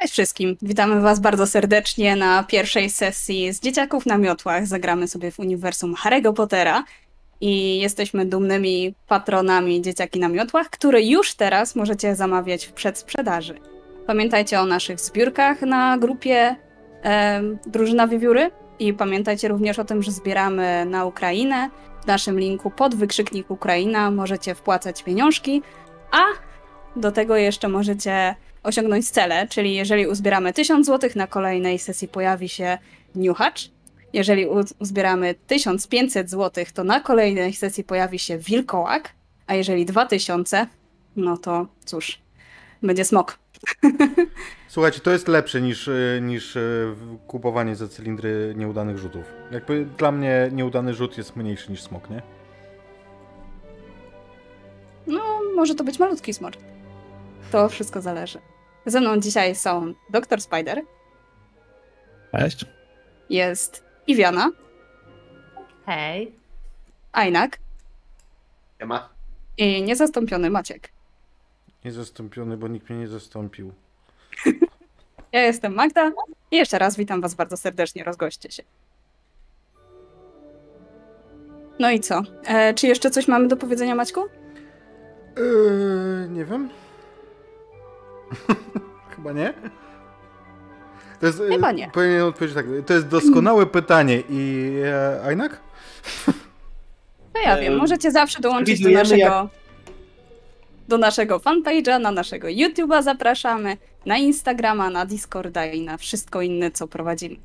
Cześć wszystkim. Witamy Was bardzo serdecznie na pierwszej sesji z Dzieciaków na miotłach. Zagramy sobie w uniwersum Harry'ego Pottera i jesteśmy dumnymi patronami Dzieciaki na miotłach, które już teraz możecie zamawiać w przedsprzedaży. Pamiętajcie o naszych zbiórkach na grupie e, Drużyna Wiewióry i pamiętajcie również o tym, że zbieramy na Ukrainę. W naszym linku pod wykrzyknik Ukraina możecie wpłacać pieniążki, a do tego jeszcze możecie osiągnąć cele, czyli jeżeli uzbieramy 1000 zł, na kolejnej sesji pojawi się niuchacz. Jeżeli uzbieramy 1500 zł, to na kolejnej sesji pojawi się wilkołak, a jeżeli 2000, no to cóż, będzie smok. Słuchajcie, to jest lepsze niż, y, niż y, kupowanie za cylindry nieudanych rzutów. Jakby dla mnie nieudany rzut jest mniejszy niż smok, nie? No, może to być malutki smok. To wszystko zależy. Ze mną dzisiaj są Dr Spider. Cześć. Jest Iwiana. Hej. Ajnak. ma. I niezastąpiony Maciek. Niezastąpiony, bo nikt mnie nie zastąpił. Ja jestem Magda i jeszcze raz witam was bardzo serdecznie, rozgoście się. No i co? E, czy jeszcze coś mamy do powiedzenia, Maćku? Yy, nie wiem. Chyba nie? To jest, e, Chyba nie. Powinien odpowiedzieć tak. To jest doskonałe pytanie. I e, Ajnak? No ja wiem, możecie zawsze dołączyć do naszego, jak... do naszego fanpage'a, na naszego YouTube'a zapraszamy, na Instagrama, na Discorda i na wszystko inne, co prowadzimy.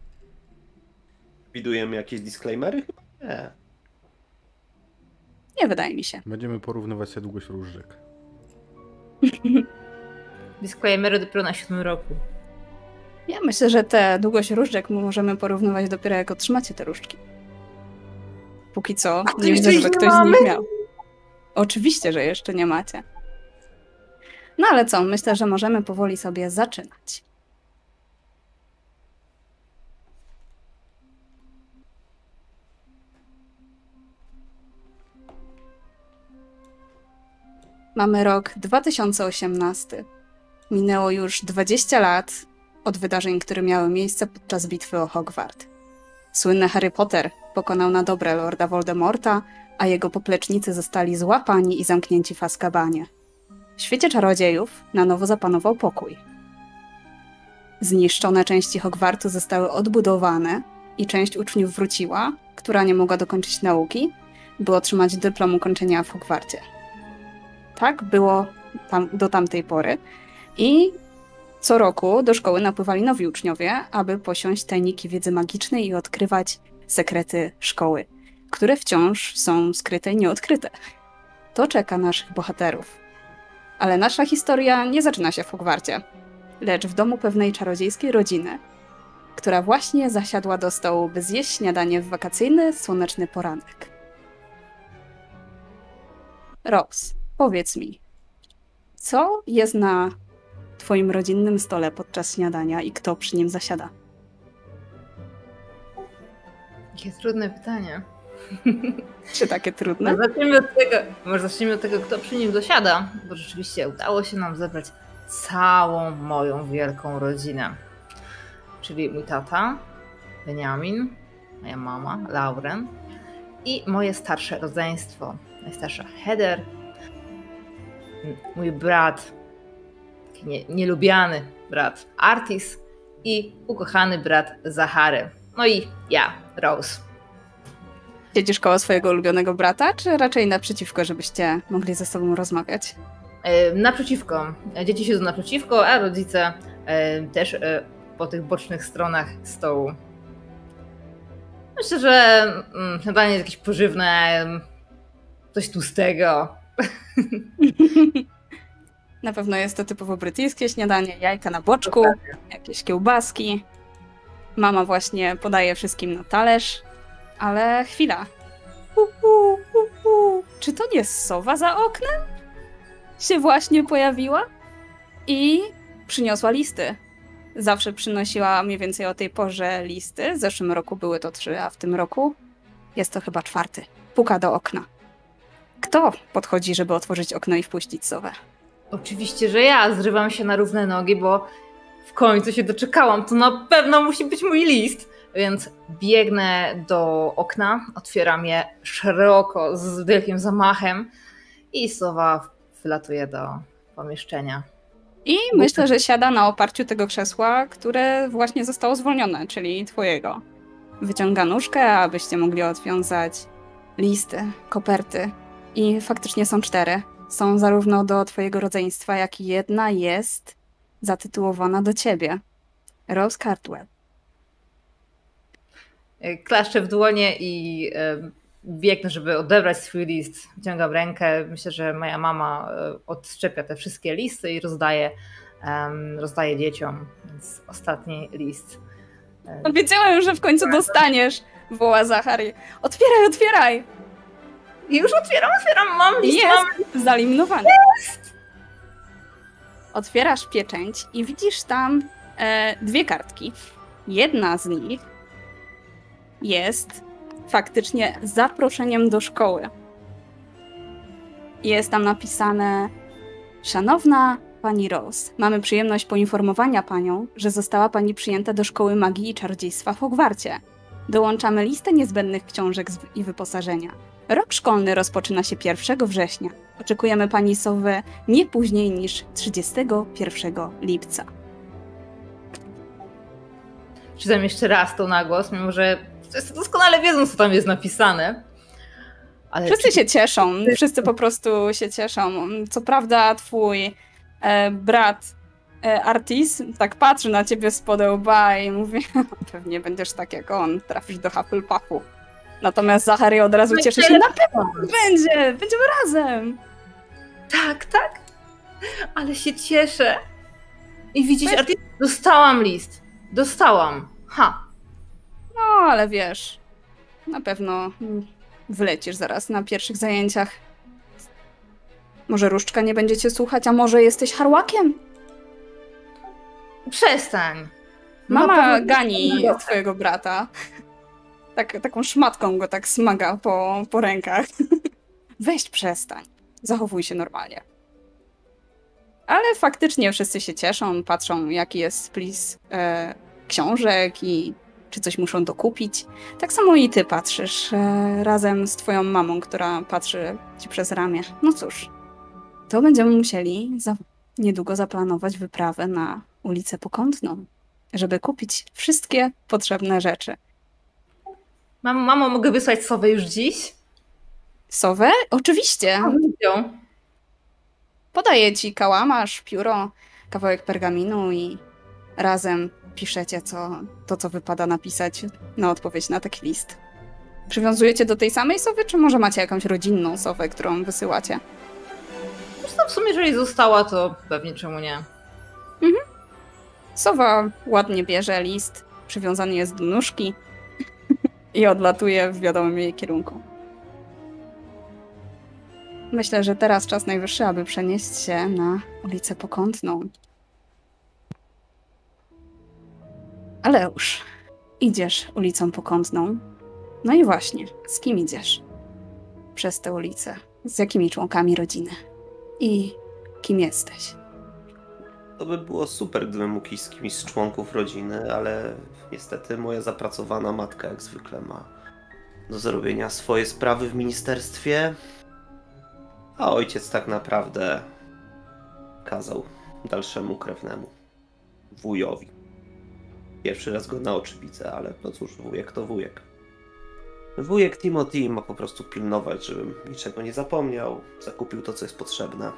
Widujemy jakieś disclaimery? Nie. Nie wydaje mi się. Będziemy porównywać sobie długość różdżek. Disclaimery dopiero na siódmym roku. Ja myślę, że tę długość różdżek możemy porównywać dopiero jak otrzymacie te różdżki. Póki co nie widzę, żeby ktoś z nich miał. Oczywiście, że jeszcze nie macie. No ale co, myślę, że możemy powoli sobie zaczynać. Mamy rok 2018. Minęło już 20 lat od wydarzeń, które miały miejsce podczas bitwy o Hogwart. Słynny Harry Potter pokonał na dobre Lorda Voldemorta, a jego poplecznicy zostali złapani i zamknięci w Azkabanie. W świecie czarodziejów na nowo zapanował pokój. Zniszczone części Hogwartu zostały odbudowane i część uczniów wróciła, która nie mogła dokończyć nauki, by otrzymać dyplom ukończenia w Hogwarcie. Tak było tam, do tamtej pory. I co roku do szkoły napływali nowi uczniowie, aby posiąść tajniki wiedzy magicznej i odkrywać sekrety szkoły, które wciąż są skryte i nieodkryte. To czeka naszych bohaterów. Ale nasza historia nie zaczyna się w Hogwarcie, lecz w domu pewnej czarodziejskiej rodziny, która właśnie zasiadła do stołu, by zjeść śniadanie w wakacyjny, słoneczny poranek. Rose, powiedz mi, co jest na Twoim rodzinnym stole podczas śniadania i kto przy nim zasiada? Jakie trudne pytanie. Czy takie trudne? Może zacznijmy, od tego, może zacznijmy od tego, kto przy nim dosiada, bo rzeczywiście udało się nam zebrać całą moją wielką rodzinę. Czyli mój tata, Beniamin, moja mama, Lauren i moje starsze rodzeństwo. Najstarsza Heather, mój brat, nie, nielubiany brat Artis i ukochany brat Zachary. No i ja, Rose. Siedzisz koło swojego ulubionego brata, czy raczej naprzeciwko, żebyście mogli ze sobą rozmawiać? Yy, naprzeciwko. Dzieci siedzą naprzeciwko, a rodzice yy, też yy, po tych bocznych stronach stołu. Myślę, że yy, śniadanie jest jakieś pożywne, coś tłustego. Na pewno jest to typowo brytyjskie śniadanie, jajka na boczku, jakieś kiełbaski. Mama właśnie podaje wszystkim na talerz, ale chwila. Uh, uh, uh, Czy to nie sowa za oknem? Się właśnie pojawiła i przyniosła listy. Zawsze przynosiła mniej więcej o tej porze listy. W zeszłym roku były to trzy, a w tym roku jest to chyba czwarty. Puka do okna. Kto podchodzi, żeby otworzyć okno i wpuścić sowę? Oczywiście, że ja zrywam się na równe nogi, bo w końcu się doczekałam, to na pewno musi być mój list. Więc biegnę do okna, otwieram je szeroko, z wielkim zamachem i sowa wylatuje do pomieszczenia. I myślę, że siada na oparciu tego krzesła, które właśnie zostało zwolnione, czyli twojego. Wyciąga nóżkę, abyście mogli odwiązać listy, koperty. I faktycznie są cztery. Są zarówno do twojego rodzeństwa, jak i jedna jest zatytułowana do ciebie. Rose Cartwell. Klaszczę w dłonie i e, biegnę, żeby odebrać swój list. Wyciągam rękę. Myślę, że moja mama e, odszczepia te wszystkie listy i rozdaje, rozdaje dzieciom. Więc ostatni list. Wiedziałem, że w końcu dostaniesz, woła Zachary. Otwieraj, otwieraj! I już otwieram, otwieram, mam list, Jest! mam Zalimnowany. Otwierasz pieczęć i widzisz tam e, dwie kartki. Jedna z nich jest faktycznie zaproszeniem do szkoły. Jest tam napisane: Szanowna pani Rose, mamy przyjemność poinformowania panią, że została pani przyjęta do szkoły magii i czarodziejstwa w Hogwarcie. Dołączamy listę niezbędnych książek i wyposażenia. Rok szkolny rozpoczyna się 1 września. Oczekujemy pani Sowę nie później niż 31 lipca. Czytam jeszcze raz to na głos, mimo że wszyscy doskonale wiedzą, co tam jest napisane. Ale Wszyscy czy- się cieszą, wszyscy po prostu się cieszą. Co prawda, twój e, brat e, Artis tak patrzy na ciebie z łba i mówi: Pewnie będziesz tak jak on, trafisz do Hufflepuffu. Natomiast Zachary od razu cieszy się: Na pewno będzie, będziemy razem. Tak, tak. Ale się cieszę. I widzisz, artyst... dostałam list. Dostałam. Ha. No, ale wiesz, na pewno wlecisz zaraz na pierwszych zajęciach. Może różdżka nie będzie cię słuchać, a może jesteś harłakiem? Przestań. Mama gani twojego brata. Tak, taką szmatką go tak smaga po, po rękach. Weź przestań. Zachowuj się normalnie. Ale faktycznie wszyscy się cieszą, patrzą jaki jest splis e, książek i czy coś muszą dokupić. Tak samo i ty patrzysz e, razem z twoją mamą, która patrzy ci przez ramię. No cóż, to będziemy musieli za, niedługo zaplanować wyprawę na ulicę Pokątną żeby kupić wszystkie potrzebne rzeczy. Mamo, mamo, mogę wysłać sowę już dziś? Sowę? Oczywiście. Podaję ci kałamarz, pióro, kawałek pergaminu i razem piszecie co, to, co wypada napisać na odpowiedź na taki list. Przywiązujecie do tej samej sowy, czy może macie jakąś rodzinną sowę, którą wysyłacie? Zresztą w sumie, jeżeli została, to pewnie czemu nie. Sowa ładnie bierze list, przywiązany jest do nóżki i odlatuje w wiadomym jej kierunku. Myślę, że teraz czas najwyższy, aby przenieść się na ulicę Pokątną. Aleusz, idziesz ulicą Pokątną. No i właśnie, z kim idziesz? Przez tę ulicę. Z jakimi członkami rodziny? I kim jesteś? To by było super, gdybym mógł iść z kimś z członków rodziny, ale niestety moja zapracowana matka jak zwykle ma do zrobienia swoje sprawy w ministerstwie, a ojciec tak naprawdę kazał dalszemu krewnemu, wujowi. Pierwszy raz go na oczy widzę, ale no cóż, wujek to wujek. Wujek Timothy ma po prostu pilnować, żebym niczego nie zapomniał, zakupił to, co jest potrzebne.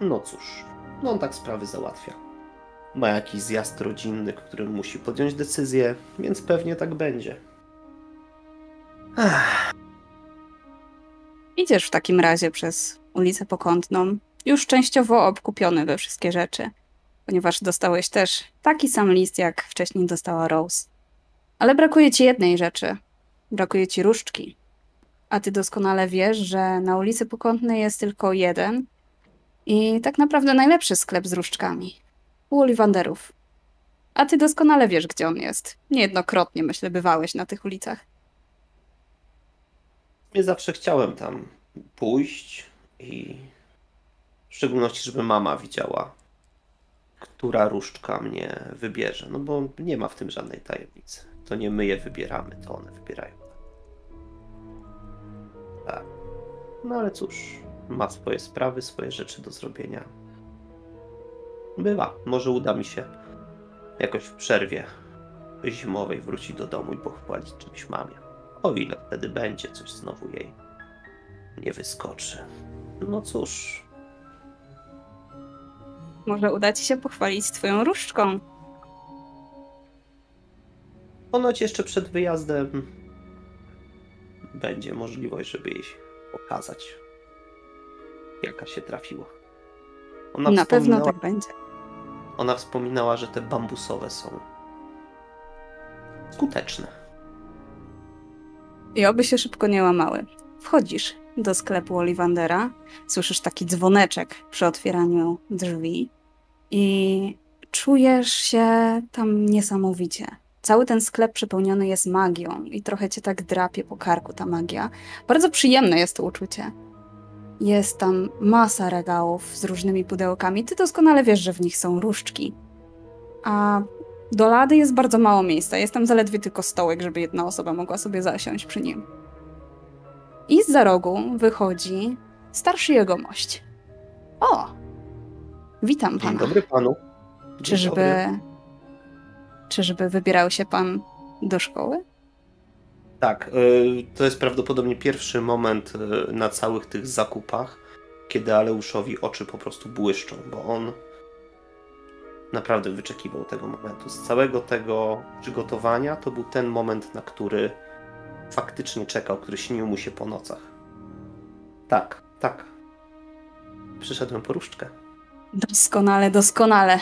No cóż, no on tak sprawy załatwia. Ma jakiś zjazd rodzinny, którym musi podjąć decyzję, więc pewnie tak będzie. Ech, Idziesz w takim razie przez ulicę Pokątną, już częściowo obkupiony we wszystkie rzeczy, ponieważ dostałeś też taki sam list, jak wcześniej dostała Rose. Ale brakuje ci jednej rzeczy. Brakuje ci różdżki. A ty doskonale wiesz, że na ulicy Pokątnej jest tylko jeden i tak naprawdę najlepszy sklep z różdżkami. U Oliwanderów. A ty doskonale wiesz, gdzie on jest. Niejednokrotnie, myślę, bywałeś na tych ulicach. Nie zawsze chciałem tam pójść i w szczególności, żeby mama widziała. która różdżka mnie wybierze. No bo nie ma w tym żadnej tajemnicy. To nie my je wybieramy, to one wybierają. Tak. No ale cóż, ma swoje sprawy, swoje rzeczy do zrobienia. Bywa. Może uda mi się jakoś w przerwie zimowej wrócić do domu i pochwalić czymś mamie. O ile wtedy będzie coś znowu jej nie wyskoczy. No cóż, Może uda ci się pochwalić twoją różdżką. ponoć jeszcze przed wyjazdem będzie możliwość, żeby jej pokazać, jaka się trafiła. Ona Na pewno tak będzie. Ona wspominała, że te bambusowe są skuteczne. I oby się szybko nie łamały. Wchodzisz do sklepu Olivandera, słyszysz taki dzwoneczek przy otwieraniu drzwi i czujesz się tam niesamowicie. Cały ten sklep przepełniony jest magią i trochę cię tak drapie po karku ta magia. Bardzo przyjemne jest to uczucie. Jest tam masa regałów z różnymi pudełkami. Ty doskonale wiesz, że w nich są różdżki. A do lady jest bardzo mało miejsca. Jest tam zaledwie tylko stołek, żeby jedna osoba mogła sobie zasiąść przy nim. I z za rogu wychodzi starszy jegomość. O! Witam Dzień pana. dobry panu. Dzień Czyżby. dobry. Czyżby wybierał się pan do szkoły? Tak, y, to jest prawdopodobnie pierwszy moment y, na całych tych zakupach, kiedy Aleuszowi oczy po prostu błyszczą, bo on naprawdę wyczekiwał tego momentu. Z całego tego przygotowania to był ten moment, na który faktycznie czekał, który śnił mu się po nocach. Tak, tak. Przyszedłem po różdżkę. Doskonale, doskonale.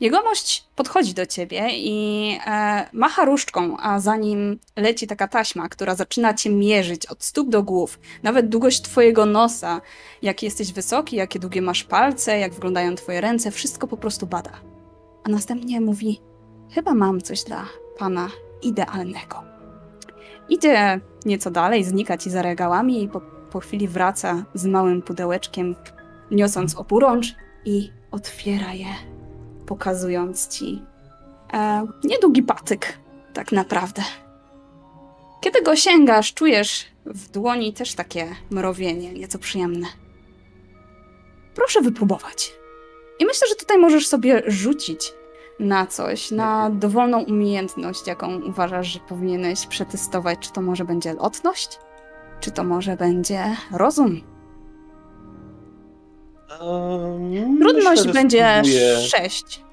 Jegomość podchodzi do ciebie i e, macha różdżką, a za nim leci taka taśma, która zaczyna cię mierzyć od stóp do głów. Nawet długość twojego nosa, jaki jesteś wysoki, jakie długie masz palce, jak wyglądają twoje ręce, wszystko po prostu bada. A następnie mówi: Chyba mam coś dla pana idealnego. Idzie nieco dalej, znika ci za regałami i po, po chwili wraca z małym pudełeczkiem, niosąc oburącz i otwiera je, pokazując ci e, niedługi patyk, tak naprawdę. Kiedy go sięgasz, czujesz w dłoni też takie mrowienie, nieco przyjemne. Proszę wypróbować. I myślę, że tutaj możesz sobie rzucić na coś, na dowolną umiejętność, jaką uważasz, że powinieneś przetestować. Czy to może będzie lotność? Czy to może będzie rozum? Ehm, Trudność myślę, będzie spróbuję- 6.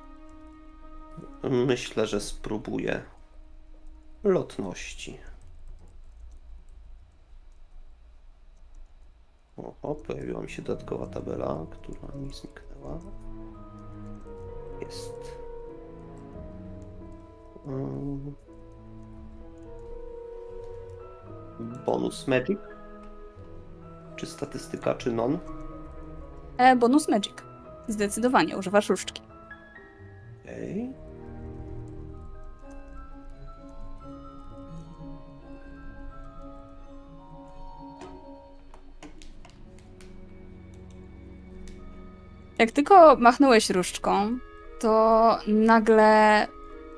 Myślę, że spróbuję lotności. Oho, pojawiła mi się dodatkowa tabela, która mi zniknęła. Jest. Mm. Bonus Magic? Czy statystyka, czy non? E, bonus Magic. Zdecydowanie, używasz różdżki. Okej. Jak tylko machnąłeś różdżką, to nagle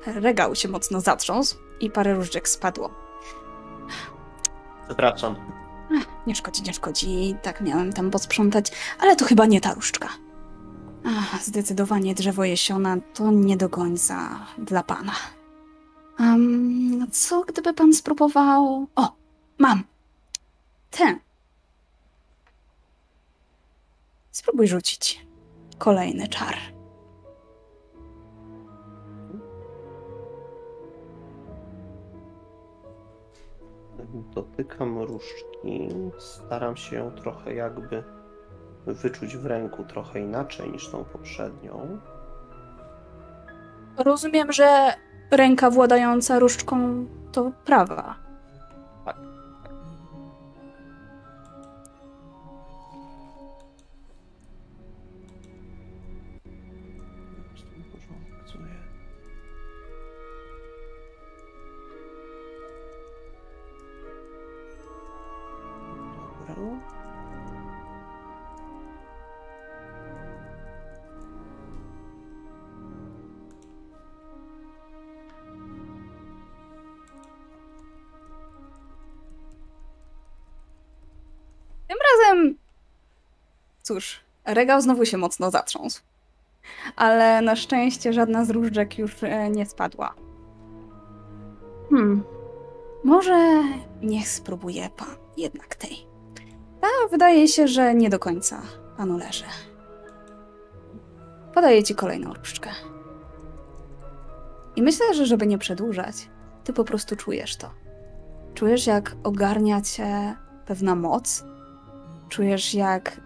regał się mocno zatrząsł i parę różdżek spadło. Przepraszam. Nie szkodzi, nie szkodzi. Tak miałem tam posprzątać, ale to chyba nie ta różdżka. Ach, zdecydowanie drzewo jesiona to nie do końca dla pana. Um, co gdyby pan spróbował... O, mam. Ten. Spróbuj rzucić. Kolejny czar. Dotykam różdżki, staram się ją trochę jakby wyczuć w ręku trochę inaczej niż tą poprzednią. Rozumiem, że ręka władająca różdżką to prawa. Cóż, regał znowu się mocno zatrząsł. Ale na szczęście żadna z różdżek już e, nie spadła. Hmm. Może niech spróbuje pan jednak tej. Ta wydaje się, że nie do końca panu leży. Podaję ci kolejną różdżkę. I myślę, że żeby nie przedłużać, ty po prostu czujesz to. Czujesz, jak ogarnia cię pewna moc. Czujesz, jak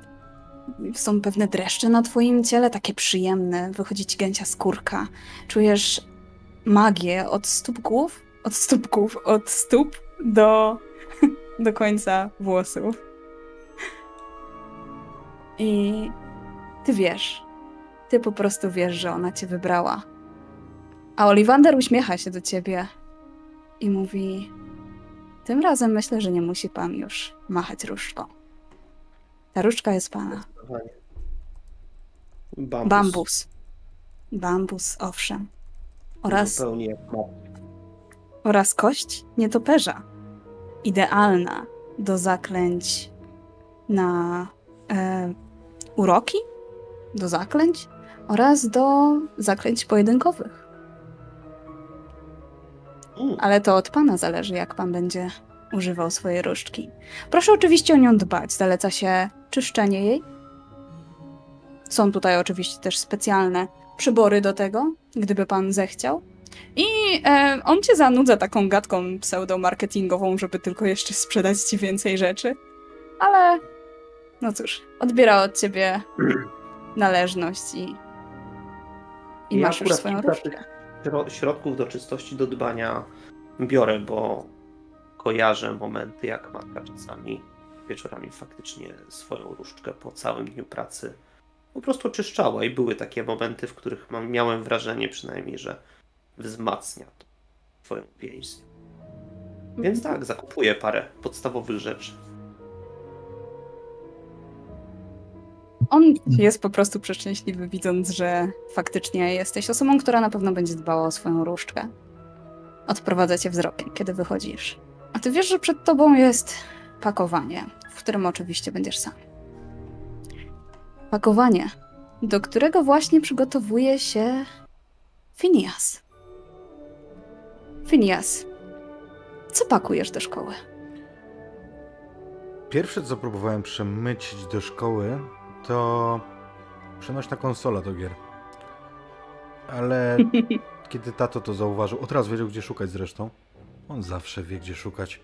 są pewne dreszcze na twoim ciele, takie przyjemne. Wychodzi ci gęcia skórka. Czujesz magię od stóp głów, od stóp głów, od stóp do, do końca włosów. I ty wiesz, ty po prostu wiesz, że ona cię wybrała. A Oliwander uśmiecha się do ciebie i mówi: Tym razem myślę, że nie musi pan już machać różdżką. Ta różdżka jest pana. Bambus. Bambus. Bambus, owszem. Oraz, Zupełnie jak ma. oraz kość nietoperza. Idealna do zaklęć na e, uroki, do zaklęć oraz do zaklęć pojedynkowych. Mm. Ale to od pana zależy, jak pan będzie używał swojej różdżki. Proszę oczywiście o nią dbać. Zaleca się czyszczenie jej. Są tutaj oczywiście też specjalne przybory do tego, gdyby pan zechciał. I e, on cię zanudza taką gadką pseudo-marketingową, żeby tylko jeszcze sprzedać ci więcej rzeczy. Ale no cóż, odbiera od ciebie należność i, i Ja masz już swoją różdżkę. Śro- środków do czystości, do dbania biorę, bo kojarzę momenty, jak matka czasami wieczorami faktycznie swoją różdżkę po całym dniu pracy po prostu oczyszczała i były takie momenty, w których miałem wrażenie przynajmniej, że wzmacnia to twoją więź. Więc tak, zakupuję parę podstawowych rzeczy. On jest po prostu przeszczęśliwy, widząc, że faktycznie jesteś osobą, która na pewno będzie dbała o swoją różdżkę. Odprowadza cię wzrokiem, kiedy wychodzisz. A ty wiesz, że przed tobą jest pakowanie, w którym oczywiście będziesz sam. Pakowanie, do którego właśnie przygotowuje się Phineas. Phineas, co pakujesz do szkoły? Pierwsze, co próbowałem przemycić do szkoły, to przenośna konsola do gier. Ale kiedy tato to zauważył, od razu wiedział, gdzie szukać zresztą. On zawsze wie, gdzie szukać.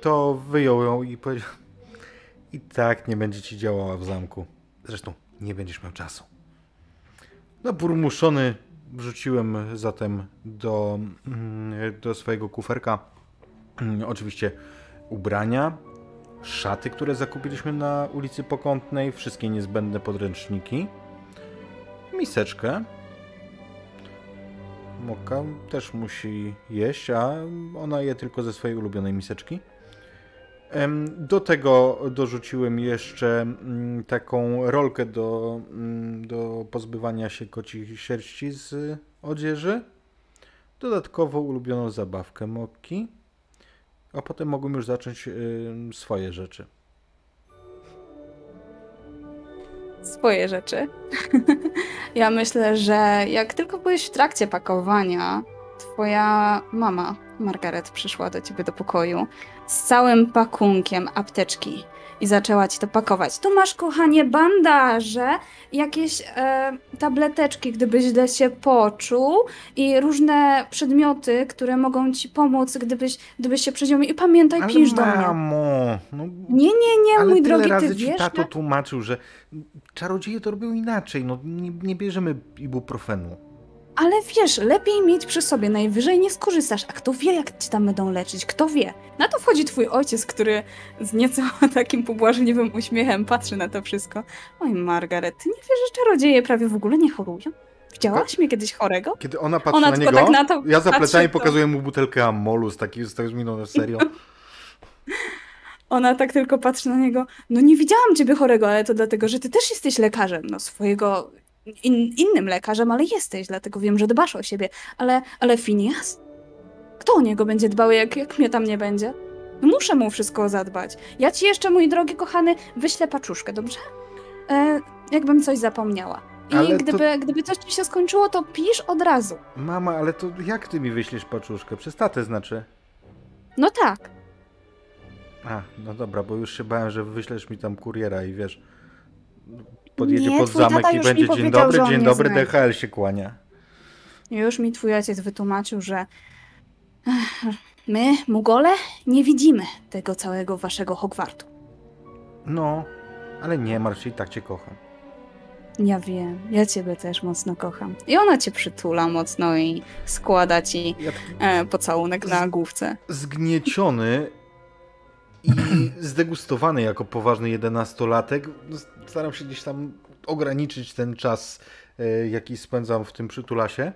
To wyjął ją i powiedział: I tak nie będzie ci działała w zamku. Zresztą nie będziesz miał czasu. No, burmuszony wrzuciłem zatem do, mm, do swojego kuferka. mm, Oczywiście ubrania, szaty, które zakupiliśmy na ulicy Pokątnej, wszystkie niezbędne podręczniki, miseczkę. Moka też musi jeść, a ona je tylko ze swojej ulubionej miseczki. Do tego dorzuciłem jeszcze mm, taką rolkę do, mm, do pozbywania się kocich sierści z odzieży. Dodatkowo ulubioną zabawkę Mokki. A potem mogłem już zacząć swoje rzeczy. swoje rzeczy. ja myślę, że jak tylko byłeś w trakcie pakowania, twoja mama, Margaret, przyszła do ciebie do pokoju z całym pakunkiem apteczki i zaczęła ci to pakować. Tu masz, kochanie, bandaże, jakieś e, tableteczki, gdybyś źle się poczuł i różne przedmioty, które mogą ci pomóc, gdybyś, gdybyś się przeziął. I pamiętaj, pisz do mnie. mamo, no, Nie, nie, nie, ale mój tyle drogi, razy ty ci wiesz, tato jak- tłumaczył, że czarodzieje to robią inaczej, no nie, nie bierzemy ibuprofenu. Ale wiesz, lepiej mieć przy sobie, najwyżej nie skorzystasz, a kto wie, jak ci tam będą leczyć, kto wie. Na to wchodzi twój ojciec, który z nieco takim pobłażliwym uśmiechem patrzy na to wszystko. Oj, Margaret, ty nie wiesz, że czarodzieje prawie w ogóle nie chorują? Widziałaś mnie kiedyś chorego? Kiedy ona patrzy Ona na niego, tak na to ja za plecami to- pokazuję mu butelkę amolu z z taką miną serio. Ona tak tylko patrzy na niego. No nie widziałam ciebie chorego, ale to dlatego, że ty też jesteś lekarzem. No swojego in, innym lekarzem, ale jesteś, dlatego wiem, że dbasz o siebie. Ale, ale Phineas? Kto o niego będzie dbał, jak, jak mnie tam nie będzie? Muszę mu wszystko zadbać. Ja ci jeszcze, mój drogi kochany, wyślę paczuszkę, dobrze? E, jakbym coś zapomniała. I Ale to- gdyby, gdyby coś ci się skończyło, to pisz od razu. Mama, ale to jak ty mi wyślesz paczuszkę? Przez tatę znaczy. No tak. A, no dobra, bo już się bałem, że wyślesz mi tam kuriera i wiesz, podjedzie Nie, pod zamek i będzie dzień dobry, dzień dobry, znajdzie. DHL się kłania. Już mi twój ojciec wytłumaczył, że my, Mugole, nie widzimy tego całego waszego Hogwartu. No, ale nie martw się, i tak cię kocham. Ja wiem, ja ciebie też mocno kocham. I ona cię przytula mocno i składa ci Ja taki e, pocałunek na główce. zgnieciony i zdegustowany jako poważny jedenastolatek, staram się gdzieś tam ograniczyć ten czas, e, jaki spędzam w tym przytulasie.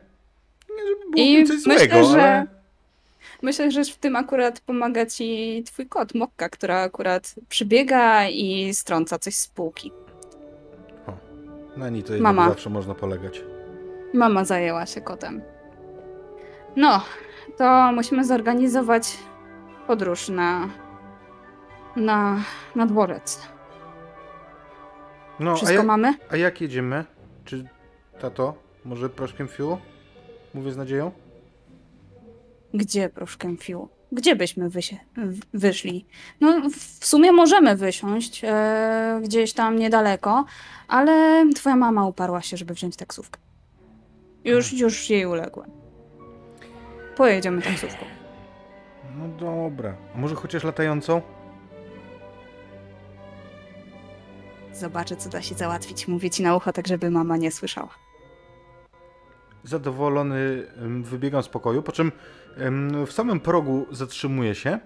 Nie, żeby było I coś myślę, złego, że- ale... Myślę, że w tym akurat pomaga ci twój kot, Mokka, która akurat przybiega i strąca coś z półki. Na niej to Mama. zawsze można polegać. Mama zajęła się kotem. No, to musimy zorganizować podróż na, na, na dworzec. No, a, Wszystko jak, mamy? a jak jedziemy? Czy tato? Może proszkiem fiu? Mówię z nadzieją? Gdzie, proszkę fiu? Gdzie byśmy wysie, wyszli? No, w sumie możemy wysiąść e, gdzieś tam niedaleko, ale twoja mama uparła się, żeby wziąć taksówkę. Już, już jej uległem. Pojedziemy taksówką. No dobra. A może chociaż latającą? Zobaczę, co da się załatwić. Mówię ci na ucho, tak żeby mama nie słyszała. Zadowolony wybiegam z pokoju, po czym w samym progu zatrzymuję się.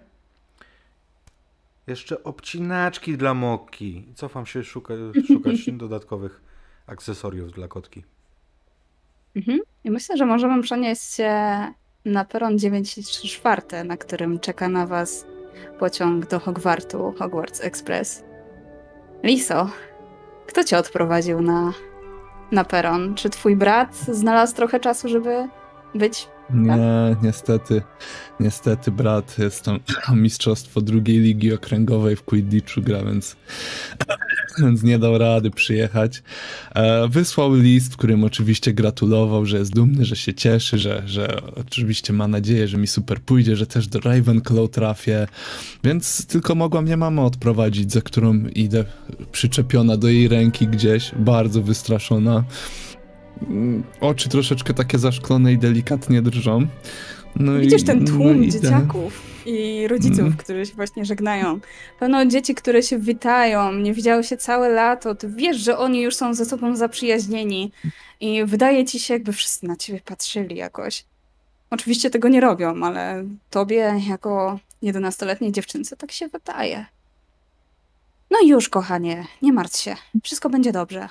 Jeszcze obcinaczki dla Moki. Cofam się szuka, szukać dodatkowych akcesoriów dla kotki. Mhm. I myślę, że możemy przenieść się na peron 9 czwarte, na którym czeka na was pociąg do Hogwartu, Hogwarts Express. Liso, kto cię odprowadził na, na peron? Czy twój brat znalazł trochę czasu, żeby być? Nie, niestety, niestety brat jest tam mistrzostwo drugiej ligi okręgowej w Quidditchu gra, więc, więc nie dał rady przyjechać. E, Wysłał list, w którym oczywiście gratulował, że jest dumny, że się cieszy, że, że oczywiście ma nadzieję, że mi super pójdzie, że też do Ravenclaw trafię, więc tylko mogła mnie mama odprowadzić, za którą idę przyczepiona do jej ręki gdzieś, bardzo wystraszona. Mm, Oczy troszeczkę takie zaszklone i delikatnie drżą. No Widzisz i, ten no tłum i idę. dzieciaków i rodziców, Mhm. którzy się właśnie żegnają. Pełno dzieci, które się witają, nie widziały się całe lato. Ty wiesz, że oni już są ze sobą zaprzyjaźnieni i wydaje ci się, jakby wszyscy na ciebie patrzyli jakoś. Oczywiście tego nie robią, ale tobie, jako jedenastoletniej dziewczynce, tak się wydaje. No już, kochanie, nie martw się. Wszystko będzie dobrze.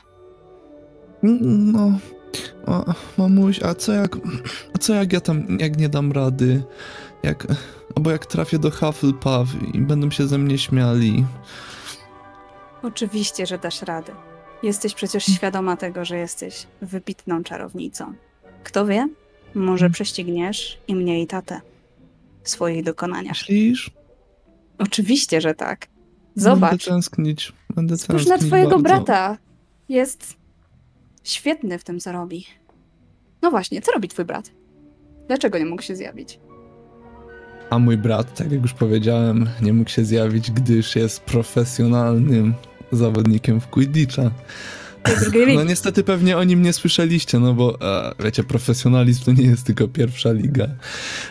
No, o, mamuś, a co jak, a co jak ja tam, jak nie dam rady, jak, albo jak trafię do Hufflepuff i będą się ze mnie śmiali. Oczywiście, że dasz radę. Jesteś przecież świadoma tego, że jesteś wybitną czarownicą. Kto wie, może prześcigniesz i mnie i tatę w swoich dokonaniach. Myślisz? Oczywiście, że tak. Będę Zobacz, tęsknić, będę spójrz tęsknić na twojego bardzo. brata. Jest świetny w tym, co robi. No właśnie, co robi twój brat? Dlaczego nie mógł się zjawić? A mój brat, tak jak już powiedziałem, nie mógł się zjawić, gdyż jest profesjonalnym zawodnikiem w Quidditcha. No niestety pewnie o nim nie słyszeliście, no bo e, wiecie, profesjonalizm to nie jest tylko pierwsza liga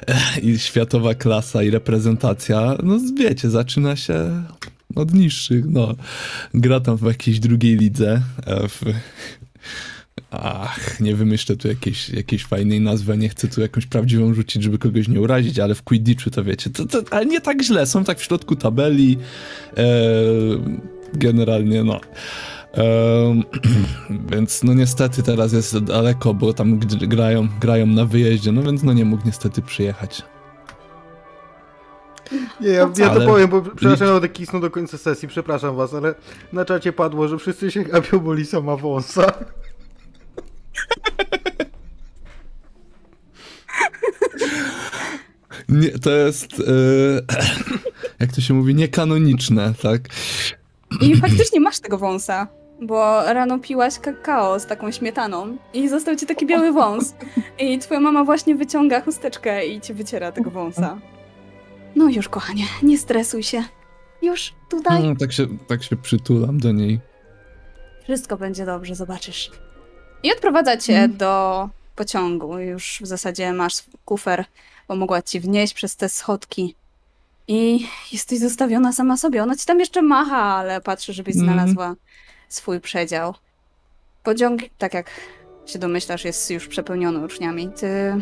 e, i światowa klasa i reprezentacja. No wiecie, zaczyna się od niższych, no. Gra tam w jakiejś drugiej lidze, e, w... Ach, nie wymyślę tu jakiejś, jakiejś fajnej nazwy, nie chcę tu jakąś prawdziwą rzucić, żeby kogoś nie urazić, ale w Quidditchu to wiecie, to, to, ale nie tak źle, są tak w środku tabeli, e, generalnie no. Więc no niestety teraz jest daleko, bo tam grają, grają na wyjeździe, no więc no nie mógł niestety przyjechać. Nie, ja, ja to Ale- powiem, bo przepraszam, będę kisnął do końca sesji, przepraszam was, ale na czacie padło, że wszyscy się gapią, bo Lisa ma wąsa. Nie, to jest. e, jak to się mówi, niekanoniczne, tak? I faktycznie masz tego wąsa, bo rano piłaś kakao z taką śmietaną i został ci taki biały wąs. I twoja mama właśnie wyciąga chusteczkę i ci wyciera tego wąsa. No już, kochanie, nie stresuj się. Już tutaj. Mm, tak, się, tak się przytulam do niej. Wszystko będzie dobrze, zobaczysz. I odprowadza cię Mm. do pociągu. Już w zasadzie masz kufer, pomogła ci wnieść przez te schodki. I jesteś zostawiona sama sobie. Ona ci tam jeszcze macha, ale patrzy, żebyś Mm. znalazła swój przedział. Pociąg, tak jak się domyślasz, jest już przepełniony uczniami. Ty,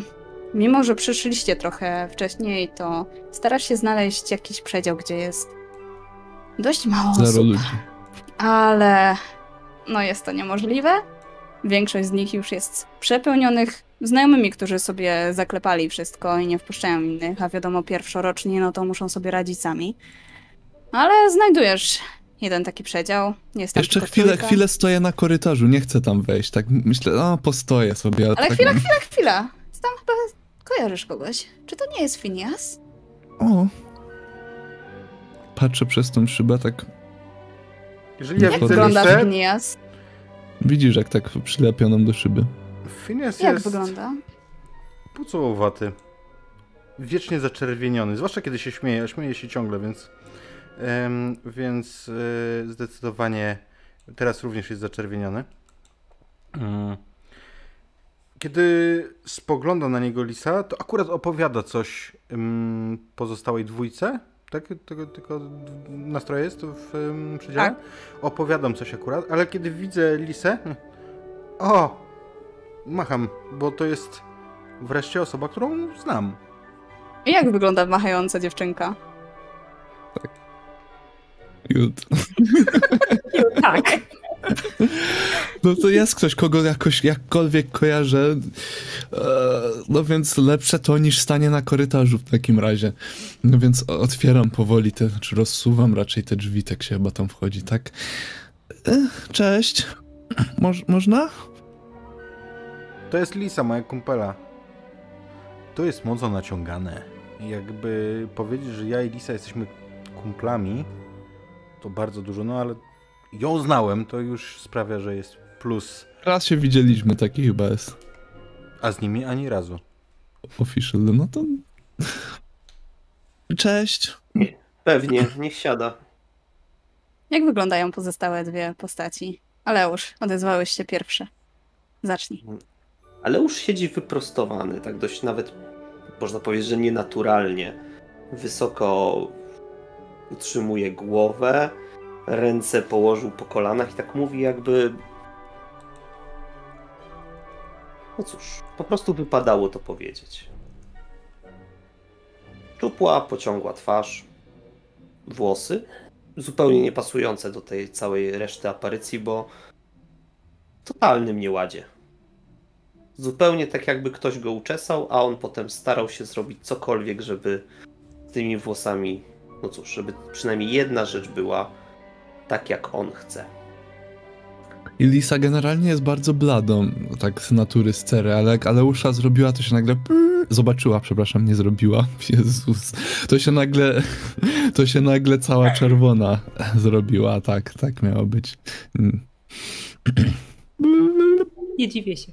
mimo że przyszliście trochę wcześniej, to starasz się znaleźć jakiś przedział, gdzie jest dość mało Zero osób. ludzi. Ale no jest to niemożliwe. Większość z nich już jest przepełnionych znajomymi, którzy sobie zaklepali wszystko i nie wpuszczają innych, a wiadomo, pierwszoroczni, no to muszą sobie radzić sami. Ale znajdujesz jeden taki przedział. Jest Jeszcze chwilę, trójka. chwilę stoję na korytarzu, nie chcę tam wejść. Tak myślę, no postoję sobie. Ale tak, chwila, chwila, chwila. Ty tam chyba kojarzysz kogoś. Czy to nie jest Phineas? O. Patrzę przez tą szybę, tak Jeżeli ja Jak widzę wygląda listę, Phineas? Widzisz, jak tak przylepioną do szyby. Phineas Jak jest wygląda? pucołowaty. Wiecznie zaczerwieniony, zwłaszcza kiedy się śmieje, a śmieje się ciągle, więc em, więc e, zdecydowanie teraz również jest zaczerwieniony. Mm. Kiedy spogląda na niego Lisa, to akurat opowiada coś em, pozostałej dwójce. Tak? Tylko, tylko nastroje jest w em, przedziale? Tak. Opowiadam coś akurat, ale kiedy widzę Lisę, o, macham, bo to jest wreszcie osoba, którą znam. I jak wygląda machająca dziewczynka? Jut. Tak. No to jest ktoś, kogo jakoś jakkolwiek kojarzę. E, No więc lepsze to niż stanie na korytarzu w takim razie. No więc otwieram powoli te, czy rozsuwam raczej te drzwi, tak się chyba tam wchodzi, tak? E, Cześć. Moż, można? To jest Lisa, moja kumpela. To jest mocno naciągane. Jakby powiedzieć, że ja i Lisa jesteśmy kumplami, to bardzo dużo, no ale ją znałem, to już sprawia, że jest plus, Raz się widzieliśmy, taki chyba jest a z nimi ani razu. official. No to... Cześć. Pewnie, niech siada. Jak wyglądają pozostałe dwie postaci? Aleusz, odezwałeś się pierwsze. Zacznij. Ale już siedzi wyprostowany, tak dość nawet można powiedzieć, że nienaturalnie. Wysoko utrzymuje głowę, ręce położył po kolanach i tak mówi jakby... No cóż, po prostu wypadało to powiedzieć. Czupła, pociągła twarz, włosy, zupełnie niepasujące do tej całej reszty aparycji, bo w totalnym nieładzie. Zupełnie tak jakby ktoś go uczesał, a on potem starał się zrobić cokolwiek, żeby z tymi włosami, no cóż, żeby przynajmniej jedna rzecz była tak jak on chce. I Lisa generalnie jest bardzo bladą, tak z natury, z cery, ale jak Aleusza zrobiła, to się nagle... Zobaczyła, przepraszam, nie zrobiła. Jezus. To się nagle... To się nagle cała czerwona zrobiła. Tak, tak miało być. Mm. Nie dziwię się.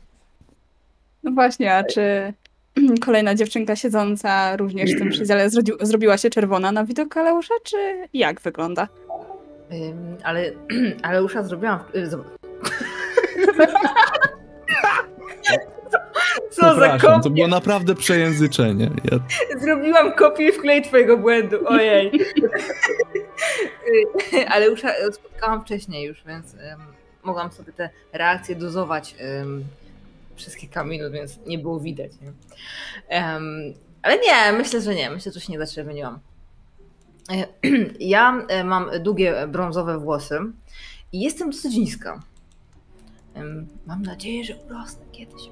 No właśnie, a czy kolejna dziewczynka siedząca również w tym przedziale zrobiła się czerwona na widok Aleusza, czy jak wygląda? Ym, ale, ale usza zrobiłam. w- y, Co za Przepraszam, to kopię? było naprawdę przejęzyczenie. Ja Zrobiłam kopię i wklej twojego błędu. Ojej. Y, ale usza spotkałam wcześniej już, więc ym, mogłam sobie te reakcje dozować ym, przez kilka minut, więc nie było widać. Nie? Ym, ale nie, myślę, że nie. Myślę, że się nie zaczerwieniłam. E, Ja e, mam długie brązowe włosy i jestem dosyć niska. Mam nadzieję, że urosnę kiedyś.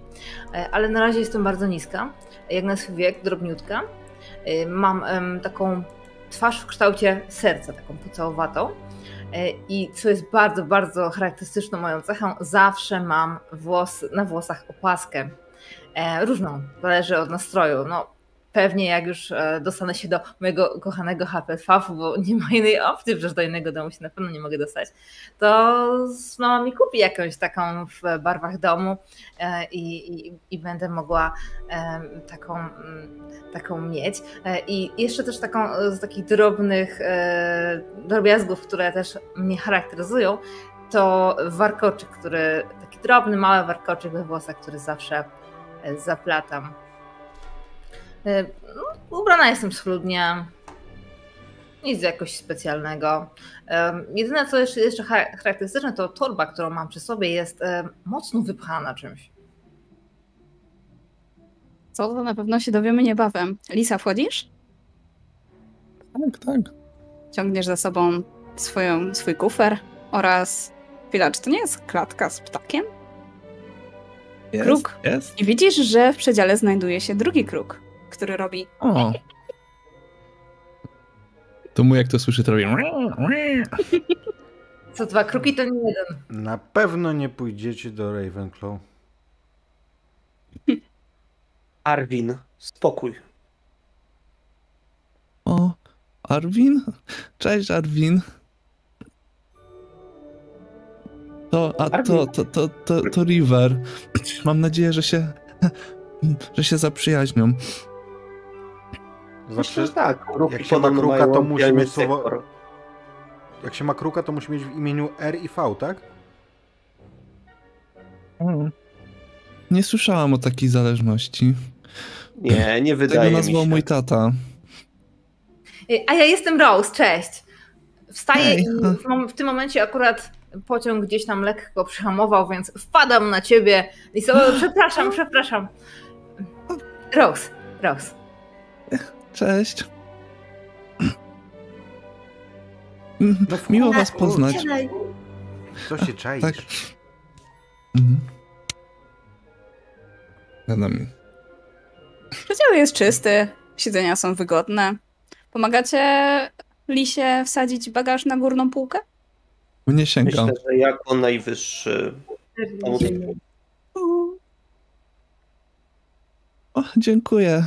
E, Ale na razie jestem bardzo niska, jak na swój wiek, drobniutka. E, Mam taką twarz w kształcie serca, taką pocałowatą. E, I co jest bardzo, bardzo charakterystyczną moją cechą, zawsze mam włos, na włosach opaskę. E, Różną, zależy od nastroju. No, pewnie jak już e, dostanę się do mojego kochanego HPV, bo nie ma innej opcji, przecież do innego domu się na pewno nie mogę dostać, to mama mi kupi jakąś taką w barwach domu e, i, i, i będę mogła taką, mm, taką mieć. I jeszcze też taką z takich drobnych drobiazgów, które też mnie charakteryzują, to warkoczyk, który, taki drobny, mały warkoczyk we włosach, który zawsze zaplatam E, no, ubrana jestem schludnie. Nic jakoś specjalnego. Jedyne, co jeszcze, jeszcze charakterystyczne, to torba, którą mam przy sobie, jest e, mocno wypchana czymś. Co, to na pewno się dowiemy niebawem. Lisa, wchodzisz? Tak, tak. Ciągniesz za sobą swoją, swój kufer oraz... Chwila, czy to nie jest klatka z ptakiem? Jest, kruk. Jest. I widzisz, że w przedziale znajduje się drugi kruk który robi. O. To mu jak to słyszy, to robi. Co dwa kruki to nie jeden. Na pewno nie pójdziecie do Ravenclaw. Arwin, spokój. O, Arwin? Cześć, Arwin. To, a to, to, to, to, to River. Mam nadzieję, że się, że się zaprzyjaźnią. Znaczy, Myślę, tak. jak się ma kruka, to musi mieć słowo... Jak się ma kruka, to musi mieć w imieniu R i V, tak? Hmm. Nie słyszałam o takiej zależności. Nie, nie wydaje Tego nazwał mi się. mój tata. A ja jestem Rose, cześć. Wstaję i w, w, tym momencie akurat pociąg gdzieś tam lekko przyhamował, więc wpadam na ciebie i sobie, przepraszam, przepraszam. Rose, Rose. Cześć. No, Miło was poznać. Co się czaisz? Tak. Mhm. Gadam. Przedział jest czysty, siedzenia są wygodne. Pomagacie Lisie wsadzić bagaż na górną półkę? Nie sięgam. Myślę, że jako najwyższy. O, dziękuję.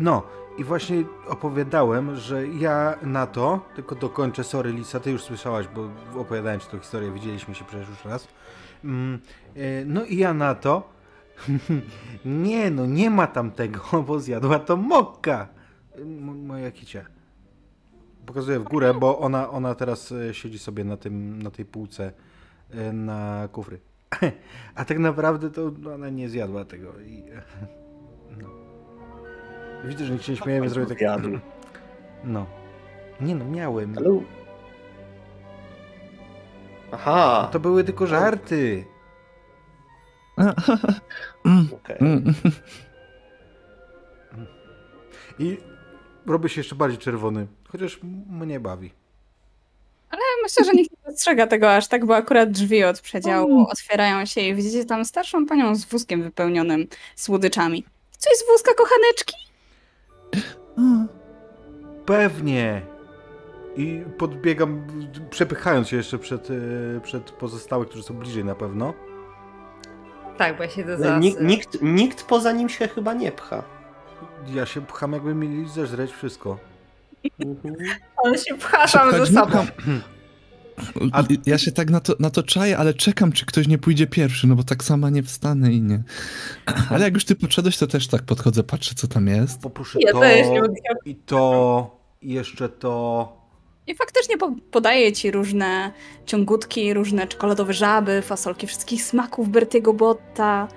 No, i właśnie opowiadałem, że ja na to, tylko dokończę, sorry Lisa, ty już słyszałaś, bo opowiadałem ci tę historię, widzieliśmy się przecież już raz. Mm, e, no i ja na to, nie no, nie ma tam tego, bo zjadła to mokka. Moja kicia. Pokazuję w górę, bo ona, ona teraz e, siedzi sobie na, tym, na tej półce na kufry. A tak naprawdę to ona nie zjadła tego. I, no. Widzę, że nie śmieje, więc zrobię tak. Jadł. No. Nie no, miałem. Hello. Aha. To były tylko żarty. Okay. I robię się jeszcze bardziej czerwony. Chociaż mnie bawi. Ale myślę, że nikt nie dostrzega tego aż tak, bo akurat drzwi od przedziału Mm. otwierają się i widzicie tam starszą panią z wózkiem wypełnionym słodyczami. Coś z wózka, kochaneczki? Pewnie. I podbiegam, przepychając się jeszcze przed, e, przed pozostałych, którzy są bliżej na pewno. Tak, bo ja za... Nikt, nikt, nikt poza nim się chyba nie pcha. Ja się pcham, jakby mieli zeżreć wszystko. Mhm. On się pcha sam ze sobą. A ja się tak na to, na to czaję, ale czekam, czy ktoś nie pójdzie pierwszy, no bo tak sama nie wstanę i nie. Ale jak już ty podszedłeś, to też tak podchodzę, patrzę, co tam jest. Poproszę Ja to też nie mogę. i to i jeszcze to. I faktycznie po podaje ci różne ciągutki, różne czekoladowe żaby, fasolki wszystkich smaków Bertiego Botta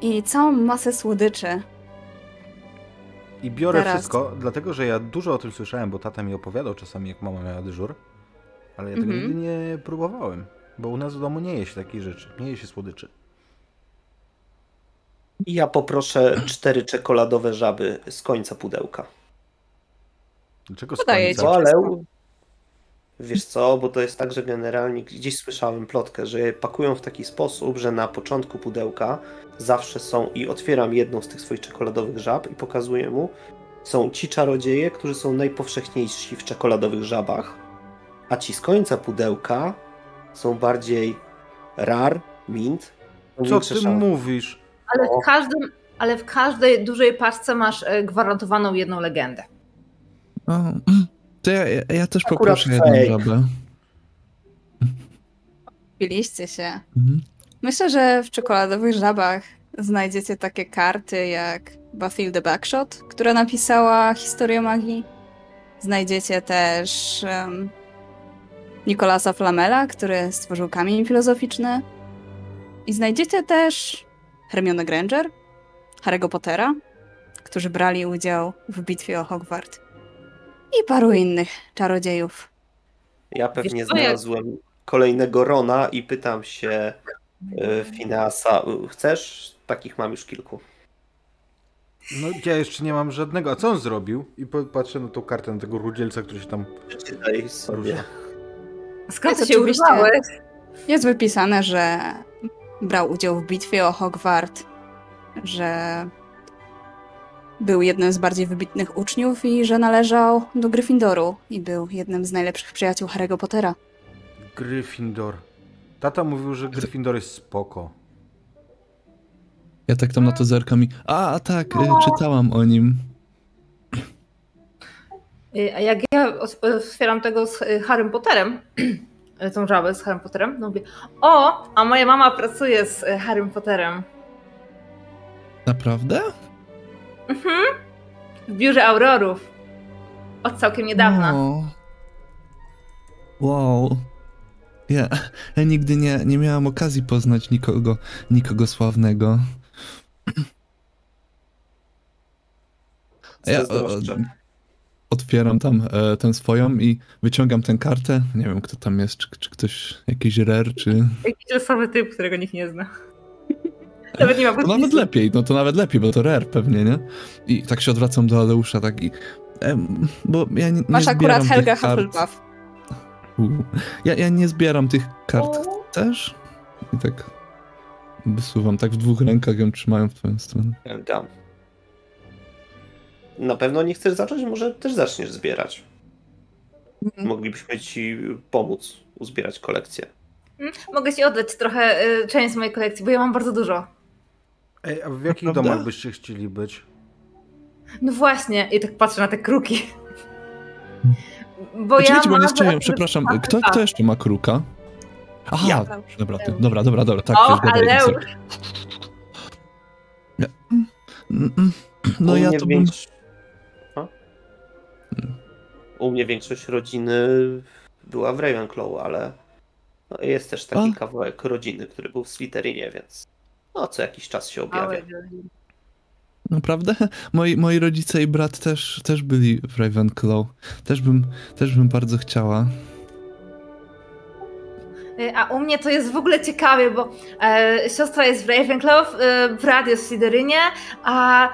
i całą masę słodyczy. I biorę Teraz. wszystko, dlatego że ja dużo o tym słyszałem, bo tata mi opowiadał czasami, jak mama miała dyżur. Ale ja tego Mhm. nigdy nie próbowałem. Bo u nas w domu nie je się takich rzeczy. Nie je się słodyczy. I ja poproszę cztery czekoladowe żaby z końca pudełka. Dlaczego z końca? Co, ale wiesz co, bo to jest tak, że generalnie gdzieś słyszałem plotkę, że je pakują w taki sposób, że na początku pudełka zawsze są i otwieram jedną z tych swoich czekoladowych żab i pokazuję mu, są ci czarodzieje, którzy są najpowszechniejsi w czekoladowych żabach, a ci z końca pudełka są bardziej rar, mint. Co ty szanse. mówisz? Ale w, każdym, ale w każdej dużej paczce masz e, gwarantowaną jedną legendę. O, to ja, ja, ja też Akurat poproszę jedną żabę. Biliście się. Mhm. Myślę, że w czekoladowych żabach znajdziecie takie karty jak Bathilde Backshot, która napisała historię magii. Znajdziecie też um, Nicolasa Flamela, który stworzył kamień filozoficzny. I znajdziecie też Hermione Granger, Harry'ego Pottera, którzy brali udział w bitwie o Hogwart. I paru innych czarodziejów. Ja pewnie Wiesz co, jak- znalazłem kolejnego Rona i pytam się y, Fineasa, y, chcesz? Takich mam już kilku. No ja jeszcze nie mam żadnego. A co on zrobił? I patrzę na tą kartę, na tego rudzielca, który się tam Przeczytaj sobie. rusza. Skąd Jest się urwałeś? Jest wypisane, że brał udział w bitwie o Hogwart, że był jednym z bardziej wybitnych uczniów i że należał do Gryffindoru i był jednym z najlepszych przyjaciół Harry'ego Pottera. Gryffindor. Tata mówił, że Gryffindor jest spoko. Ja tak tam na to zerkam i... A, tak, y, czytałam o nim. Y, A jak ja otwieram tego z y, Harrym Potterem, tą żabę z Harrym Potterem, no mówię, o, a moja mama pracuje z y, Harrym Potterem. Naprawdę? Mhm. W biurze Aurorów. Od całkiem niedawna. O. Wow. Ja, ja nigdy nie, nie miałam okazji poznać nikogo, nikogo sławnego. Ja o. otwieram tam e, tę swoją i wyciągam tę kartę. Nie wiem, kto tam jest, czy, czy ktoś, jakiś rare, czy... Jakiś losowy typ, którego nikt nie zna. Nawet nie ma To nawet lepiej, no to nawet lepiej, bo to rare pewnie, nie? I tak się odwracam do Aleusza, tak i... em, bo ja nie, nie Masz zbieram akurat tych Helga kart. Hufflepuff. Ja, ja nie zbieram tych kart. O. Chcesz? I tak wysuwam, tak w dwóch rękach ją trzymają w twoją stronę. Helga. Na pewno nie chcesz zacząć, może też zaczniesz zbierać. Mhm. Moglibyśmy ci pomóc uzbierać kolekcję. Mm, Mogę ci oddać trochę y, część z mojej kolekcji, bo ja mam bardzo dużo. Ej, a w jakich Prawda? domach byście chcieli być? No właśnie, i tak patrzę na te kruki. Bo ja bo mam nie zaraz- przepraszam, kto, kto jeszcze ma kruka? Aha, Ja. dobra, ty, dobra, dobra, dobra, tak, O, ale mm, mm, No U ja to bym... U mnie większość rodziny była w Ravenclaw, ale no, jest też taki A. kawałek rodziny, który był w Slytherinie, więc no co jakiś czas się objawia. Naprawdę? Moi, moi rodzice i brat też, też byli w Ravenclaw. Też bym, też bym bardzo chciała. Y, A u mnie to jest w ogóle ciekawie, bo e, siostra jest w Ravenclaw, e, brat jest w Slytherinie, a,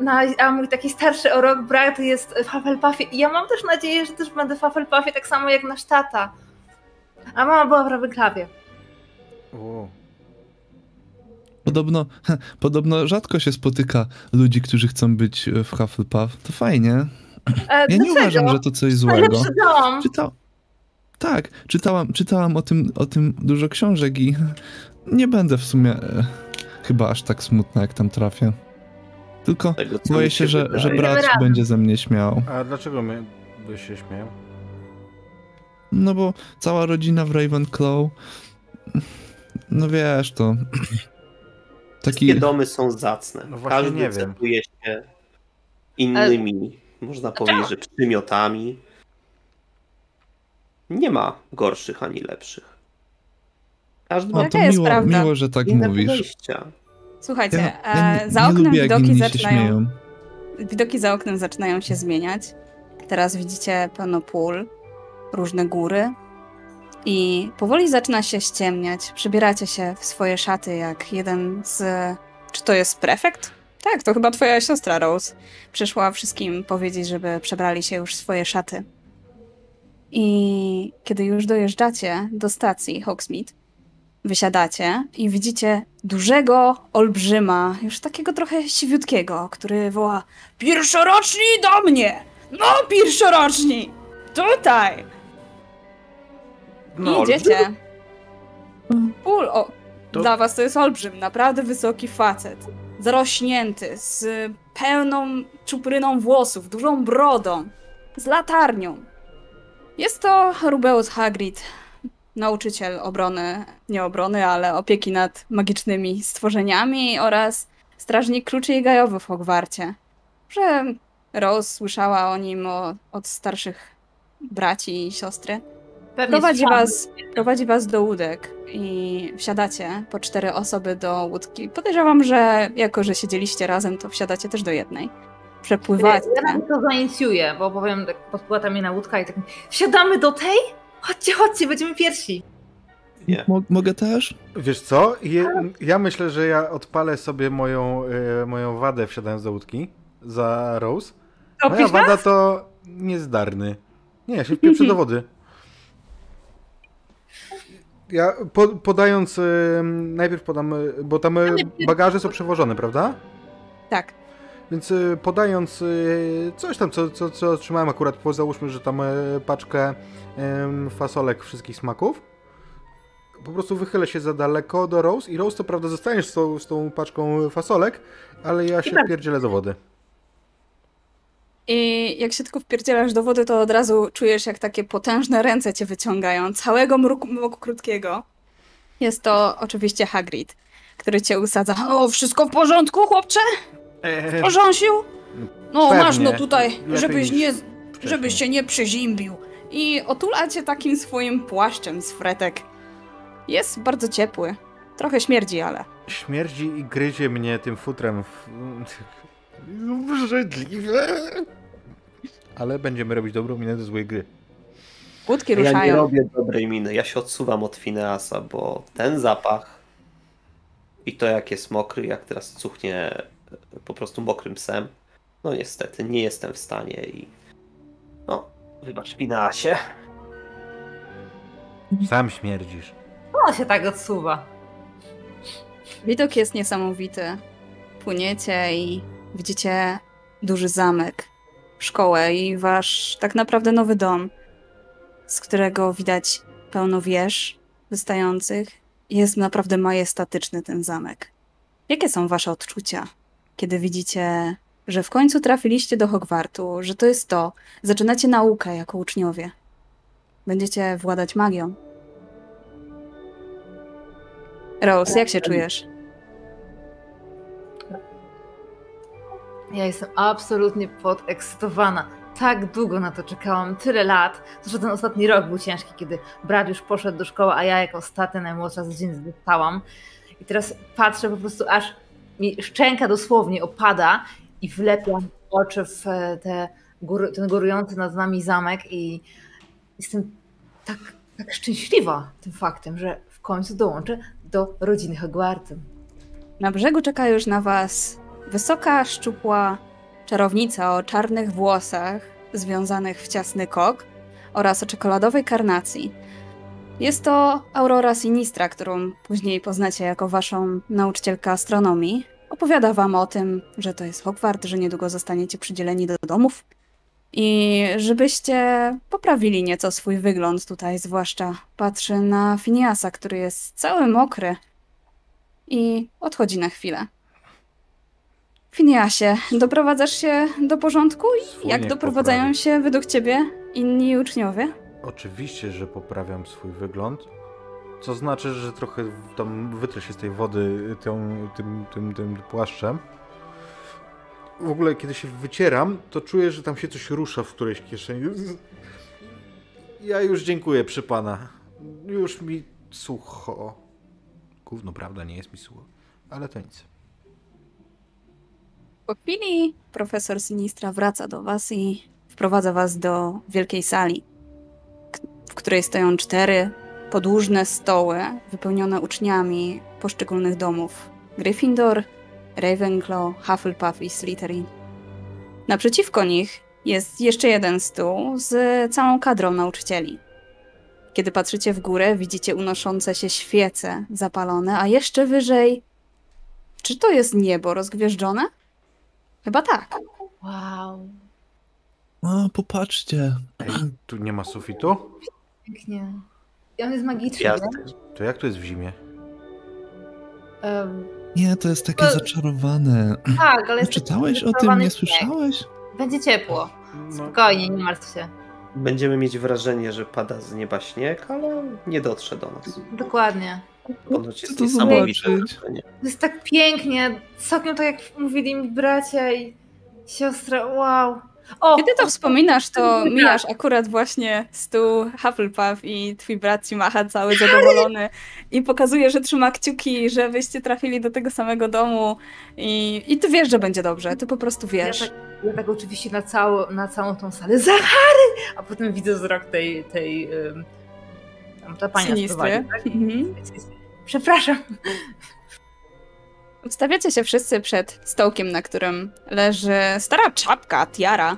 na, a mój taki starszy o rok brat jest w Hufflepuffie. I ja mam też nadzieję, że też będę w Hufflepuffie tak samo jak nasz tata. A mama była w Ravenclawie. O, Podobno, podobno rzadko się spotyka ludzi, którzy chcą być w Hufflepuff. To fajnie. E, Ja nie uważam, że to coś złego. Dom. Czytał... Tak, czytałam, czytałam o, tym, o tym dużo książek i nie będę w sumie e, chyba aż tak smutna, jak tam trafię. Tylko Tego, boję się, że, że brat będzie ze mnie śmiał. a dlaczego my by się śmieją? No bo cała rodzina w Ravenclaw. No wiesz, to. Taki. Wszystkie domy są zacne. No Każdy nie wiem. cechuje się innymi, można powiedzieć, że przymiotami. Nie ma gorszych ani lepszych. Każdy ma Jaka to miło, prawda? miło, że tak inne mówisz. podejścia. Słuchajcie, Ja, ja nie, e, za nie oknem lubię, widoki zaczynają widoki za oknem zaczynają się zmieniać. Teraz widzicie pełno pól, różne góry i powoli zaczyna się ściemniać. Przybieracie się w swoje szaty jak jeden z... Czy to jest prefekt? Tak, to chyba twoja siostra Rose. Przyszła wszystkim powiedzieć, żeby przebrali się już w swoje szaty. I kiedy już dojeżdżacie do stacji Hogsmeade, wysiadacie i widzicie dużego olbrzyma, już takiego trochę siwiutkiego, który woła Pierwszoroczni do mnie! No, pierwszoroczni! Tutaj! I No, idziecie. król, o, To- dla was to jest olbrzym, naprawdę wysoki facet. Zarośnięty, z pełną czupryną włosów, dużą brodą, z latarnią. Jest to Rubeus Hagrid, nauczyciel obrony, nie obrony, ale opieki nad magicznymi stworzeniami oraz strażnik kluczy i gajowy w Hogwarcie. Że Rose słyszała o nim o, od starszych braci i siostry. Pewnie Prowadzi was, prowadzi was do łódek i wsiadacie po cztery osoby do łódki. Podejrzewam, że jako, że siedzieliście razem, to wsiadacie też do jednej. Przepływacie. Ja to zainicjuję, bo powiem, tak podpływa mnie na łódka i tak wsiadamy do tej? Chodźcie, chodźcie, będziemy pierwsi. Nie. Mo- mogę też? Wiesz co? Je, ja myślę, że ja odpalę sobie moją, e, moją wadę wsiadając do łódki za Rose. Moja Opisz wada to niezdarny. Nie, ja się wpieprzę do wody. Ja po, podając, e, najpierw podam, e, bo tam bagaże są przewożone, prawda? Tak. Więc e, podając e, coś tam, co, co, co otrzymałem akurat, po, załóżmy, że tam e, paczkę fasolek wszystkich smaków, po prostu wychylę się za daleko do Rose i Rose to prawda zostaniesz z tą, z tą paczką fasolek, ale ja się pierdzielę do wody. I jak się tylko wpierdzielasz do wody, to od razu czujesz, jak takie potężne ręce cię wyciągają, całego mruku, mroku krótkiego. Jest to oczywiście Hagrid, który cię usadza. O, wszystko w porządku, chłopcze? Eee, Porząsił? No, Pewnie. masz no tutaj, Lepiej żebyś nie, żebyś się nie przyzimbił. I otula cię takim swoim płaszczem z fretek. Jest bardzo ciepły. Trochę śmierdzi, ale. Śmierdzi i gryzie mnie tym futrem. w- Obrzydliwe. Ale będziemy robić dobrą minę do złej gry. Łódki Ja nie ruszają. robię dobrej miny, ja się odsuwam od Fineasa, bo ten zapach i to jak jest mokry, jak teraz cuchnie po prostu mokrym psem, no niestety nie jestem w stanie i no, wybacz Fineasie. Sam śmierdzisz. On się tak odsuwa. Widok jest niesamowity. Płyniecie i widzicie duży zamek, szkołę i wasz tak naprawdę nowy dom, z którego widać pełno wież wystających. Jest naprawdę majestatyczny ten zamek. Jakie są wasze odczucia, kiedy widzicie, że w końcu trafiliście do Hogwartu, że to jest to, zaczynacie naukę jako uczniowie. Będziecie władać magią. Rose, jak się czujesz? Ja jestem absolutnie podekscytowana. Tak długo na to czekałam, tyle lat. Zresztą ten ostatni rok był ciężki, kiedy brat już poszedł do szkoły, a ja jako ostatnia najmłodsza z rodziny zostałam. I teraz patrzę po prostu, aż mi szczęka dosłownie opada i wlepiam oczy w e, te ten górujący nad nami zamek i jestem tak, tak szczęśliwa tym faktem, że w końcu dołączę do rodziny Hogwartu. Na brzegu czeka już na was wysoka, szczupła czarownica o czarnych włosach związanych w ciasny kok oraz o czekoladowej karnacji. Jest to Aurora Sinistra, którą później poznacie jako waszą nauczycielkę astronomii. Opowiada wam o tym, że to jest Hogwart, że niedługo zostaniecie przydzieleni do domów i żebyście poprawili nieco swój wygląd tutaj, zwłaszcza patrzy na Finiasa, który jest cały mokry i odchodzi na chwilę. Finiasie, doprowadzasz się do porządku? I Swój jak niech doprowadzają poprawi. się według ciebie inni uczniowie? Oczywiście, że poprawiam swój wygląd. Co znaczy, że trochę tam wytrę się z tej wody tą, tym, tym, tym płaszczem. W ogóle, kiedy się wycieram, to czuję, że tam się coś rusza w którejś kieszeni. Ja już dziękuję, przy pana. Już mi sucho. Gówno, prawda, nie jest mi sucho. Ale to nic. Po chwili profesor Sinistra wraca do was i wprowadza was do wielkiej sali, w której stoją cztery podłużne stoły wypełnione uczniami poszczególnych domów. Gryffindor, Ravenclaw, Hufflepuff i Slytherin. Naprzeciwko nich jest jeszcze jeden stół z całą kadrą nauczycieli. Kiedy patrzycie w górę, widzicie unoszące się świece zapalone, a jeszcze wyżej... Czy to jest niebo rozgwieżdżone? Chyba tak. Wow, O, popatrzcie. Ej, tu nie ma sufitu? pięknie. I on jest magiczny, Gwiazdy. To jak to jest w zimie? Um, Nie, to jest takie To- zaczarowane. tak, ale Nie jest czytałeś o tym? Nie śnieg. słyszałeś? Będzie ciepło. No, Spokojnie, nie martw się. będziemy mieć wrażenie, że pada z nieba śnieg, ale nie dotrze do nas. Dokładnie. Ponoć jest to niesamowite wrażenie. To jest tak pięknie. Sokiem, tak jak mówili mi bracia i siostra. Wow. O! Kiedy to wspominasz, to mijasz akurat właśnie stół Hufflepuff i twój brat ci macha cały zadowolony i pokazuje, że trzyma kciuki, żebyście trafili do tego samego domu i, i ty wiesz, że będzie dobrze, ty po prostu Ja wiesz. tak, ja tak oczywiście na, całą na całą tą salę. Zachary! A potem widzę wzrok tej. tej tam ta pani Sinistry. tak? Mhm. Przepraszam. Ustawiacie się wszyscy przed stołkiem, na którym leży stara czapka, tiara.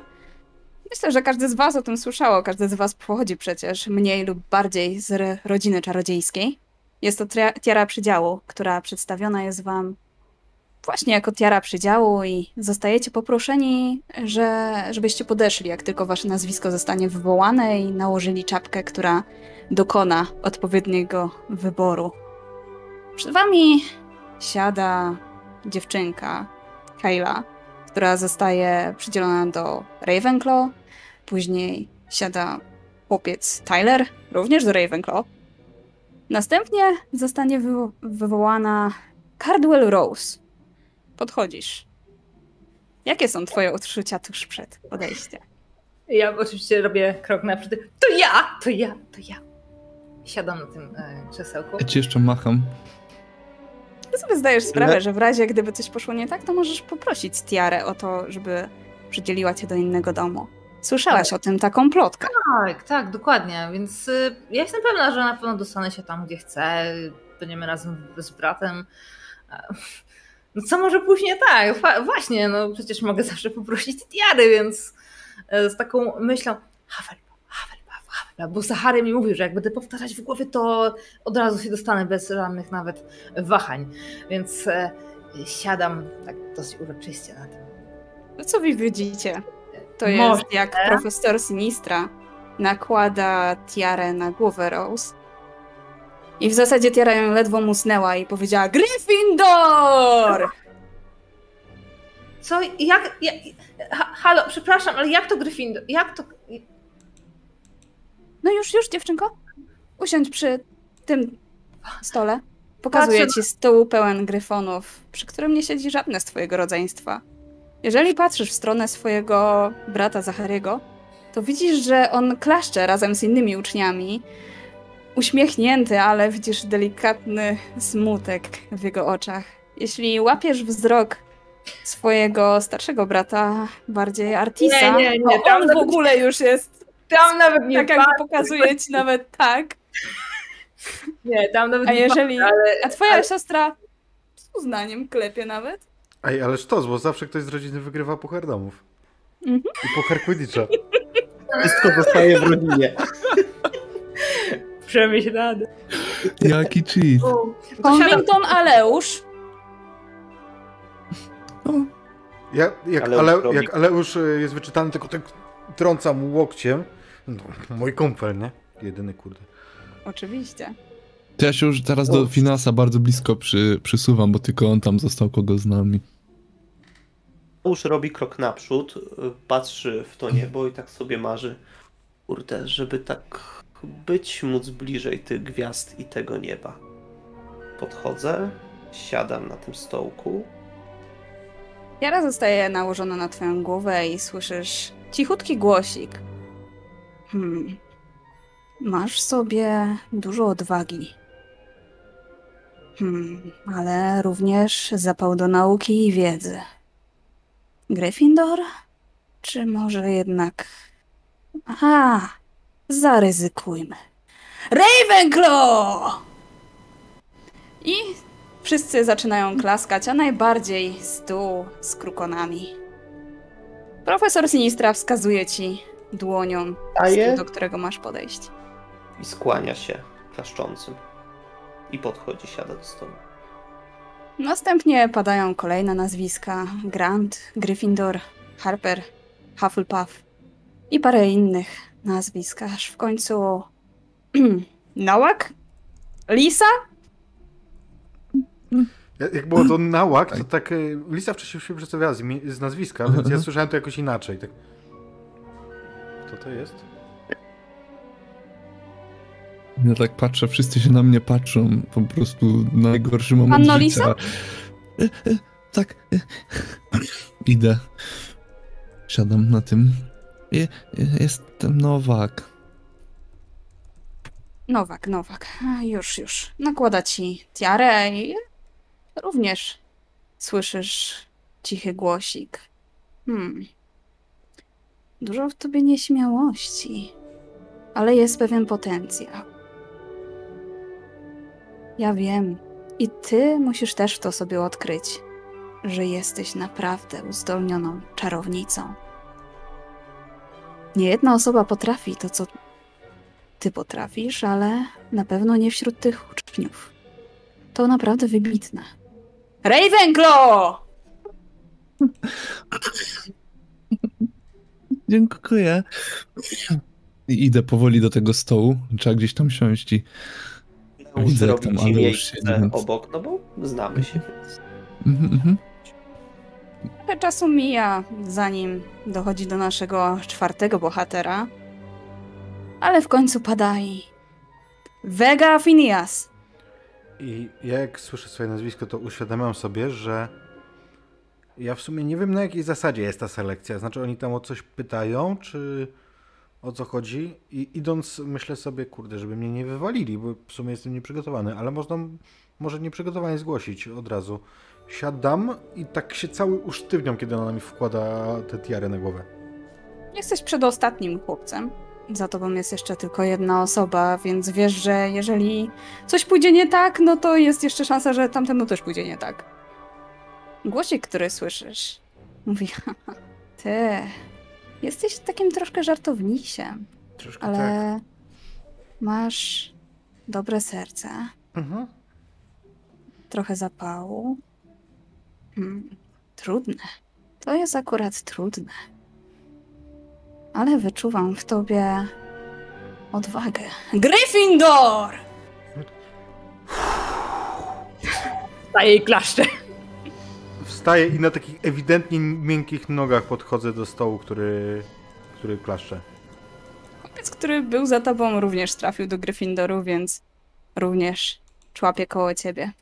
Myślę, że każdy z was o tym słyszało, każdy z was pochodzi przecież mniej lub bardziej z rodziny czarodziejskiej. Jest to tiara przydziału, która przedstawiona jest wam właśnie jako tiara przydziału i zostajecie poproszeni, że, żebyście podeszli, jak tylko wasze nazwisko zostanie wywołane i nałożyli czapkę, która dokona odpowiedniego wyboru. Przed wami siada dziewczynka, Kayla, która zostaje przydzielona do Ravenclaw. Później siada chłopiec Tyler, również do Ravenclaw. Następnie zostanie wywo- wywołana Cardwell Rose. Podchodzisz. Jakie są twoje odczucia tuż przed podejściem? Ja oczywiście robię krok naprzód. To ja! To ja! To ja! Siadam na tym e, krzesełku. Ja ci jeszcze macham. Ty sobie zdajesz sprawę, że w razie gdyby coś poszło nie tak, to możesz poprosić Tiarę o to, żeby przydzieliła cię do innego domu. Słyszałaś o tym taką plotkę. Tak, tak, dokładnie. Więc y, ja jestem pewna, że na pewno dostanę się tam, gdzie chcę. Będziemy razem z bratem. E, No co może później tak? Właśnie, no przecież mogę zawsze poprosić Tiary, więc e, z taką myślą Hufflepuff, bo Sahary mi mówił, że jak będę powtarzać w głowie, to od razu się dostanę bez żadnych nawet wahań. Więc e, siadam tak dosyć uroczyście na tym. To co wy widzicie? To Może. jest jak profesor Sinistra nakłada tiarę na głowę Rose. I w zasadzie tiara ją ledwo musnęła i powiedziała Gryffindor! Co? Jak? jak ha, halo, przepraszam, ale jak to Gryffindor? Jak to... No już, już dziewczynko. Usiądź przy tym stole. Pokazuję Patrzę- ci stół pełen gryfonów, przy którym nie siedzi żadne z twojego rodzeństwa. Jeżeli patrzysz w stronę swojego brata Zachariego, to widzisz, że on klaszcze razem z innymi uczniami. Uśmiechnięty, ale widzisz delikatny smutek w jego oczach. Jeśli łapiesz wzrok swojego starszego brata, bardziej Artisa, Nie, nie, nie, on w ogóle już jest Tam nawet nie tak jak patrzę, pokazuje ci nawet tak. Nie, tam nawet A nie jeżeli. patrzę, ale... A twoja siostra z uznaniem klepie nawet. Ej, ale sztos, bo zawsze ktoś z rodziny wygrywa puchar domów. Mhm. I puchar Quidditcha. Wszystko zostaje w rodzinie. Przemyślane. Jaki cheat. To. Convington Aleusz. O, Ja, jak, Aleusz Ale, jak Aleusz y, jest wyczytany, tylko tak trąca mu łokciem. No, mój kumpel, nie? Jedyny kurde. Oczywiście. to ja się już teraz do Finasa bardzo blisko przy, przysuwam, bo tylko on tam został kogo z nami. Już robi krok naprzód, patrzy w to niebo i tak sobie marzy. Kurde, żeby tak być, móc bliżej tych gwiazd i tego nieba. Podchodzę, siadam na tym stołku. Jara zostaje nałożona na twoją głowę i słyszysz cichutki głosik. Hmm. Masz sobie dużo odwagi. Hmm, ale również zapał do nauki i wiedzy. Gryffindor? Czy może jednak... Aha, zaryzykujmy. Ravenclaw! I Wszyscy zaczynają klaskać, a najbardziej stół z krukonami. Profesor Sinistra wskazuje ci dłonią, stół, do którego masz podejść. i skłania się klaszczącym. I podchodzi, siada do stołu. Następnie padają kolejne nazwiska: Grant, Gryffindor, Harper, Hufflepuff i parę innych nazwisk, aż w końcu Nowak? Lisa? Jak było to nałak, to tak y, Lisa wcześniej się przedstawiała z, z nazwiska, więc ja słyszałem to jakoś inaczej. Tak. Kto to jest? Ja tak patrzę, wszyscy się na mnie patrzą, po prostu najgorszy moment Panno życia. Lisa? E, e, tak. e. Idę. Siadam na tym. Je, jestem Nowak. Nowak, Nowak. A, już, już. Nakłada ci tiarę i również słyszysz cichy głosik. Hmm. Dużo w tobie nieśmiałości, ale jest pewien potencjał. Ja wiem. I ty musisz też to sobie odkryć, że jesteś naprawdę uzdolnioną czarownicą. Nie jedna osoba potrafi to, co ty potrafisz, ale na pewno nie wśród tych uczniów. To naprawdę wybitne. Ravenclaw! Dziękuję. I idę powoli do tego stołu. Trzeba gdzieś tam siąść i... Neusz Widzę, jak tam obok, no bo znamy się, więc... Mhm, mhm. Trochę czasu mija, zanim dochodzi do naszego czwartego bohatera. Ale w końcu pada i... Vega Phineas! I ja jak słyszę swoje nazwisko, to uświadamiam sobie, że ja w sumie nie wiem na jakiej zasadzie jest ta selekcja. Znaczy oni tam o coś pytają, czy o co chodzi? I idąc myślę sobie, kurde, żeby mnie nie wywalili, bo w sumie jestem nieprzygotowany, ale można może nieprzygotowanie zgłosić od razu. Siadam i tak się cały usztywniam, kiedy ona mi wkłada tę tiarę na głowę. Jesteś przedostatnim chłopcem. Za tobą jest jeszcze tylko jedna osoba, więc wiesz, że jeżeli coś pójdzie nie tak, no to jest jeszcze szansa, że tamtemu też pójdzie nie tak. Głosik, który słyszysz, mówi: "Haha, Ty, jesteś takim troszkę żartownisiem, Troszkę tak. ale masz dobre serce, Mhm. trochę zapału. Hmm, trudne. To jest akurat trudne. Ale wyczuwam w tobie odwagę. Gryffindor! Staje i klaszcze. Wstaję i na takich ewidentnie miękkich nogach podchodzę do stołu, który, który klaszcze. Chłopiec, który był za tobą, również trafił do Gryffindoru, więc również człapie koło ciebie.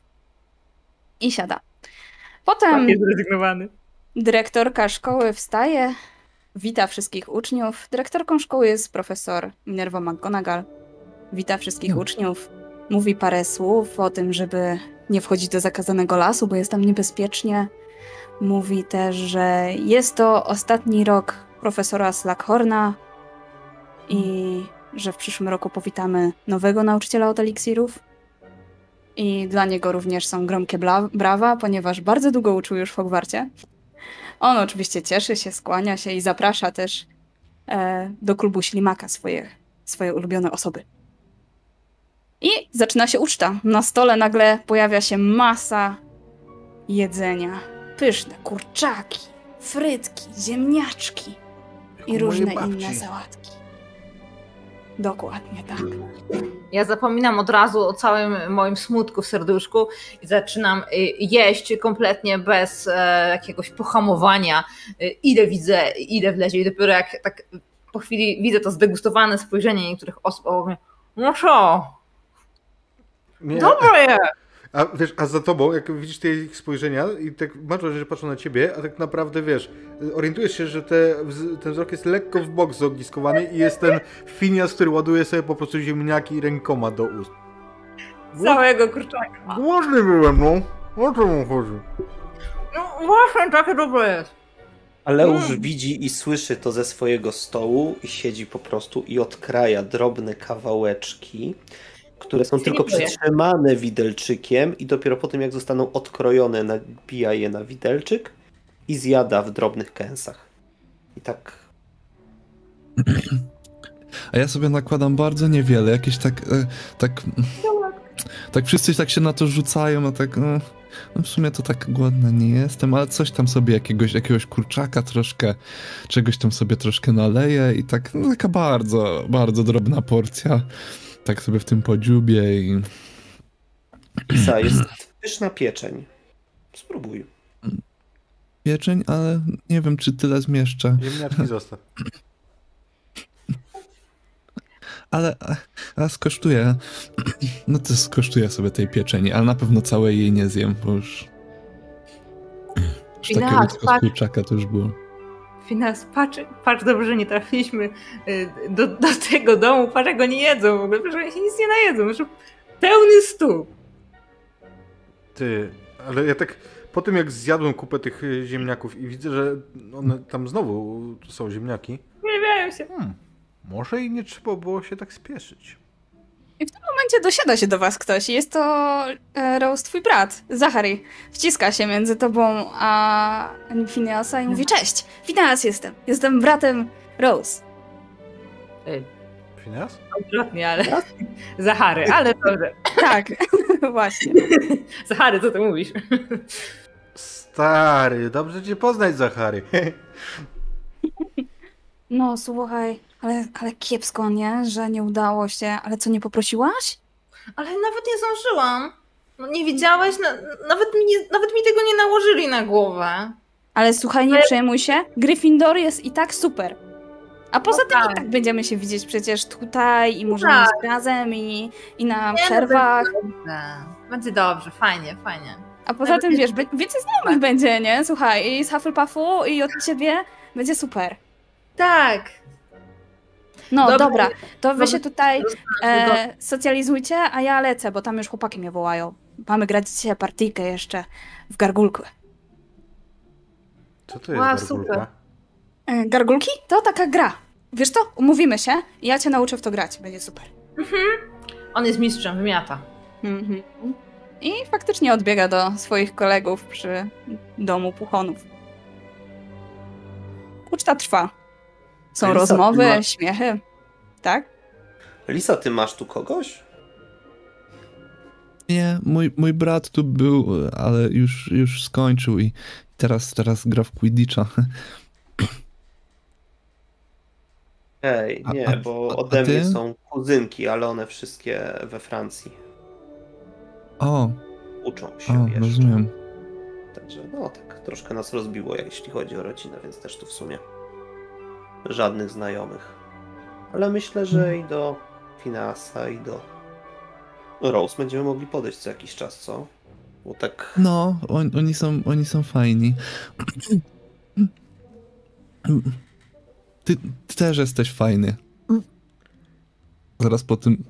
I siada. Potem Jest zrezygnowany. dyrektorka szkoły wstaje, wita wszystkich uczniów. Dyrektorką szkoły jest profesor Minerva McGonagall. Wita wszystkich Hmm. uczniów. Mówi parę słów o tym, żeby nie wchodzić do zakazanego lasu, bo jest tam niebezpiecznie. Mówi też, że jest to ostatni rok profesora Slackhorna i że w przyszłym roku powitamy nowego nauczyciela od eliksirów. I dla niego również są gromkie brawa, ponieważ bardzo długo uczył już w Hogwarcie. On oczywiście cieszy się, skłania się i zaprasza też e, do klubu ślimaka swoje, swoje ulubione osoby. I zaczyna się uczta. Na stole nagle pojawia się masa jedzenia. Pyszne kurczaki, frytki, ziemniaczki i różne inne sałatki. Dokładnie tak. Ja zapominam od razu o całym moim smutku w serduszku i zaczynam y, jeść kompletnie bez e, jakiegoś pohamowania. Y, Ile widzę, ile wlezie i dopiero jak tak po chwili widzę to zdegustowane spojrzenie niektórych osób, obok mnie, no co, dobre jest. A wiesz, a za tobą, jak widzisz te ich spojrzenia i tak masz wrażenie, że patrzą na ciebie, a tak naprawdę wiesz, orientujesz się, że te, ten wzrok jest lekko w bok zogniskowany i jest ten finias, który ładuje sobie po prostu ziemniaki rękoma do ust. Całego kurczaka. Głodny byłem, no. O co mu chodzi? No właśnie, takie dobre jest. Aleusz Mm. widzi i słyszy to ze swojego stołu i siedzi po prostu i odkraja drobne kawałeczki, które są tylko przytrzymane widelczykiem i dopiero po tym jak zostaną odkrojone nabija je na widelczyk i zjada w drobnych kęsach. I tak. A ja sobie nakładam bardzo niewiele, jakieś tak, e, tak, tak wszyscy tak się na to rzucają, a tak, no, no w sumie to tak głodny nie jestem, ale coś tam sobie jakiegoś, jakiegoś kurczaka troszkę, czegoś tam sobie troszkę naleję i tak, no taka bardzo, bardzo drobna porcja, tak sobie w tym podziubie i Isa jest pyszna pieczeń. Spróbuj. Pieczeń, ale nie wiem, czy tyle zmieszczę. Ziemniaczki zostaw. Ale a, a skosztuję. No to skosztuję sobie tej pieczeni, ale na pewno całej jej nie zjem, bo już. Już takie Finał, łódko z kurczaka to już było. Finas, patrz, patrz, dobrze, że nie trafiliśmy y, do, do tego domu, patrz, jak oni jedzą w ogóle, oni się nic nie najedzą, pełny stół. Ty, ale ja tak po tym jak zjadłem kupę tych y, ziemniaków i widzę, że one tam znowu są ziemniaki, Uwielbiają się. hmm, może i nie trzeba było się tak spieszyć. W momencie dosiada się do was ktoś i jest to e, Rose, twój brat, Zachary. Wciska się między tobą a Phineasa i mówi, cześć, Phineas jestem, jestem bratem Rose. Y, Phineas? Odwrotnie, ale... Zachary, ale dobrze. Tak, właśnie. Zachary, co ty mówisz? Stary, dobrze cię poznać, Zachary. No słuchaj, ale, ale kiepsko, nie? Że nie udało się, ale co, nie poprosiłaś? Ale nawet nie zdążyłam. No nie widziałeś? Na, nawet, mi nie, nawet mi tego nie nałożyli na głowę. Ale słuchaj, nie przejmuj się, Gryffindor jest i tak super. A poza No tym tak. i tak będziemy się widzieć przecież tutaj i możemy tak. być razem i, i na Nie, no przerwach. Dobrze. Będzie dobrze, fajnie, fajnie. A poza tym, wiesz, be- więcej znajomych będzie, nie? Słuchaj, i z Hufflepuffu i od ciebie będzie super. Tak. No Dobra. dobra, to wy się tutaj E... socjalizujcie, a ja lecę, bo tam już chłopaki mnie wołają. Mamy grać dzisiaj partyjkę jeszcze w gargulkę. Co to jest Wow, gargulka? super. E, gargulki? To taka gra. Wiesz co? Umówimy się i ja cię nauczę w to grać. Będzie super. On jest mistrzem, wymiata. Mhm. I faktycznie odbiega do swoich kolegów przy domu puchonów. Uczta trwa. Są Elisa, rozmowy, ma- śmiechy. Tak? Lisa, ty masz tu kogoś? Nie, mój, mój brat tu był, ale już, już skończył i teraz, teraz gra w Quidditcha. Ej, nie, a- bo a ode mnie są kuzynki, ale one wszystkie we Francji. O, Uczą się o, jeszcze. rozumiem. Także no tak, troszkę nas rozbiło, jeśli chodzi o rodzinę, więc też tu w sumie żadnych znajomych. Ale myślę, że i do Finasa, i do Rose będziemy mogli podejść co jakiś czas, co? Bo tak No, on, oni, są, oni są fajni. Ty, ty też jesteś fajny. Zaraz po tym.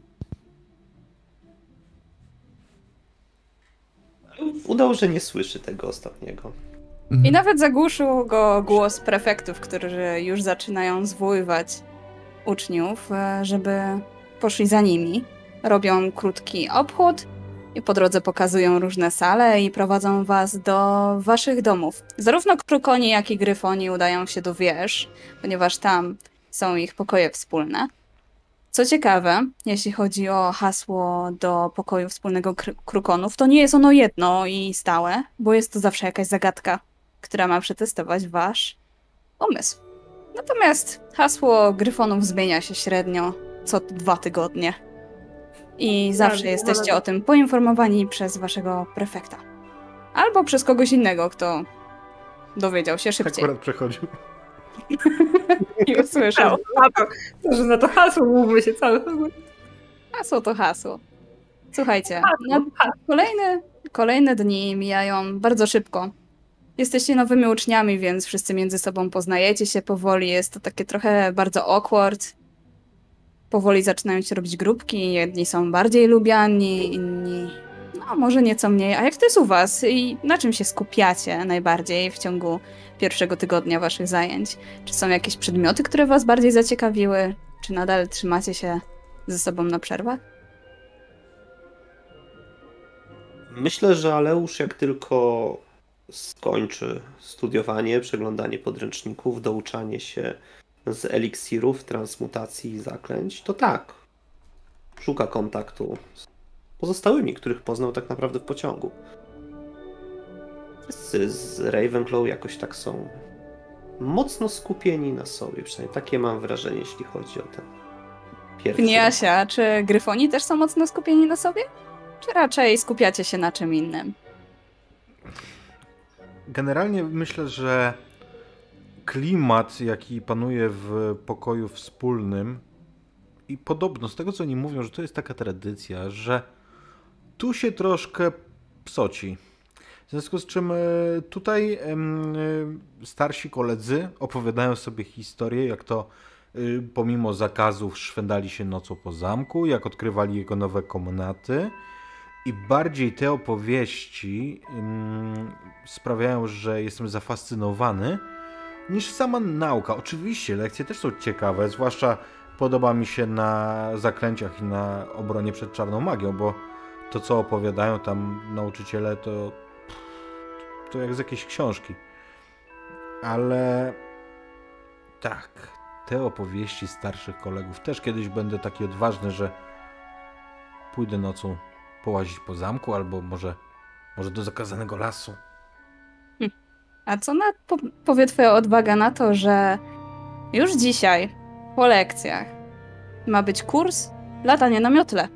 udał, że nie słyszy tego ostatniego. Mhm. I nawet zagłuszył go głos prefektów, którzy już zaczynają zwoływać uczniów, e, żeby poszli za nimi. Robią krótki obchód i po drodze pokazują różne sale i prowadzą was do waszych domów. Zarówno krukoni, jak i gryfoni udają się do wież, ponieważ tam są ich pokoje wspólne. Co ciekawe, jeśli chodzi o hasło do pokoju wspólnego kr- krukonów, to nie jest ono jedno i stałe, bo jest to zawsze jakaś zagadka, która ma przetestować wasz umysł. Natomiast hasło gryfonów zmienia się średnio co dwa tygodnie. I zawsze Tak, jesteście o tym poinformowani przez waszego prefekta. Albo przez kogoś innego, kto dowiedział się szybciej Akurat przechodził. i usłyszał. To, że na to hasło mówmy się cały Hasło to hasło. Słuchajcie, no, kolejne, kolejne dni mijają bardzo szybko. Jesteście nowymi uczniami, więc wszyscy między sobą poznajecie się powoli. Jest to takie trochę bardzo awkward. Powoli zaczynają się robić grupki. Jedni są bardziej lubiani, inni no może nieco mniej. A jak to jest u was? I na czym się skupiacie najbardziej w ciągu pierwszego tygodnia waszych zajęć? Czy są jakieś przedmioty, które was bardziej zaciekawiły? Czy nadal trzymacie się ze sobą na przerwach? Myślę, że Aleusz jak tylko skończy studiowanie, przeglądanie podręczników, douczanie się z eliksirów, transmutacji i zaklęć, to tak. Szuka kontaktu z pozostałymi, których poznał tak naprawdę w pociągu. Wszyscy z Ravenclaw jakoś tak są mocno skupieni na sobie, przynajmniej takie mam wrażenie, jeśli chodzi o ten pierwszy. Pniasia, czy gryfoni też są mocno skupieni na sobie? Czy raczej skupiacie się na czym innym? Generalnie myślę, że klimat, jaki panuje w pokoju wspólnym i podobno z tego, co oni mówią, że to jest taka tradycja, że tu się troszkę psoci. W związku z czym e, tutaj e, starsi koledzy opowiadają sobie historię, jak to e, pomimo zakazów szwendali się nocą po zamku, jak odkrywali jego nowe komnaty. I bardziej te opowieści sprawiają, że jestem zafascynowany niż sama nauka. Oczywiście lekcje też są ciekawe, zwłaszcza podoba mi się na zaklęciach i na obronie przed czarną magią, bo to co opowiadają tam nauczyciele to to jak z jakiejś książki. Ale tak, te opowieści starszych kolegów też kiedyś będę taki odważny, że pójdę nocą połazić po zamku albo może może do zakazanego lasu. Hm. A co na, po, powie twoja odwaga na to, że już dzisiaj po lekcjach ma być kurs latania na miotle?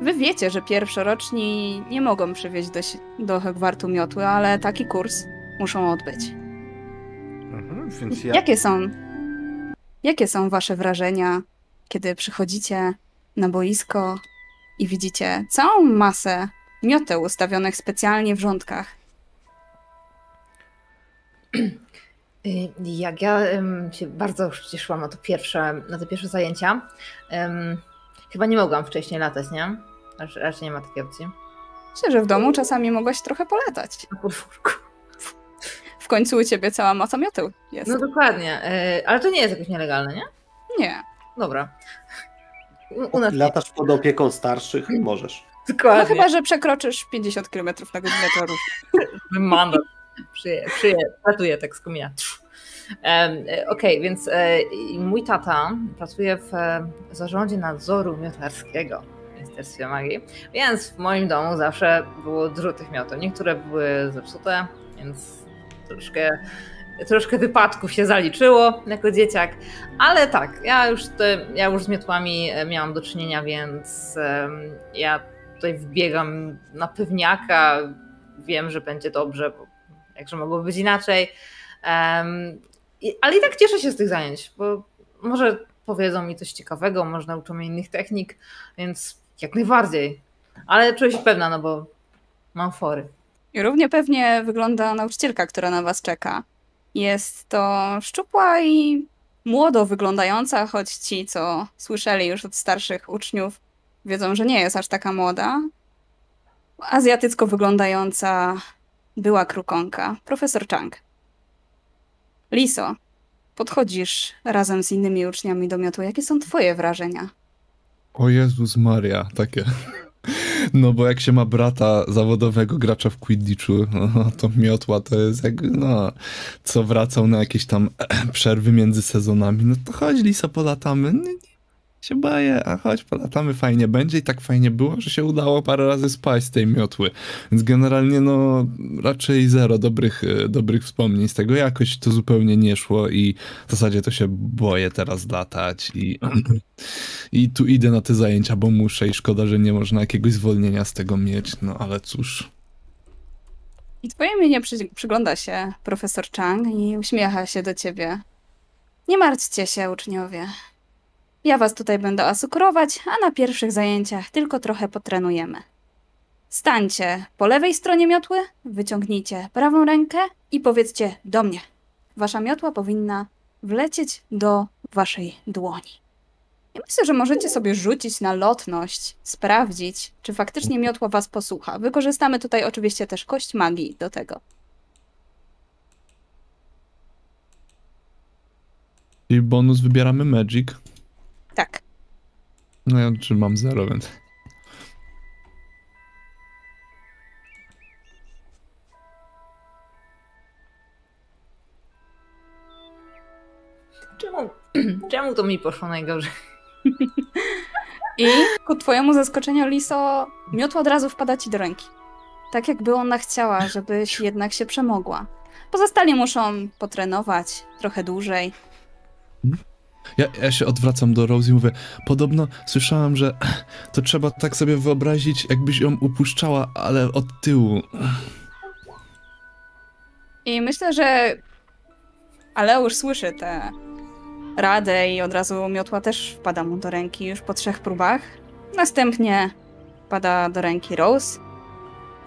Wy wiecie, że pierwszoroczni nie mogą przywieźć do, do Hogwartu miotły, ale taki kurs muszą odbyć. Mhm, więc ja... Jakie są Jakie są wasze wrażenia, kiedy przychodzicie na boisko i widzicie całą masę mioteł ustawionych specjalnie w rządkach? Jak ja się bardzo cieszyłam na to pierwsze, na te pierwsze zajęcia, Chyba nie mogłam wcześniej latać, nie? Raczej, raczej nie ma takiej opcji. Myślę, że w domu czasami mogłaś trochę polatać. Na podwórku. W końcu u ciebie cała masa mioteł jest. No dokładnie, yy, ale to nie jest jakoś nielegalne, nie? Nie. Dobra. U nas Latasz pod opieką starszych, możesz. Dokładnie. No chyba, że przekroczysz 50 km na godzinę torów. Mandat. Przyje, przyje, ratuję tak z komina. E, okej, okay, więc e, mój tata pracuje w e, zarządzie nadzoru miotlarskiego w Ministerstwie Magii, więc w moim domu zawsze było dużo tych miotów. Niektóre były zepsute, więc troszkę, troszkę wypadków się zaliczyło jako dzieciak, ale tak, ja już, te, ja już z miotłami miałam do czynienia, więc ja tutaj wbiegam na pewniaka, wiem, że będzie dobrze, bo jakże mogłoby być inaczej. Ale i tak cieszę się z tych zajęć, bo może powiedzą mi coś ciekawego, może nauczą mnie innych technik, więc jak najbardziej. Ale czuję się pewna, no bo mam fory. I równie pewnie wygląda nauczycielka, która na was czeka. Jest to szczupła i młodo wyglądająca, choć ci, co słyszeli już od starszych uczniów, wiedzą, że nie jest aż taka młoda. Azjatycko wyglądająca była krukonka, profesor Chang. Liso, podchodzisz razem z innymi uczniami do miotu. Jakie są twoje wrażenia? O Jezus Maria, takie. No bo jak się ma brata zawodowego gracza w Quidditchu, no, to miotła to jest jak, no, co wracał na jakieś tam przerwy między sezonami, no to chodź Lisa, polatamy. Nie, się boję, a chodź, polatamy, fajnie będzie i tak fajnie było, że się udało parę razy spaść z tej miotły. Więc generalnie no raczej zero dobrych, e, dobrych wspomnień z tego. Jakoś to zupełnie nie szło i w zasadzie to się boję teraz latać i, i tu idę na te zajęcia, bo muszę i szkoda, że nie można jakiegoś zwolnienia z tego mieć, no ale cóż. I twoje imię przy, przygląda się profesor Chang i uśmiecha się do ciebie. Nie martwcie się, uczniowie. Ja was tutaj będę asukurować, a na pierwszych zajęciach tylko trochę potrenujemy. Stańcie po lewej stronie miotły, wyciągnijcie prawą rękę i powiedzcie do mnie. Wasza miotła powinna wlecieć do waszej dłoni. I myślę, że możecie sobie rzucić na lotność, sprawdzić, czy faktycznie miotła was posłucha. Wykorzystamy tutaj oczywiście też kość magii do tego. I bonus wybieramy Magic. Tak. No ja mam zero, więc... Czemu, czemu to mi poszło najgorzej? I ku twojemu zaskoczeniu, Liso, miotła od razu wpada ci do ręki. Tak jakby ona chciała, żebyś jednak się przemogła. Pozostali muszą potrenować trochę dłużej. Hmm? Ja, ja się odwracam do Rose i mówię, podobno słyszałam, że to trzeba tak sobie wyobrazić, jakbyś ją upuszczała, ale od tyłu. I myślę, że Aleusz słyszy tę radę i od razu miotła też wpada mu do ręki już po trzech próbach. Następnie wpada do ręki Rose.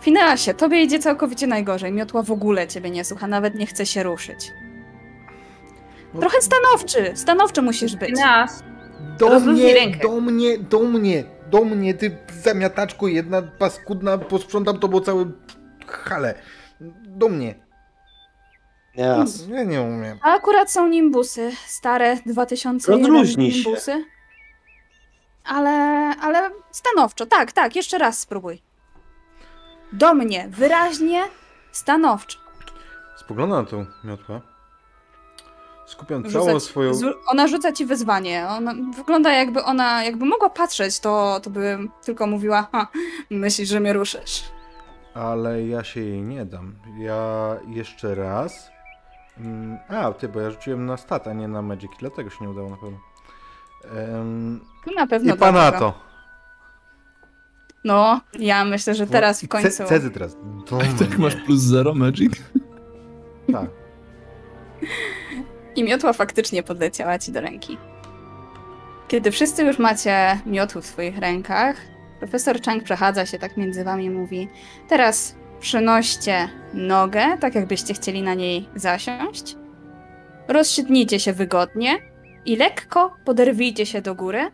Fineasie, tobie idzie całkowicie najgorzej. Miotła w ogóle ciebie nie słucha, nawet nie chce się ruszyć. Trochę stanowczy, stanowczy musisz być. Nas. Do Rozluźnij mnie, rękę. do mnie, do mnie, do mnie, ty zamiataczku jedna paskudna, posprzątam to, bo cały hale. Do mnie. Jas. Ja nie umiem. A akurat są nimbusy, stare 2001 Rozluźnij się. nimbusy. Ale, ale stanowczo, tak, tak, jeszcze raz spróbuj. Do mnie, wyraźnie, stanowczo. Spoglądam na tą miotłę. Skupiam Rzucać- całą swoją... Ona rzuca ci wyzwanie. Ona wygląda jakby ona, jakby mogła patrzeć, to, to by tylko mówiła, ha, myślisz, że mnie ruszysz. Ale ja się jej nie dam. Ja jeszcze raz. Mm, A, ty, bo ja rzuciłem na stat, a nie na Magic, dlatego się nie udało na pewno. No na pewno I pana to. No, ja myślę, że teraz w końcu... Cezy teraz. Do Tak masz plus zero Magic? Tak. I miotła faktycznie podleciała ci do ręki. Kiedy wszyscy już macie miotły w swoich rękach, profesor Chang przechadza się tak między wami i mówi: Teraz przenoście nogę, tak jakbyście chcieli na niej zasiąść. Rozsiednijcie się wygodnie i lekko poderwijcie się do góry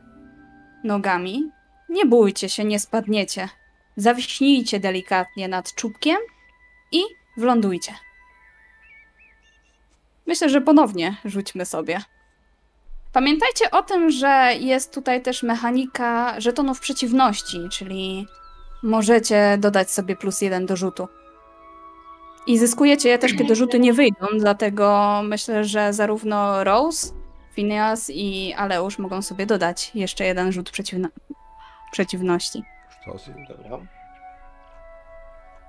nogami. Nie bójcie się, nie spadniecie. Zawiśnijcie delikatnie nad czubkiem i wlądujcie. Myślę, że ponownie rzućmy sobie. Pamiętajcie o tym, że jest tutaj też mechanika żetonów przeciwności, czyli możecie dodać sobie plus jeden do rzutu. I zyskujecie je też, kiedy rzuty nie wyjdą, dlatego myślę, że zarówno Rose, Phineas i Aleusz mogą sobie dodać jeszcze jeden rzut przeciwno- przeciwności. Sztosy. Dobra.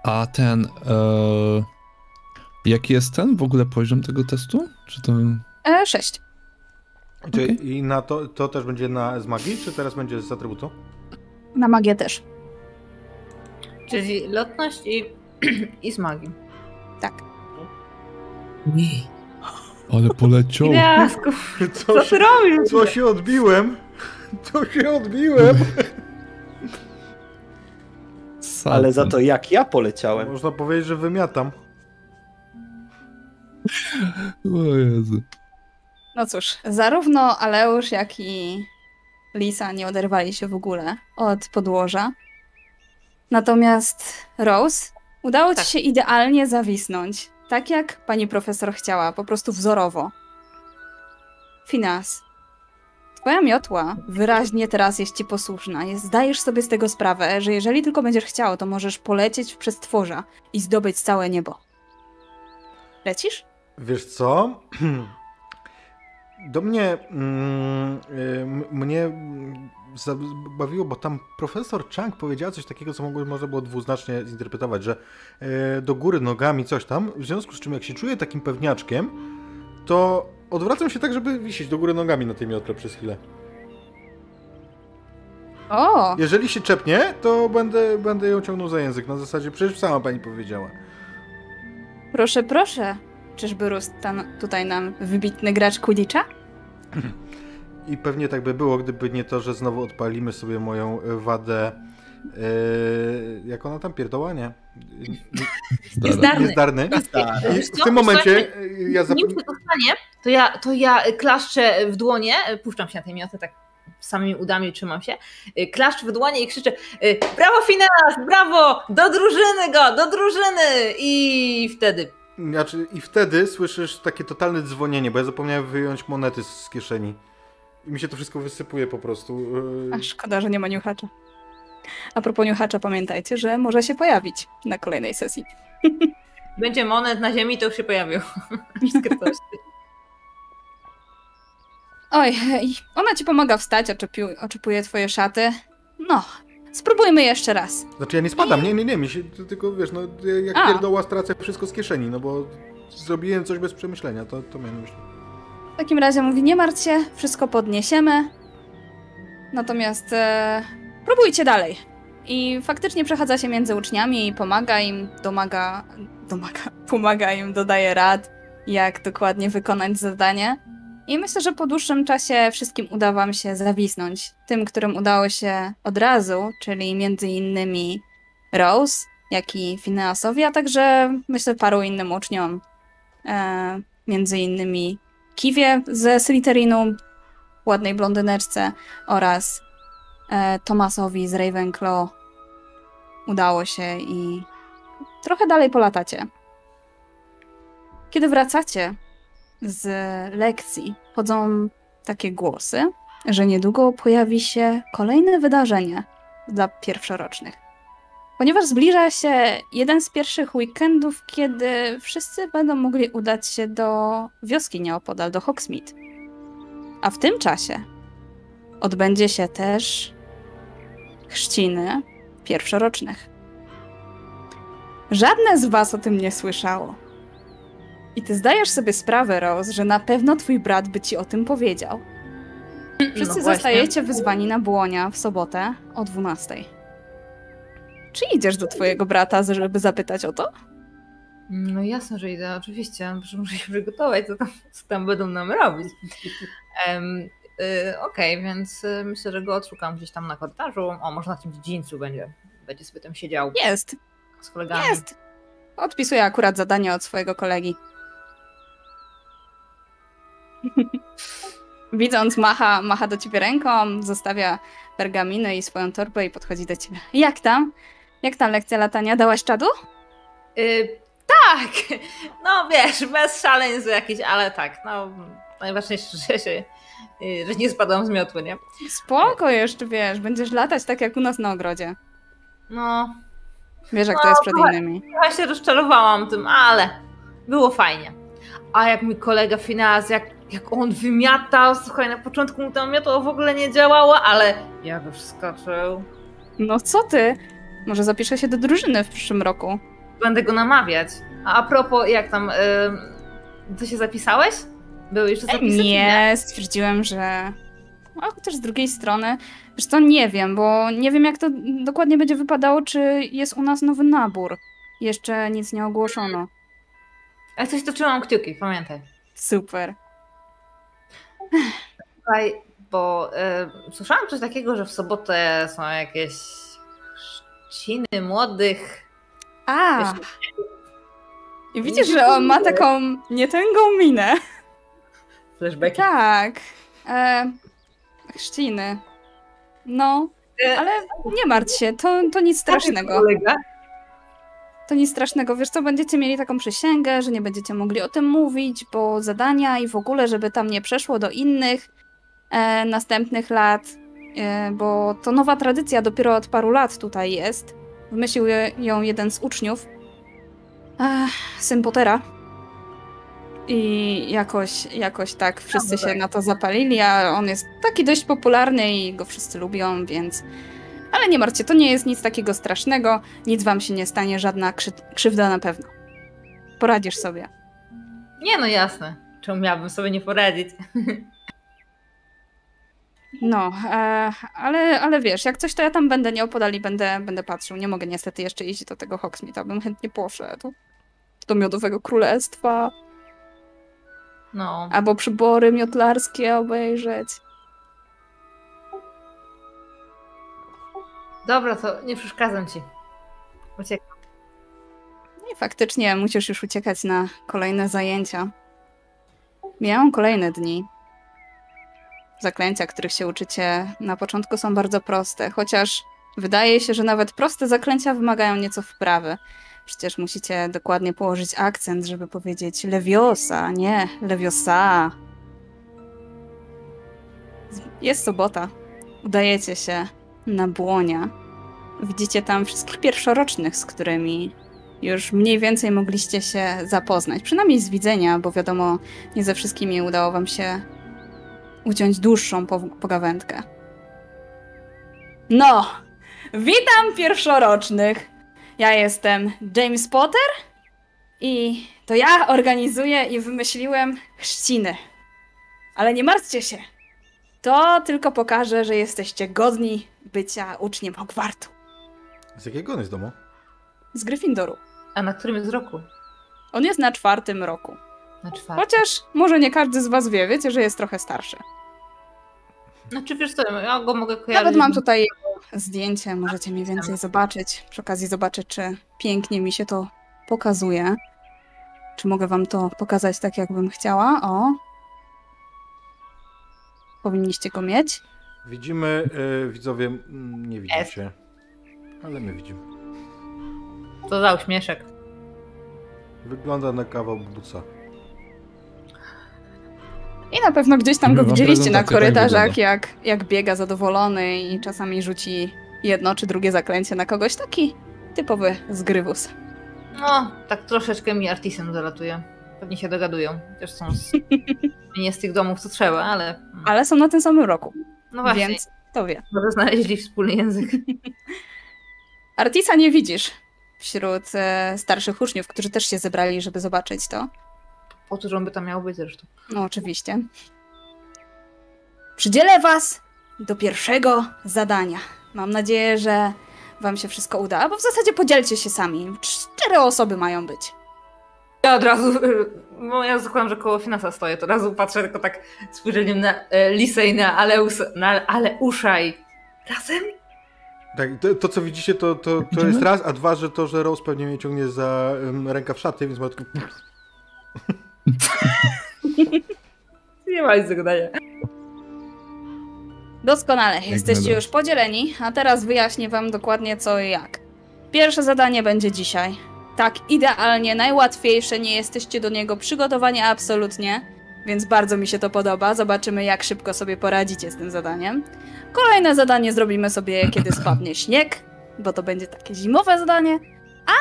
A ten. E, jaki jest ten w ogóle poziom tego testu? Czy to. E, sześć. Czy, Okej. I na to, to też będzie na z magii, czy teraz będzie z atrybutu? Na magię też. Czyli lotność i, i z magii. Tak. Ale poleciał. Jasku, Co co robisz? Co się odbiłem? Co się odbiłem? Ale za to jak ja poleciałem. Można powiedzieć, że wymiatam. O Jezu. No cóż, zarówno Aleusz, jak i Lisa nie oderwali się w ogóle od podłoża. Natomiast Rose udało Tak. ci się idealnie zawisnąć, tak jak pani profesor chciała, po prostu wzorowo. Finas, twoja miotła wyraźnie teraz jest ci posłuszna. Jest, zdajesz sobie z tego sprawę, że jeżeli tylko będziesz chciał, to możesz polecieć w przestworza i zdobyć całe niebo. Lecisz? Wiesz co? Do mnie mm, y, mnie zabawiło, bo tam profesor Chang powiedziała coś takiego, co mogło, można było dwuznacznie zinterpretować, że e, do góry nogami coś tam, w związku z czym jak się czuję takim pewniaczkiem, to odwracam się tak, żeby wisieć do góry nogami na tej miotle przez chwilę. O! Jeżeli się czepnie, to będę, będę ją ciągnął za język, na zasadzie przecież sama pani powiedziała. Proszę, proszę. Czyżby rósł tam, tutaj nam wybitny gracz Quidditcha? I pewnie tak by było, gdyby nie to, że znowu odpalimy sobie moją e, wadę. e, jak ona tam pierdoła, nie? Niezdarny. Niezdarny. I w tym momencie e, ja Nim zapomniałem. się to stanie, to ja, to ja klaszczę w dłonie, puszczam się na tej miotę, tak samymi udami trzymam się, klaszczę w dłonie i krzyczę brawo Fineas, brawo, do drużyny go, do drużyny i wtedy Znaczy, I wtedy słyszysz takie totalne dzwonienie, bo ja zapomniałem wyjąć monety z, z kieszeni. I mi się to wszystko wysypuje po prostu. e, A szkoda, że nie ma niuchacza. A propos niuchacza, pamiętajcie, że może się pojawić na kolejnej sesji. będzie monet na ziemi, to już się pojawił. Oj, ona ci pomaga wstać, oczepiu, oczepuje twoje szaty. No, spróbujmy jeszcze raz. Znaczy ja nie spadam, nie, nie, nie, mi się tylko wiesz, no jak A. pierdoła stracę wszystko z kieszeni, no bo zrobiłem coś bez przemyślenia, to, to miałem myśli. W takim razie mówi, nie martw się, wszystko podniesiemy. Natomiast e, próbujcie dalej. I faktycznie przechadza się między uczniami i pomaga im, domaga, domaga, pomaga im, dodaje rad, jak dokładnie wykonać zadanie. I myślę, że po dłuższym czasie wszystkim uda wam się zawisnąć. Tym, którym udało się od razu, czyli między innymi Rose, jak i Phineasowi, a także myślę paru innym uczniom. E, między innymi Kiwie ze Slytherinu, ładnej blondyneczce oraz e, Tomasowi z Ravenclaw. Udało się i trochę dalej polatacie. Kiedy wracacie z lekcji, chodzą takie głosy, że niedługo pojawi się kolejne wydarzenie dla pierwszorocznych. Ponieważ zbliża się jeden z pierwszych weekendów, kiedy wszyscy będą mogli udać się do wioski nieopodal, do Hogsmeade. A w tym czasie odbędzie się też chrzciny pierwszorocznych. Żadne z was o tym nie słyszało. I ty zdajesz sobie sprawę, Rose, że na pewno twój brat by ci o tym powiedział. Wszyscy No zostajecie wyzwani na błonia w sobotę o 12. Czy idziesz do twojego brata, żeby zapytać o to? No jasne, że idę, oczywiście. Muszę, się przygotować, co tam, co tam będą nam robić. Em, y, Okej, więc y, myślę, że go odszukam gdzieś tam na korytarzu. O, może na tym dziedzińcu będzie. Będzie sobie tam siedział Jest, z kolegami. jest. Odpisuję akurat zadanie od swojego kolegi. Widząc, macha, macha do ciebie ręką, zostawia pergaminy i swoją torbę i podchodzi do ciebie. Jak tam? Jak tam lekcja latania? Dałaś czadu? Y, tak! No wiesz, bez szaleństw jakichś, ale tak, no najważniejsze, że się y, że nie spadłam z miotły, nie? Spoko jeszcze, wiesz, będziesz latać tak jak u nas na ogrodzie. No, Wiesz, jak No, to jest przed innymi. trochę się rozczarowałam tym, ale było fajnie. A jak mój kolega Finaz, jak, jak on wymiatał, słuchaj, na początku mu to miotło w ogóle nie działało, ale jak już skoczył, No co ty? Może zapiszę się do drużyny w przyszłym roku. będę go namawiać. A a propos, jak tam, y, ty się zapisałeś? Były jeszcze zapisy? Nie, stwierdziłem, że. A chociaż z drugiej strony, wiesz to nie wiem, bo nie wiem jak to dokładnie będzie wypadało, czy jest u nas nowy nabór. Jeszcze nic nie ogłoszono. Ale coś toczyłam kciuki, pamiętaj. Super. Słuchaj, bo y, słyszałam coś takiego, że w sobotę są jakieś chrzciny młodych. A! Wiesz, I widzisz, że on ma taką nietęgą minę. Flashbacki. Tak. E, chrzciny. No, E, ale nie martw się, to, to nic strasznego. Kolega. To nic strasznego. Wiesz co, będziecie mieli taką przysięgę, że nie będziecie mogli o tym mówić, bo zadania i w ogóle, żeby tam nie przeszło do innych e, następnych lat, e, bo to nowa tradycja dopiero od paru lat tutaj jest. Wymyślił ją jeden z uczniów, e, syn Pottera. I jakoś, jakoś tak wszyscy się na to zapalili, a on jest taki dość popularny i go wszyscy lubią, więc... Ale nie martwcie, to nie jest nic takiego strasznego, nic wam się nie stanie, żadna krzy krzywda na pewno. Poradzisz sobie. Nie no jasne. Czemu miałabym sobie nie poradzić? No, e, ale, ale wiesz, jak coś to ja tam będę nieopodal i będę, będę patrzył. Nie mogę niestety jeszcze iść do tego Hogsmeade, bym chętnie poszedł. Do Miodowego Królestwa, No. albo przybory miotlarskie obejrzeć. Dobra, to nie przeszkadzam ci. Uciekam. No I faktycznie musisz już uciekać na kolejne zajęcia. Miałam kolejne dni. Zaklęcia, których się uczycie na początku są bardzo proste, chociaż wydaje się, że nawet proste zaklęcia wymagają nieco wprawy. Przecież musicie dokładnie położyć akcent, żeby powiedzieć Leviosa, nie Leviosa. Jest sobota. Udajecie się na błonia. Widzicie tam wszystkich pierwszorocznych, z którymi już mniej więcej mogliście się zapoznać. Przynajmniej z widzenia, bo wiadomo, nie ze wszystkimi udało wam się uciąć dłuższą po- pogawędkę. No, witam pierwszorocznych. Ja jestem James Potter i to ja organizuję i wymyśliłem chrzciny. Ale nie martwcie się. To tylko pokaże, że jesteście godni bycia uczniem Hogwartu. Z jakiego on jest domu? Z Gryffindoru. A na którym jest roku? On jest na czwartym roku. Na czwartym. Chociaż może nie każdy z was wie, wiecie, że jest trochę starszy. Znaczy wiesz co, ja go mogę kojarzyć. Nawet mam tutaj zdjęcie, możecie mniej więcej zobaczyć. Przy okazji zobaczyć, czy pięknie mi się to pokazuje. Czy mogę wam to pokazać tak, jakbym chciała? O. Powinniście go mieć. Widzimy, y, widzowie, nie widzicie. Ale my widzimy. To za uśmieszek. Wygląda na kawał buca. I na pewno gdzieś tam go widzieliście na tak korytarzach, wygląda. jak, jak biega zadowolony i czasami rzuci jedno czy drugie zaklęcie na kogoś. Taki typowy zgrywus. No, tak troszeczkę mi artisem zalatuje. Pewnie się dogadują. Też są z... nie z tych domów, co trzeba, ale... Ale są na tym samym roku, No właśnie, więc kto wie. może znaleźli wspólny język. Artisa nie widzisz wśród e, starszych uczniów, którzy też się zebrali, żeby zobaczyć to. Po co, żeby tam miał być zresztą. No, oczywiście. Przydzielę was do pierwszego zadania. Mam nadzieję, że wam się wszystko uda, bo w zasadzie podzielcie się sami. Cztery osoby mają być. Ja od razu, no ja zakładam, że koło finansa stoję, to od razu patrzę tylko tak spojrzeniem na e, Lisę i na Aleus, na Aleusza i razem? Tak, to, to co widzicie, to, to, to Idziemy? jest raz, a dwa, że to, że Rose pewnie mnie ciągnie za um, rękaw szaty, więc ma tylko... Nie ma nic do gadania. Doskonale, jesteście już podzieleni, a teraz wyjaśnię wam dokładnie co i jak. Pierwsze zadanie będzie dzisiaj. Tak, idealnie, najłatwiejsze, nie jesteście do niego przygotowani absolutnie, więc bardzo mi się to podoba. Zobaczymy, jak szybko sobie poradzicie z tym zadaniem. Kolejne zadanie zrobimy sobie, kiedy spadnie śnieg, bo to będzie takie zimowe zadanie. A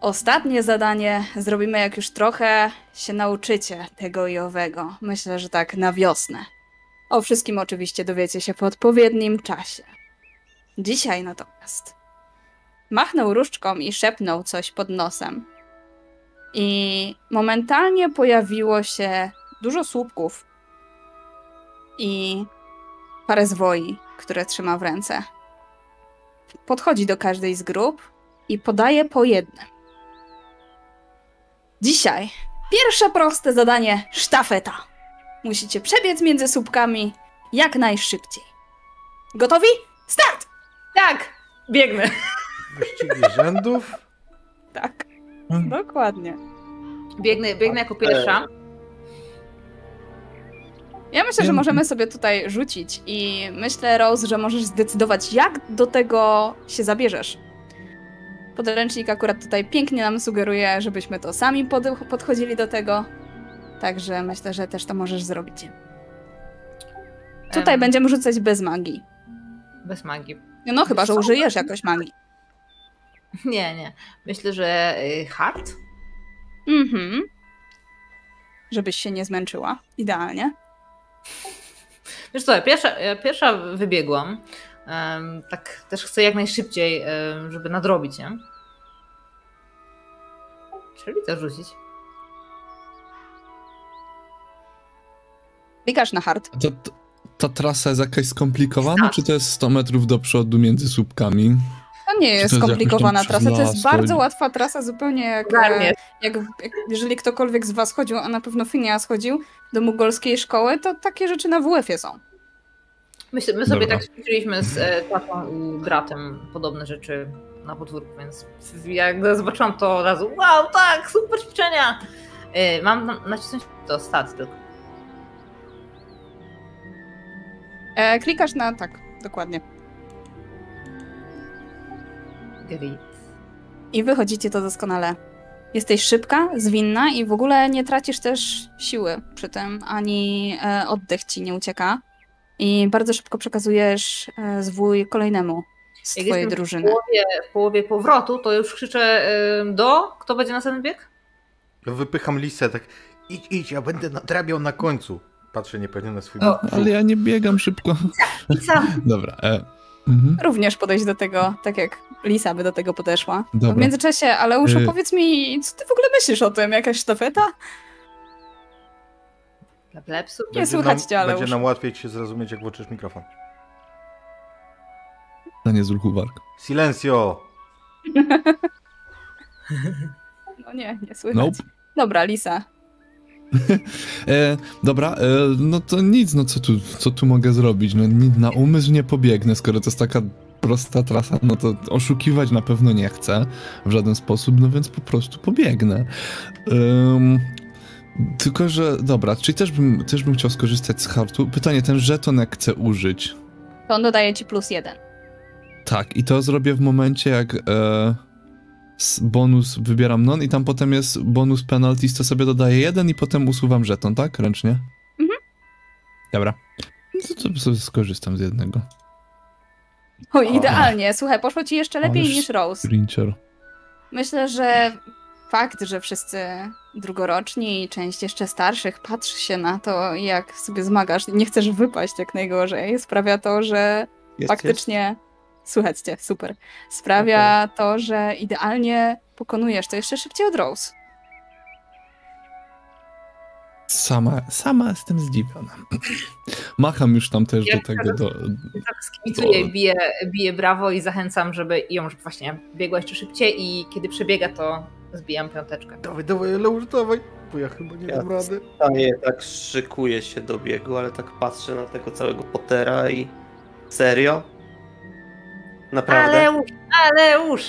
ostatnie zadanie zrobimy, jak już trochę się nauczycie tego i owego. Myślę, że tak na wiosnę. O wszystkim oczywiście dowiecie się w odpowiednim czasie. Dzisiaj natomiast machnął różdżką i szepnął coś pod nosem. I momentalnie pojawiło się dużo słupków i parę zwoi, które trzyma w ręce. Podchodzi do każdej z grup i podaje po jednym. Dzisiaj pierwsze proste zadanie sztafeta. Musicie przebiec między słupkami jak najszybciej. Gotowi? Start! Tak, biegnę. Wyścigi rzędów. Tak, Hmm. dokładnie. Biegnę, biegnę jako pierwsza. Ja myślę, że możemy sobie tutaj rzucić i myślę, Rose, że możesz zdecydować, jak do tego się zabierzesz. Podręcznik akurat tutaj pięknie nam sugeruje, żebyśmy to sami pod podchodzili do tego. Także myślę, że też to możesz zrobić. Tutaj Em, będziemy rzucać bez magii. Bez magii. No chyba, że użyjesz jakoś magii. Nie, nie. Myślę, że y, hard. Mhm. Żebyś się nie zmęczyła. Idealnie. Wiesz co, ja pierwsza, ja pierwsza wybiegłam. Em, tak też chcę jak najszybciej, em, żeby nadrobić, nie? Czyli to rzucić. Klikasz na hard. To, to, ta trasa jest jakaś skomplikowana, czy to jest 100 metrów do przodu między słupkami? To nie jest to jest skomplikowana trasa, to jest bardzo łatwa trasa, zupełnie jak, e, jak, jak jeżeli ktokolwiek z was chodził, a na pewno Phineas chodził do mugolskiej szkoły, to takie rzeczy na WF-ie są. My, my sobie Dobra. tak ćwiczyliśmy z e, tatą i bratem podobne rzeczy na podwórku, więc jak zobaczyłam to od razu, wow, tak, super ćwiczenia! E, mam na- nacisnąć to stat tylko. E, klikasz na tak, dokładnie. Grit. I wychodzicie to doskonale. Jesteś szybka, zwinna i w ogóle nie tracisz też siły przy tym, ani e, oddech ci nie ucieka. I bardzo szybko przekazujesz e, zwój kolejnemu z Jak twojej drużyny. W połowie, w połowie powrotu, to już krzyczę e, do, kto będzie następny bieg? Wypycham lisę, tak idź, idź, ja będę nadrabiał na końcu. Patrzę niepewnie na swój O, Ale ja nie biegam szybko. I co? Dobra. E, mhm. Również podejść do tego, tak jak Lisa by do tego podeszła. Dobra. W międzyczasie, Aleuszu, Y- powiedz mi, co ty w ogóle myślisz o tym? Jakaś sztafeta? Dla plebsów? Nie słychać cię, Aleusz. Będzie nam łatwiej ci się zrozumieć, jak włączysz mikrofon. To nie z ruchu warg. Silencio! No nie, nie słychać. Nope. Dobra, Lisa. E, dobra, e, no to nic, no co tu, co tu mogę zrobić? No ni- na umysł nie pobiegnę, skoro to jest taka prosta trasa, no to oszukiwać na pewno nie chcę w żaden sposób, no więc po prostu pobiegnę. Ym, tylko, że dobra, czyli też bym, też bym chciał skorzystać z hartu. Pytanie, ten żeton jak chcę użyć? To on dodaje ci plus jeden. Tak, i to zrobię w momencie, jak e, bonus wybieram non i tam potem jest bonus penalties, to sobie dodaję jeden i potem usuwam żeton, tak? Ręcznie? Mhm. Dobra. No to, to skorzystam z jednego. O, idealnie. Słuchaj, poszło ci jeszcze lepiej Ależ niż Rose. Grincher. Myślę, że fakt, że wszyscy drugoroczni i część jeszcze starszych patrzy się na to, jak sobie zmagasz i nie chcesz wypaść jak najgorzej, sprawia to, że Jest, faktycznie słychać cię, super. Sprawia to, że idealnie pokonujesz to jeszcze szybciej od Rose. Sama, sama jestem zdziwiona. Macham już tam też Ja do tego, do, Tak skicuję, biję, biję brawo i zachęcam, żeby ją żeby właśnie biegła jeszcze szybciej i kiedy przebiega, to zbijam piąteczkę. Dawaj, dawaj, Leusz, dawaj. Bo ja chyba nie Ja dam rady. Staję, tak szykuję się do biegu, ale tak patrzę na tego całego Pottera i... Serio? Naprawdę? Ale już,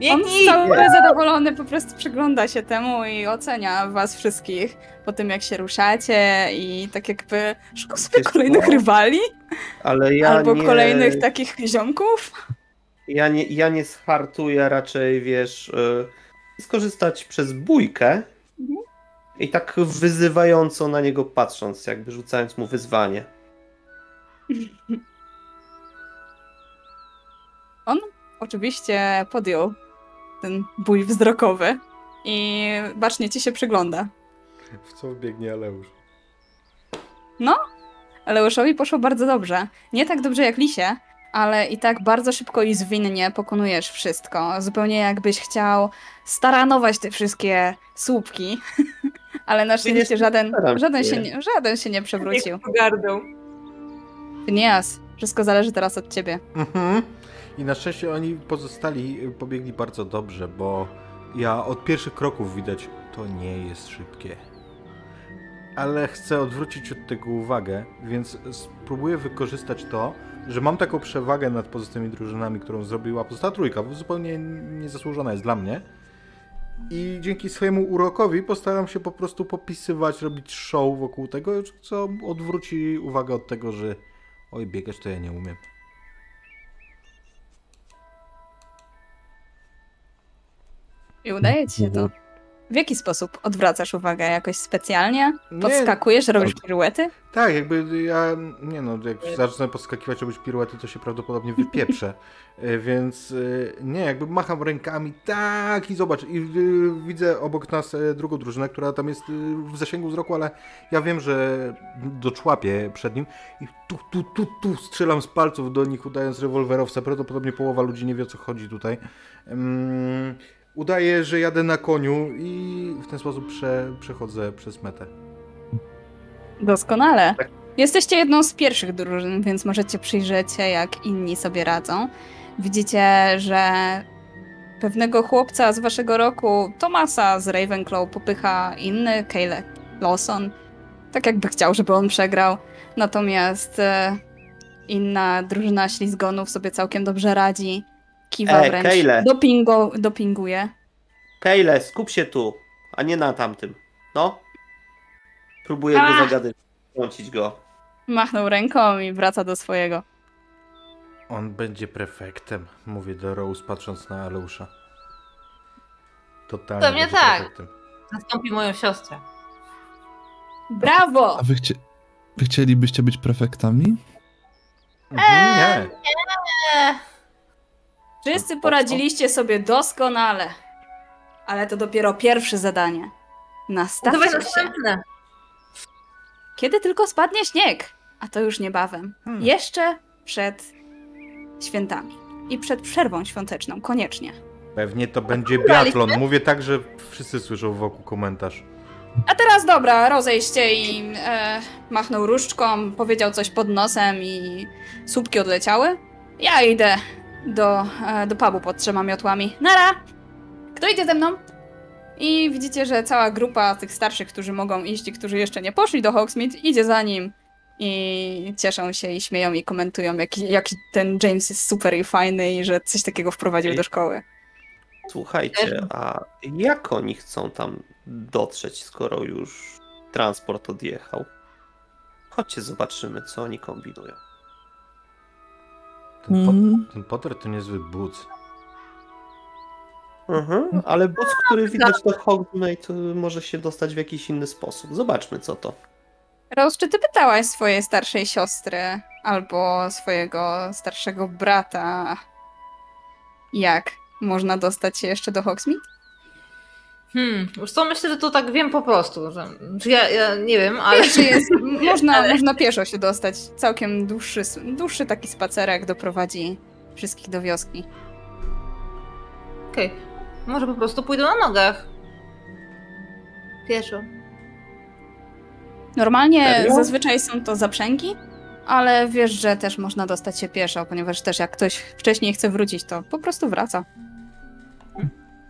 już! On Biegnij! cały zadowolony po prostu przygląda się temu i ocenia was wszystkich po tym, jak się ruszacie i tak jakby szuka sobie Wiesz kolejnych co? rywali Ale ja albo nie... kolejnych takich ziomków. Ja nie, ja nie schartuję raczej, wiesz, y, skorzystać przez bójkę Mhm. i tak wyzywająco na niego patrząc, jakby rzucając mu wyzwanie. Oczywiście podjął ten bój wzrokowy i bacznie ci się przygląda. W co wbiegnie Aleusz? Leuszowi poszło bardzo dobrze. Nie tak dobrze jak Lisie, ale i tak bardzo szybko i zwinnie pokonujesz wszystko. Zupełnie jakbyś chciał staranować te wszystkie słupki. ale na szczęście żaden, żaden, się. się nie, żaden się nie przewrócił. pogardą. Phineas, wszystko zależy teraz od ciebie. Mhm. I na szczęście oni pozostali pobiegli bardzo dobrze, bo ja od pierwszych kroków widać, to nie jest szybkie. Ale chcę odwrócić od tego uwagę, więc spróbuję wykorzystać to, że mam taką przewagę nad pozostałymi drużynami, którą zrobiła pozostała trójka, bo zupełnie niezasłużona jest dla mnie. I dzięki swojemu urokowi postaram się po prostu popisywać, robić show wokół tego, co odwróci uwagę od tego, że oj, biegać to ja nie umiem. I udaje ci się to. W jaki sposób odwracasz uwagę? Jakoś specjalnie? Nie. Podskakujesz, robisz piruety? Tak, jakby ja, nie no, jak zacznę podskakiwać, robić piruety, to się prawdopodobnie wypieprzę. E, Więc e, nie, jakby macham rękami, tak i zobacz, i y, widzę obok nas e, drugą drużynę, która tam jest y, w zasięgu wzroku, ale ja wiem, że doczłapię przed nim i tu, tu, tu, tu strzelam z palców do nich, udając rewolwerowca. Prawdopodobnie połowa ludzi nie wie o co chodzi tutaj. Ym, udaję, że jadę na koniu i w ten sposób prze, przechodzę przez metę. Doskonale. Tak. Jesteście jedną z pierwszych drużyn, więc możecie przyjrzeć się, jak inni sobie radzą. Widzicie, że pewnego chłopca z waszego roku, Tomasa z Ravenclaw, popycha inny, Kyle Lawson. Tak jakby chciał, żeby on przegrał. Natomiast e, inna drużyna ślizgonów sobie całkiem dobrze radzi. Kiwa E, wręcz. Kyle. Dopingo, dopinguje. Kejle, skup się tu, a nie na tamtym. No. Próbuję A! go zagadać, wtrącić go. Machnął ręką i wraca do swojego. On będzie prefektem, mówię do Rose patrząc na Aleusza. Totalnie Pewnie będzie tak. prefektem. Zastąpi moją siostrę. Brawo! A wy, chcie, wy chcielibyście być prefektami? Mhm, nie. Eee, Wszyscy poradziliście sobie doskonale. Ale to dopiero pierwsze zadanie. dawaj Nastawcie się. następne. Kiedy tylko spadnie śnieg, a to już niebawem. Hmm. Jeszcze przed świętami. I przed przerwą świąteczną, koniecznie. Pewnie to będzie biatlon. Mówię tak, że wszyscy słyszą wokół komentarz. A teraz dobra, rozejście i e, machnął różdżką, powiedział coś pod nosem i słupki odleciały. Ja idę do, e, do pubu pod trzema miotłami. Nara! Kto idzie ze mną? I widzicie, że cała grupa tych starszych, którzy mogą iść i którzy jeszcze nie poszli do Hogsmeade, idzie za nim. I cieszą się i śmieją i komentują, jaki, jaki ten James jest super i fajny i że coś takiego wprowadził do szkoły. Słuchajcie, a jak oni chcą tam dotrzeć, skoro już transport odjechał? Chodźcie, zobaczymy, co oni kombinują. Ten, po, Mm. ten Potter to niezły buc. Mhm, ale boss, który widać do Hogsmeade, może się dostać w jakiś inny sposób. Zobaczmy, co to. Rose, czy ty pytałaś swojej starszej siostry albo swojego starszego brata, jak można dostać się jeszcze do Hogsmeade? Hmm, już co, myślę, że to tak wiem po prostu, że... Czy ja, ja nie wiem, ale... Wiesz, jest, można, można pieszo się dostać. Całkiem dłuższy, dłuższy taki spacerek doprowadzi wszystkich do wioski. Okej, może po prostu pójdę na nogach. Pieszo. Normalnie Serio? zazwyczaj są to zaprzęgi, ale wiesz, że też można dostać się pieszo, ponieważ też jak ktoś wcześniej chce wrócić, to po prostu wraca.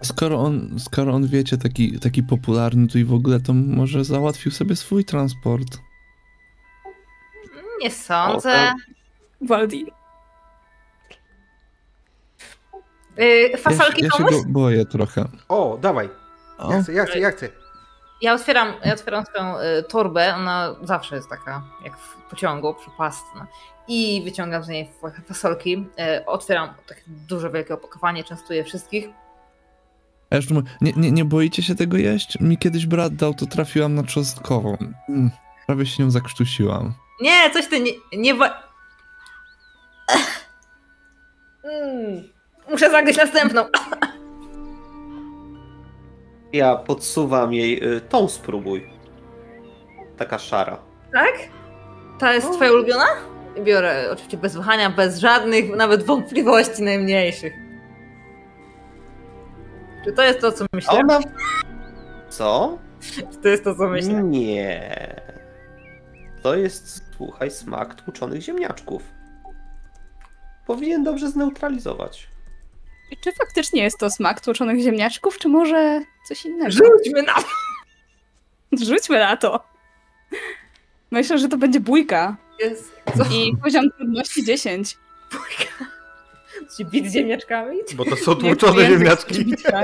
Skoro on, skoro on wiecie, taki, taki popularny tu i w ogóle, to może załatwił sobie swój transport. Nie sądzę. Waldi. Yy, Ja, fasolki się- ja się go boję trochę. O, dawaj. O, Ja chcę, ja chcę, ja chcę. Ja otwieram, ja otwieram swoją y, torbę, ona zawsze jest taka jak w pociągu, przypastna. I wyciągam z niej fa- fasolki. Y, otwieram takie duże, wielkie opakowanie, częstuję wszystkich. Ja już mówię, nie, nie, nie boicie się tego jeść? Mi kiedyś brat dał, to trafiłam na czosnkową. Mm, prawie się nią zakrztusiłam. Nie, coś ty nie, nie ba... Mm, muszę zagryźć następną. Ja podsuwam jej, y, tą spróbuj. Taka szara. Tak? Ta jest twoja ulubiona? Biorę oczywiście bez wahania, bez żadnych nawet wątpliwości najmniejszych. Czy to jest to, co myślę? ona... Co? Czy to jest to, co myślę? Nie. To jest, słuchaj, smak tłuczonych ziemniaczków. Powinien dobrze zneutralizować. Czy faktycznie jest to smak tłoczonych ziemniaczków, czy może coś innego? Rzućmy na Rzućmy na to. Myślę, że to będzie bójka. Jest. I poziom trudności 10. Się bić ziemniaczkami? Bo to są tłuczone ziemniaczki. bicia.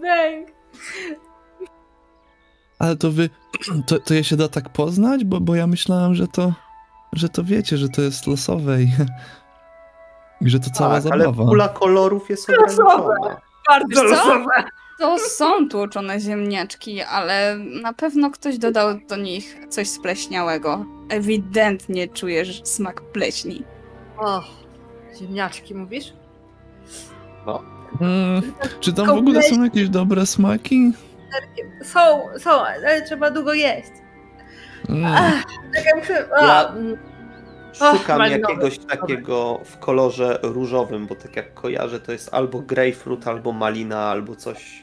Bęk. Ale to wy, to, to je się da tak poznać? Bo, bo ja myślałam, że to, że to wiecie, że to jest losowe i, i że to cała tak, ale zabawa. pula kolorów jest ograniczona. Bardzo losowe. To są tłoczone ziemniaczki, ale na pewno ktoś dodał do nich coś spleśniałego. Ewidentnie czujesz smak pleśni. O, ziemniaczki mówisz? Mm, czy tam w ogóle są jakieś dobre smaki? Są, są, ale trzeba długo jeść. Mm. Tak jak muszę... A, Ja- mm, Och, Szukam jakiegoś takiego w kolorze różowym, bo tak jak kojarzę, to jest albo grapefruit, albo malina, albo coś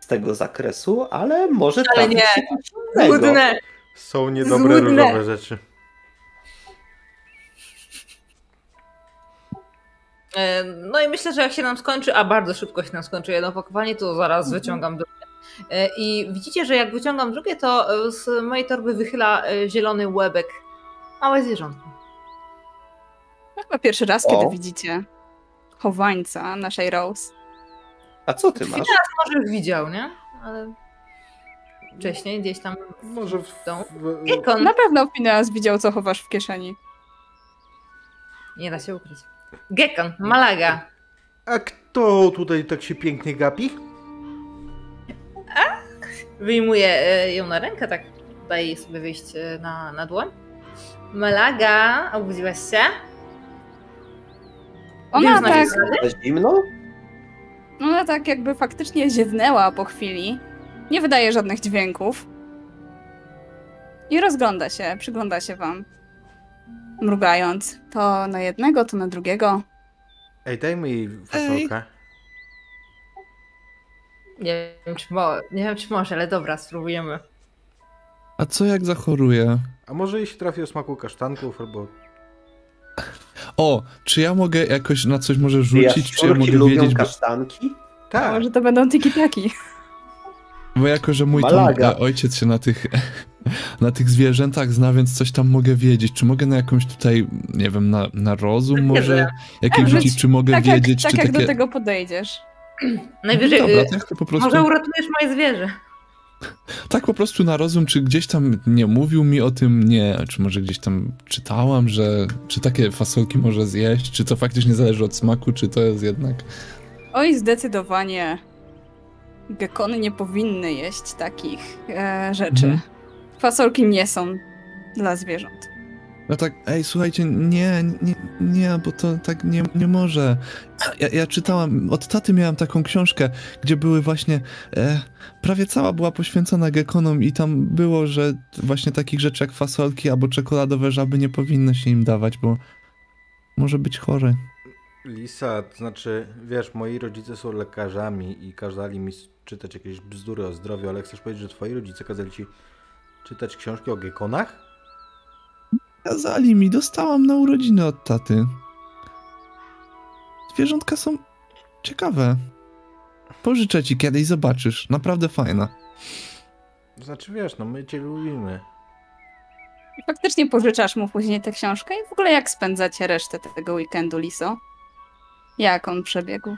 z tego zakresu, ale może Ale nie. się coś innego. Złudne. Są niedobre Złudne. różowe rzeczy. E, No i myślę, że jak się nam skończy, a bardzo szybko się nam skończy jedno opakowanie, to zaraz wyciągam drugie. E, I widzicie, że jak wyciągam drugie, to e, z mojej torby wychyla zielony łebek. Małe zwierzątko. Chyba pierwszy raz, O. kiedy widzicie chowańca naszej Rose. A co ty masz? Może już widział, nie? Ale wcześniej gdzieś tam Może w, w. Na pewno Phineas widział, co chowasz w kieszeni. Nie da się ukryć. Gekon, Malaga. A kto tutaj tak się pięknie gapi? Wyjmuję e, ją na rękę, tak daję jej sobie wyjść e, na, na dłoń. Malaga, obudziłaś się? Ona Wiem, tak, znaczy- zimno? ona tak jakby faktycznie ziewnęła po chwili. Nie wydaje żadnych dźwięków. I rozgląda się, przygląda się wam. Mrugając. To na jednego, to na drugiego. Ej, dajmy jej fasolkę. Nie wiem, czy mo- nie wiem, czy może, ale dobra, spróbujemy. A co jak zachoruje? A może jej się trafi o smaku kasztanków albo O, czy ja mogę jakoś na coś może rzucić, czy ja Jaszczurki mogę lubią wiedzieć, bo, kasztanki? A Tak. może to będą tiki-taki. Bo jako, że mój tam, e, ojciec się na tych, na tych zwierzętach zna, więc coś tam mogę wiedzieć. Czy mogę na jakąś tutaj, nie wiem, na, na rozum może jakieś Tak, rzucić, czy mogę Tak, jak, wiedzieć, tak czy jak takie... do tego podejdziesz. Najwyżej. Dobra, y, to ja chcę po prostu... Może uratujesz moje zwierzę. Tak po prostu na rozum, czy gdzieś tam nie mówił mi o tym, nie, czy może gdzieś tam czytałam, że czy takie fasolki może zjeść, czy to faktycznie zależy od smaku, czy to jest jednak... Oj, zdecydowanie. Gekony nie powinny jeść takich e, rzeczy. Mhm. Fasolki nie są dla zwierząt. No tak, ej, słuchajcie, nie, nie, nie, bo to tak nie, nie może. Ja, ja czytałam, od taty miałam taką książkę, gdzie były właśnie, e, prawie cała była poświęcona gekonom i tam było, że właśnie takich rzeczy jak fasolki albo czekoladowe żaby nie powinno się im dawać, bo może być chory. Lisa, to znaczy, wiesz, moi rodzice są lekarzami i kazali mi czytać jakieś bzdury o zdrowiu, ale chcesz powiedzieć, że twoi rodzice kazali ci czytać książki o gekonach? Kazali mi, dostałam na urodziny od taty. Zwierzątka są ciekawe. Pożyczę ci kiedyś, zobaczysz. Naprawdę fajna. To znaczy, wiesz, no my cię lubimy. I faktycznie pożyczasz mu później tę książkę i w ogóle jak spędzacie resztę tego weekendu, Liso? Jak on przebiegł?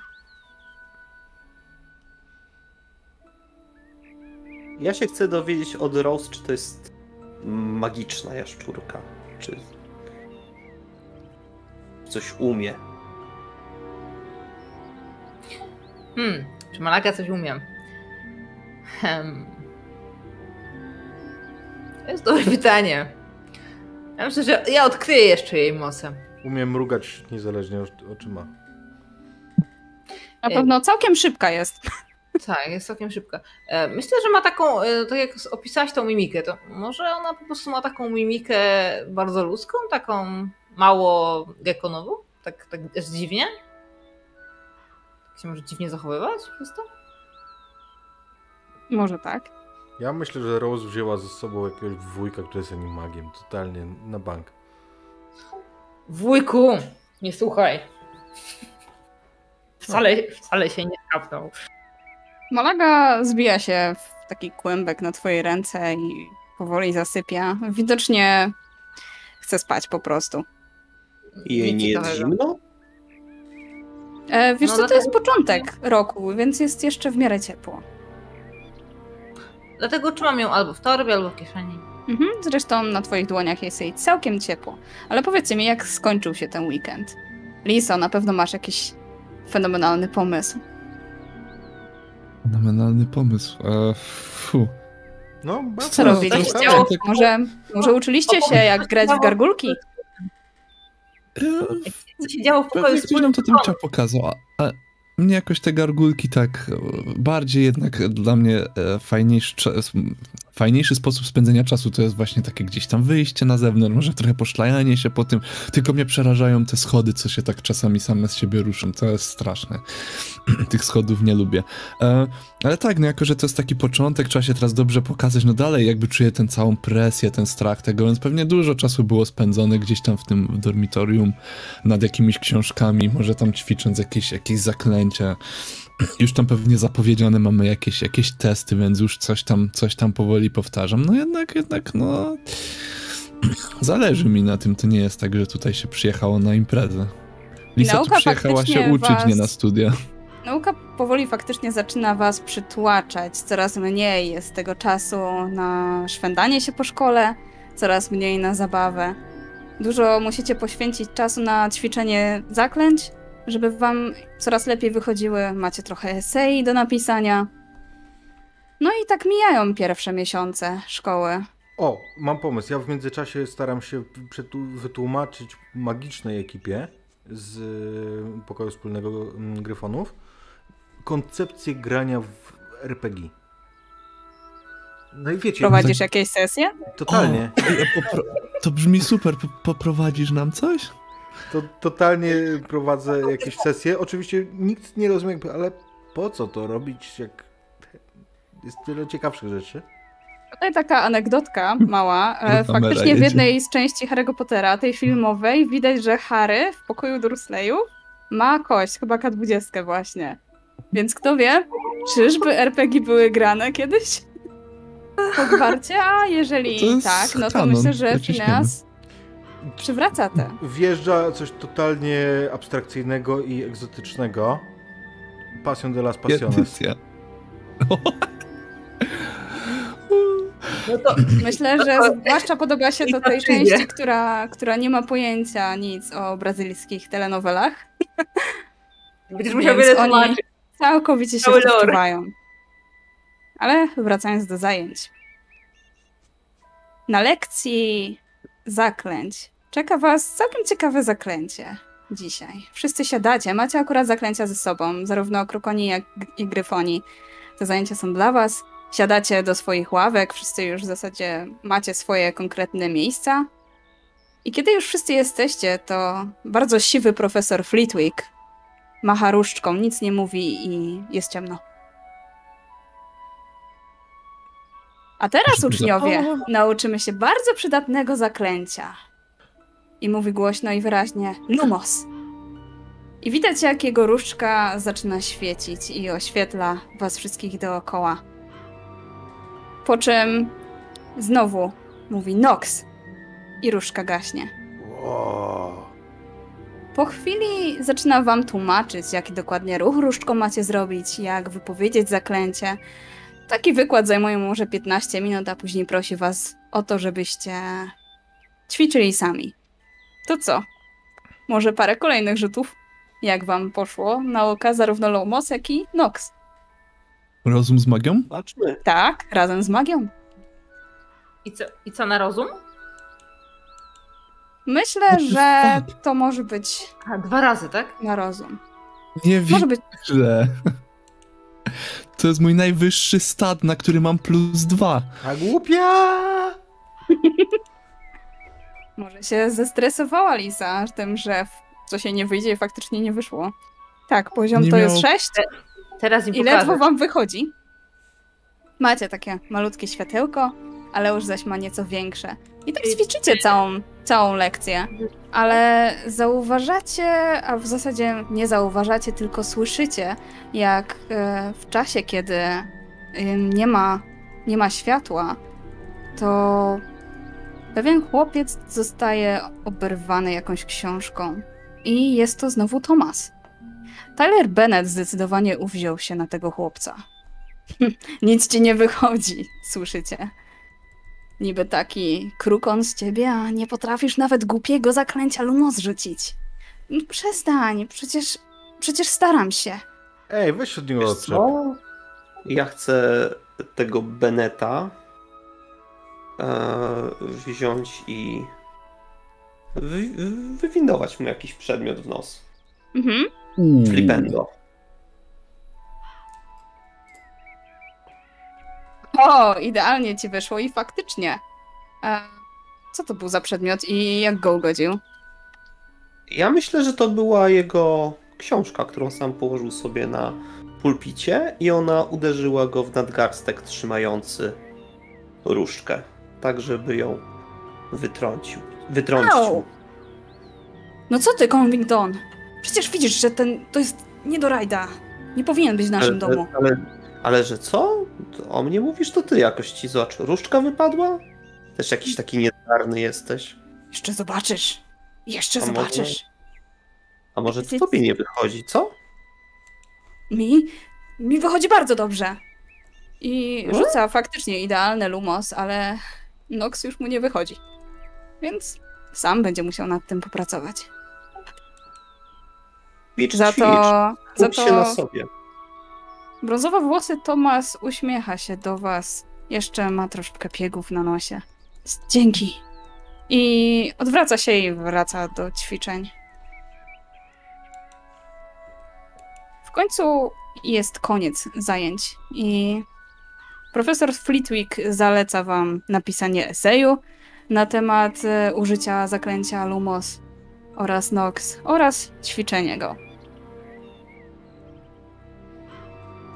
Ja się chcę dowiedzieć od Rose, czy to jest magiczna jaszczurka, czy coś umie. Hmm, czy Malaga coś umiem? Hmm. To jest dobre pytanie. Ja myślę, że ja odkryję jeszcze jej moce. Umiem mrugać niezależnie od oczyma. Na Ej. pewno całkiem szybka jest. Tak, jest całkiem szybka. E, Myślę, że ma taką, e, tak jak opisałaś tą mimikę, to może ona po prostu ma taką mimikę bardzo ludzką, taką mało gekonową? Tak, tak aż dziwnie? Tak się może dziwnie zachowywać przez to? Może tak. Ja myślę, że Rose wzięła ze sobą jakiegoś wujka, który jest animagiem. Totalnie na bank. Wujku, nie słuchaj. Wcale, wcale się nie kapnął. Malaga zbija się w taki kłębek na twojej ręce i powoli zasypia. Widocznie chce spać po prostu. I jej nie jest zimno? E, wiesz No, co, to jest początek roku, więc jest jeszcze w miarę ciepło. Dlatego trzymam ją albo w torbie, albo w kieszeni. Mhm, zresztą na twoich dłoniach jest jej całkiem ciepło. Ale powiedzcie mi, jak skończył się ten weekend? Liso, na pewno masz jakiś fenomenalny pomysł. Fenomenalny pomysł. E, fu. No, bardzo Co robiliście? Może, może uczyliście się, jak grać w gargulki? E, Co się działo w pokoju ktoś nam to tym chciał pokazał, a, a mnie jakoś te gargulki tak e, bardziej jednak dla mnie e, fajniejszy, sposób spędzenia czasu to jest właśnie takie gdzieś tam wyjście na zewnątrz, może trochę poszlajanie się po tym, tylko mnie przerażają te schody, co się tak czasami same z siebie ruszą, to jest straszne. Tych schodów nie lubię. E, ale tak, no jako, że to jest taki początek, trzeba się teraz dobrze pokazać, no dalej jakby czuję tę całą presję, ten strach tego, więc pewnie dużo czasu było spędzone gdzieś tam w tym dormitorium, nad jakimiś książkami, może tam ćwicząc jakieś, jakieś zaklęcia. Już tam pewnie zapowiedziane mamy jakieś, jakieś testy, więc już coś tam, coś tam powoli powtarzam. No jednak, jednak, no... Zależy mi na tym, to nie jest tak, że tutaj się przyjechało na imprezę. Lisa tu Nauka przyjechała się uczyć, was- nie na studia. Nauka powoli faktycznie zaczyna was przytłaczać. Coraz mniej jest tego czasu na szwendanie się po szkole, coraz mniej na zabawę. Dużo musicie poświęcić czasu na ćwiczenie zaklęć, żeby wam coraz lepiej wychodziły. Macie trochę esei do napisania. No i tak mijają pierwsze miesiące szkoły. O, mam pomysł. Ja w międzyczasie staram się wytłumaczyć magicznej ekipie z y, pokoju wspólnego mm, Gryfonów koncepcję grania w RPG. No i wiecie, Prowadzisz jakieś sesje? totalnie, O, to brzmi super, po- poprowadzisz nam coś? To, totalnie prowadzę jakieś sesje. Oczywiście nikt nie rozumie, ale po co to robić, jak jest tyle ciekawszych rzeczy. Tutaj taka anegdotka mała. E, Faktycznie w jednej z części Harry'ego Pottera, tej filmowej, widać, że Harry w pokoju Dursleyu ma kość, chyba K20 właśnie. Więc kto wie, czyżby RPG były grane kiedyś? W Hogwarcie? A jeżeli tak, no to kanon, myślę, że wyciśniemy. Przywraca te. Wjeżdża coś totalnie abstrakcyjnego i egzotycznego. Passion de las Passiones. No to Myślę, że zwłaszcza podoba się to tej części, która, która nie ma pojęcia nic o brazylijskich telenowelach. będziesz musiał wiele oni tłumaczyć. całkowicie się wczuwają. Ale wracając do zajęć. Na lekcji zaklęć czeka was całkiem ciekawe zaklęcie dzisiaj. Wszyscy siadacie, macie akurat zaklęcia ze sobą, zarówno krokoni jak i gryfoni. Te zajęcia są dla was. Siadacie do swoich ławek, wszyscy już w zasadzie macie swoje konkretne miejsca. I kiedy już wszyscy jesteście, to bardzo siwy profesor Fleetwick macha różdżką, nic nie mówi i jest ciemno. A teraz, uczniowie, nauczymy się bardzo przydatnego zaklęcia. I mówi głośno i wyraźnie Lumos. I widać, jak jego różdżka zaczyna świecić i oświetla was wszystkich dookoła. Po czym znowu mówi Nox i różdżka gaśnie. Wow. Po chwili zaczyna wam tłumaczyć, jaki dokładnie ruch różdżką macie zrobić, jak wypowiedzieć zaklęcie. Taki wykład zajmuje mu może 15 minut, a później prosi was o to, żebyście ćwiczyli sami. To co? Może parę kolejnych rzutów? Jak wam poszło nauka zarówno Lumos, jak i Nox? Rozum z magią? Zobaczmy. Tak, razem z magią. I co, I co na rozum? Myślę, że to może być A, dwa razy, tak? na rozum. Nie Może być. To jest mój najwyższy stat, na który mam plus dwa. A głupia! Może się zestresowała Lisa tym, że co się nie wyjdzie i faktycznie nie wyszło. Tak, poziom Nie to miał- jest 6 Teraz im i ledwo wam wychodzi. Macie takie malutkie światełko, ale już zaś ma nieco większe. I tak ćwiczycie całą, całą lekcję. Ale zauważacie, a w zasadzie nie zauważacie, tylko słyszycie, jak e, w czasie, kiedy nie ma, nie ma światła, to pewien chłopiec zostaje oberwany jakąś książką. I jest to znowu Tomas. Tyler Bennett zdecydowanie uwziął się na tego chłopca. Nic ci nie wychodzi, słyszycie. Niby taki krukon z ciebie, a nie potrafisz nawet głupiego zaklęcia Lumos rzucić. No przestań, przecież, przecież staram się. Ej, weź od niego odczep. co? Ja chcę tego Beneta wziąć i wy, wywindować mu jakiś przedmiot w nos. Mhm. Flipendo. O, idealnie ci wyszło i faktycznie. E, co to był za przedmiot i jak go ugodził? Ja myślę, że to była jego książka, którą sam położył sobie na pulpicie i ona uderzyła go w nadgarstek trzymający różdżkę, tak żeby ją wytrącił. Wytrącił. Au! No co ty, Convington? Przecież widzisz, że ten to jest nie do rajda. Nie powinien być w naszym ale, domu. Ale, ale że co? To o mnie mówisz, to ty jakoś ci z oczu. Różdżka wypadła? Też jakiś taki niezdarny jesteś. Jeszcze zobaczysz. Jeszcze A może- zobaczysz. A może to tobie nie wychodzi, co? Mi? Mi wychodzi bardzo dobrze. I No? rzuca faktycznie idealny lumos, ale Nox już mu nie wychodzi. Więc sam będzie musiał nad tym popracować. Ćwicz, Za ćwicz. to, za Skup się na to sobie. brązowe włosy Tomas uśmiecha się do was. Jeszcze ma troszkę piegów na nosie. Dzięki. I odwraca się i wraca do ćwiczeń. W końcu jest koniec zajęć i profesor Flitwick zaleca wam napisanie eseju na temat e, użycia zaklęcia Lumos oraz Nox oraz ćwiczenie go.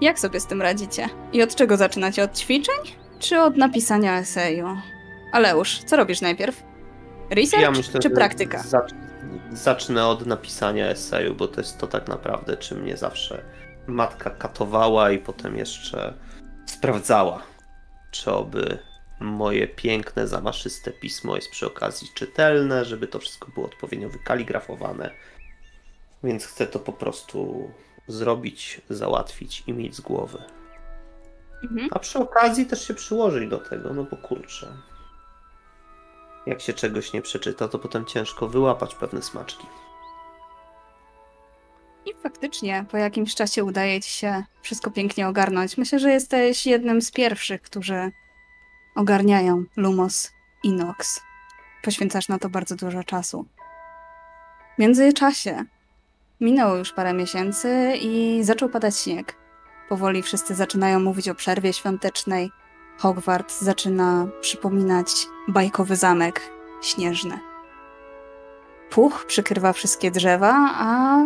Jak sobie z tym radzicie? I od czego zaczynacie? Od ćwiczeń? czy od napisania eseju? Aleusz, co robisz najpierw? Research Ja myślę, czy praktyka? zacz- zacznę od napisania eseju, bo to jest to tak naprawdę, czy mnie zawsze matka katowała i potem jeszcze sprawdzała, czy oby moje piękne, zamaszyste pismo jest przy okazji czytelne, żeby to wszystko było odpowiednio wykaligrafowane. Więc chcę to po prostu zrobić, załatwić i mieć z głowy. Mhm. A przy okazji też się przyłożyć do tego, no bo kurczę. Jak się czegoś nie przeczyta, to potem ciężko wyłapać pewne smaczki. I faktycznie po jakimś czasie udaje ci się wszystko pięknie ogarnąć. Myślę, że jesteś jednym z pierwszych, którzy ogarniają Lumos i Nox. Poświęcasz na to bardzo dużo czasu. W międzyczasie minęło już parę miesięcy i zaczął padać śnieg. Powoli wszyscy zaczynają mówić o przerwie świątecznej. Hogwart zaczyna przypominać bajkowy zamek śnieżny. Puch przykrywa wszystkie drzewa, a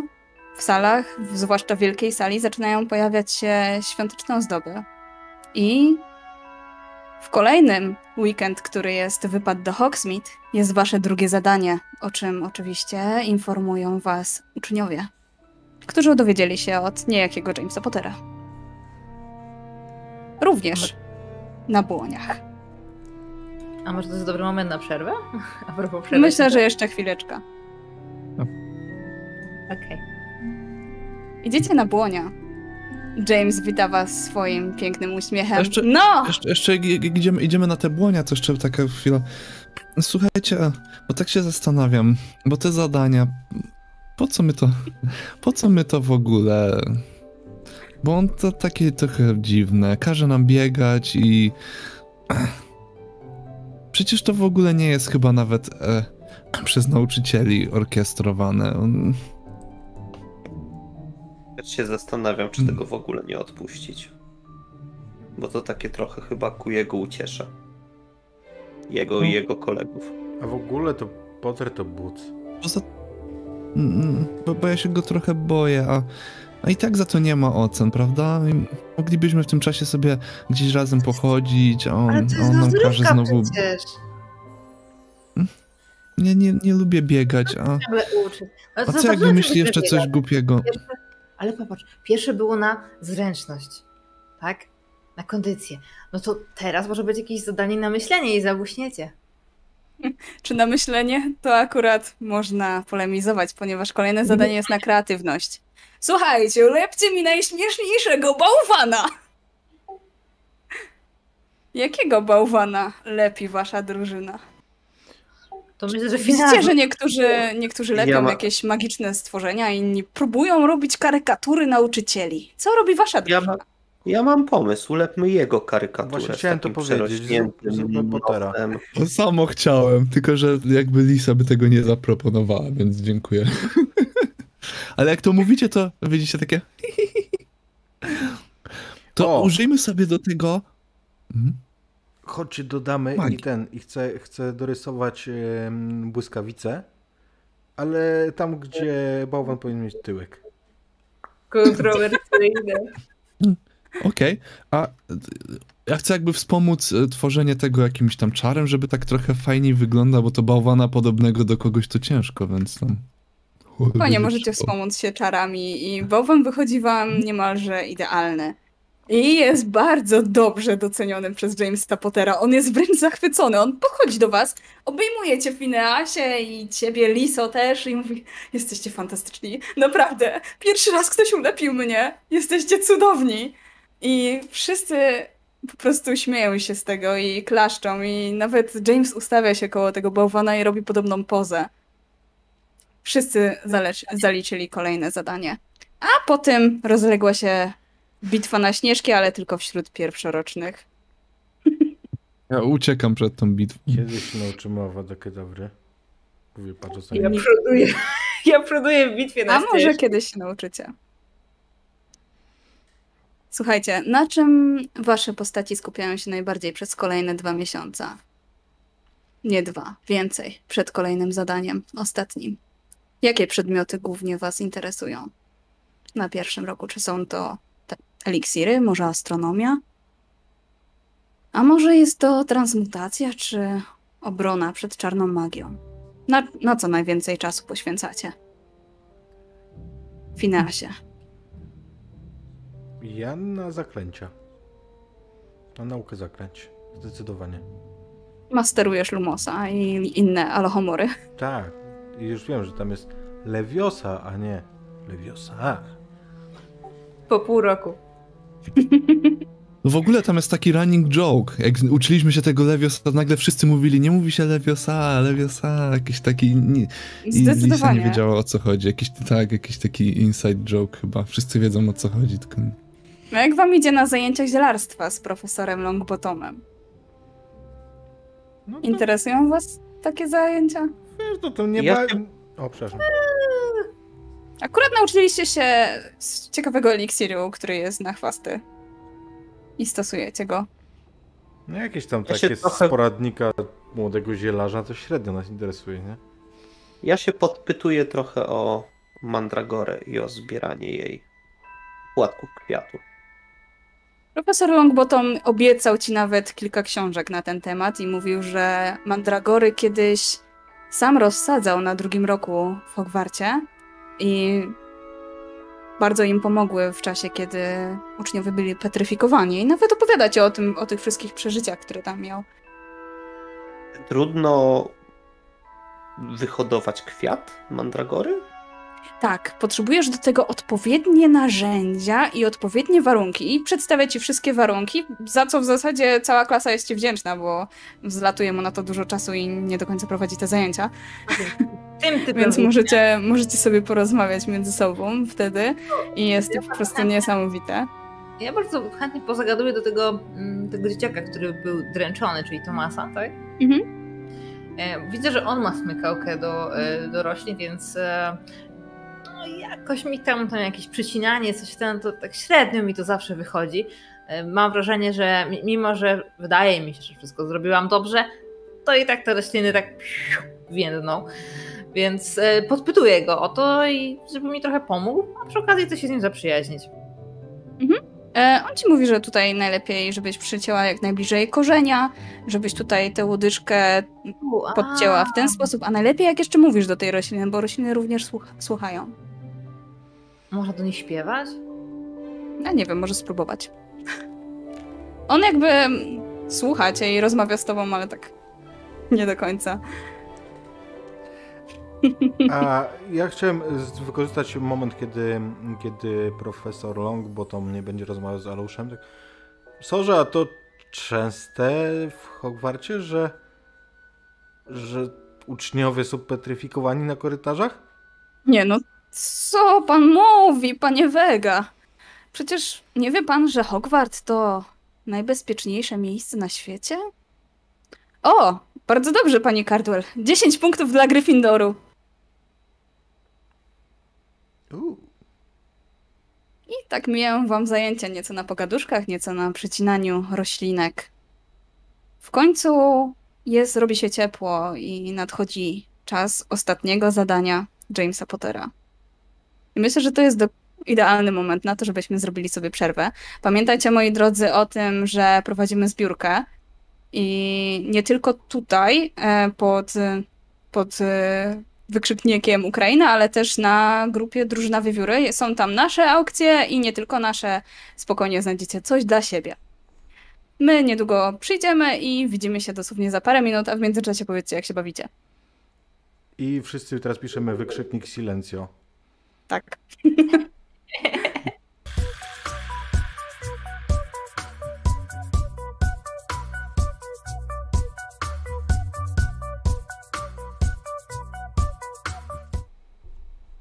w salach, zwłaszcza w wielkiej sali, zaczynają pojawiać się świąteczne ozdoby. I w kolejnym weekend, który jest wypad do Hogsmeade, jest wasze drugie zadanie, o czym oczywiście informują was uczniowie, którzy dowiedzieli się od niejakiego Jamesa Pottera. Również na błoniach. A może to jest dobry moment na przerwę? A propos przerwy. Myślę, że jeszcze chwileczka. Okej. Idziecie na błonia. James wita was swoim pięknym uśmiechem. Jeszcze- No! Jeszcze, jeszcze idziemy, idziemy na te błonia, to jeszcze taka chwila. Słuchajcie, bo tak się zastanawiam, bo te zadania, po co my to, po co my to w ogóle? Bo on to takie trochę dziwne, każe nam biegać i... Przecież to w ogóle nie jest chyba nawet e, przez nauczycieli orkiestrowane. On- Też się zastanawiam, czy Mm. tego w ogóle nie odpuścić. Bo to takie trochę chyba ku jego uciesze. Jego i No. jego kolegów. A w ogóle to Potter to but. Poza... Mm, Bo, bo ja się go trochę boję, a, a i tak za to nie ma ocen, prawda? I moglibyśmy w tym czasie sobie gdzieś razem pochodzić, a on, Ale to a jest on nam każe znowu... przecież. Nie, nie, nie lubię biegać, a, a co jak zawsze wymyśli będzie jeszcze coś głupiego? Ale popatrz, pierwsze było na zręczność, tak? Na kondycję. No to teraz może być jakieś zadanie na myślenie i zabuśniecie. Czy na myślenie? To akurat można polemizować, ponieważ kolejne zadanie jest na kreatywność. Słuchajcie, ulepcie mi najśmieszniejszego bałwana! Jakiego bałwana lepi wasza drużyna? To myślę, że finalnie. że niektórzy, niektórzy lepią Ja ma- jakieś magiczne stworzenia, inni próbują robić karykatury nauczycieli. Co robi wasza Ja, drużyna? ma, ja mam pomysł, ulepmy jego karykaturę. Właśnie chciałem to powiedzieć, zróbmy Pottera. To samo chciałem, tylko że jakby Lisa by tego nie zaproponowała, więc dziękuję. Ale jak to mówicie, to widzicie takie... To O! użyjmy sobie do tego... Mhm. Chodźcie, dodamy i Magii. ten, i chcę, chcę dorysować em, błyskawice, ale tam, gdzie bałwan powinien mieć tyłek. Kontrowersyjne. Okej, a y, ja chcę jakby wspomóc y, tworzenie tego jakimś tam czarem, żeby tak trochę fajniej wygląda, bo to bałwana podobnego do kogoś to ciężko, więc tam... Panie, możecie wspomóc się czarami i bałwan wychodzi wam niemalże idealny. I jest bardzo dobrze doceniony przez Jamesa Pottera. On jest wręcz zachwycony. On podchodzi do was, obejmuje cię Fineasie i ciebie Liso też i mówi jesteście fantastyczni. Naprawdę. Pierwszy raz ktoś ulepił mnie. Jesteście cudowni. I wszyscy po prostu śmieją się z tego i klaszczą i nawet James ustawia się koło tego bałwana i robi podobną pozę. Wszyscy zaliczyli kolejne zadanie. A potem rozległa się bitwa na śnieżki, ale tylko wśród pierwszorocznych. Ja uciekam przed tą bitwą. Kiedy się nauczymy Awada Kedawry? Mówię, patrząc na Ja przoduję. Ja przoduję w bitwie na A może ścieżce. kiedyś się nauczycie. Słuchajcie, na czym wasze postaci skupiają się najbardziej przez kolejne dwa miesiące? Nie dwa, więcej, przed kolejnym zadaniem, ostatnim. Jakie przedmioty głównie was interesują na pierwszym roku? Czy są to eliksiry, może astronomia? A może jest to transmutacja, czy obrona przed czarną magią? Na, na co najwięcej czasu poświęcacie? Finasie. Ja na zaklęcia. Na naukę zaklęć. Zdecydowanie. Masterujesz Lumosa i inne alohomory. Tak. I już wiem, że tam jest Leviosa, a nie Leviosa. Po pół roku. No w ogóle tam jest taki running joke. Jak uczyliśmy się tego Leviosa, to nagle wszyscy mówili, nie mówi się Leviosa, Leviosa, jakiś taki... Nie, I Lisa Zdecydowanie. nie wiedziała o co chodzi. Jakiś, tak, jakiś taki inside joke chyba. Wszyscy wiedzą o co chodzi, tylko... A jak wam idzie na zajęciach zielarstwa z profesorem Longbottomem? No to, Interesują was takie zajęcia? wiesz, no to nie Ja ba... O, przepraszam. Akurat nauczyliście się z ciekawego eliksiru, który jest na chwasty. I stosujecie go. No jakieś tam Ja takie trochę- z poradnika młodego zielarza, to średnio nas interesuje, nie? Ja się podpytuję trochę o mandragorę i o zbieranie jej płatków kwiatu. Profesor Longbottom obiecał ci nawet kilka książek na ten temat i mówił, że mandragory kiedyś sam rozsadzał na drugim roku w Hogwarcie i bardzo im pomogły w czasie, kiedy uczniowie byli petryfikowani. I nawet opowiadacie o tym, o tych wszystkich przeżyciach, które tam miał. Trudno wyhodować kwiat mandragory? Tak, potrzebujesz do tego odpowiednie narzędzia i odpowiednie warunki. I przedstawię ci wszystkie warunki, za co w zasadzie cała klasa jest ci wdzięczna, bo zlatuje mu na to dużo czasu i nie do końca prowadzi te zajęcia. Tym typem Więc możecie, możecie sobie porozmawiać między sobą wtedy i jest to po prostu niesamowite. Ja bardzo chętnie pozagaduję do tego, mm, tego dzieciaka, który był dręczony, czyli Tomasa, tak? Mhm. E, Widzę, że on ma smykałkę do, e, do roślin, więc e, no, jakoś mi tam, tam jakieś przycinanie, coś tam, to tak średnio mi to zawsze wychodzi. Mam wrażenie, że mi- mimo, że wydaje mi się, że wszystko zrobiłam dobrze, to i tak te rośliny tak więdną. Więc e, podpytuję go o to i żeby mi trochę pomógł, a przy okazji to się z nim zaprzyjaźnić. E, on ci mówi, że tutaj najlepiej, żebyś przycięła jak najbliżej korzenia, żebyś tutaj tę a. podcięła w ten sposób, a najlepiej jak jeszcze mówisz do tej rośliny, bo rośliny również słuch- słuchają. Można do nich śpiewać? Ja nie wiem, może spróbować. On jakby słucha cię i rozmawia z tobą, ale tak nie do końca. A ja chciałem wykorzystać moment, kiedy, kiedy profesor Longbottom nie będzie rozmawiał z Aluszem. Tak. Sorze, a to częste w Hogwarcie, że, że uczniowie są petryfikowani na korytarzach? Nie no, co pan mówi, panie Vega? Przecież nie wie pan, że Hogwart to najbezpieczniejsze miejsce na świecie? O, bardzo dobrze, pani Cardwell. 10 punktów dla Gryffindoru. I tak mijają wam zajęcia nieco na pogaduszkach, nieco na przycinaniu roślinek. W końcu jest, robi się ciepło i nadchodzi czas ostatniego zadania Jamesa Pottera. I myślę, że to jest do, idealny moment na to, żebyśmy zrobili sobie przerwę. Pamiętajcie, moi drodzy, o tym, że prowadzimy zbiórkę i nie tylko tutaj e, pod, pod e, wykrzyknikiem Ukraina, ale też na grupie Drużyna Wiewióry. Są tam nasze aukcje i nie tylko nasze. Spokojnie znajdziecie coś dla siebie. My niedługo przyjdziemy i widzimy się dosłownie za parę minut, a w międzyczasie powiedzcie, jak się bawicie. I wszyscy teraz piszemy wykrzyknik silencio. Tak.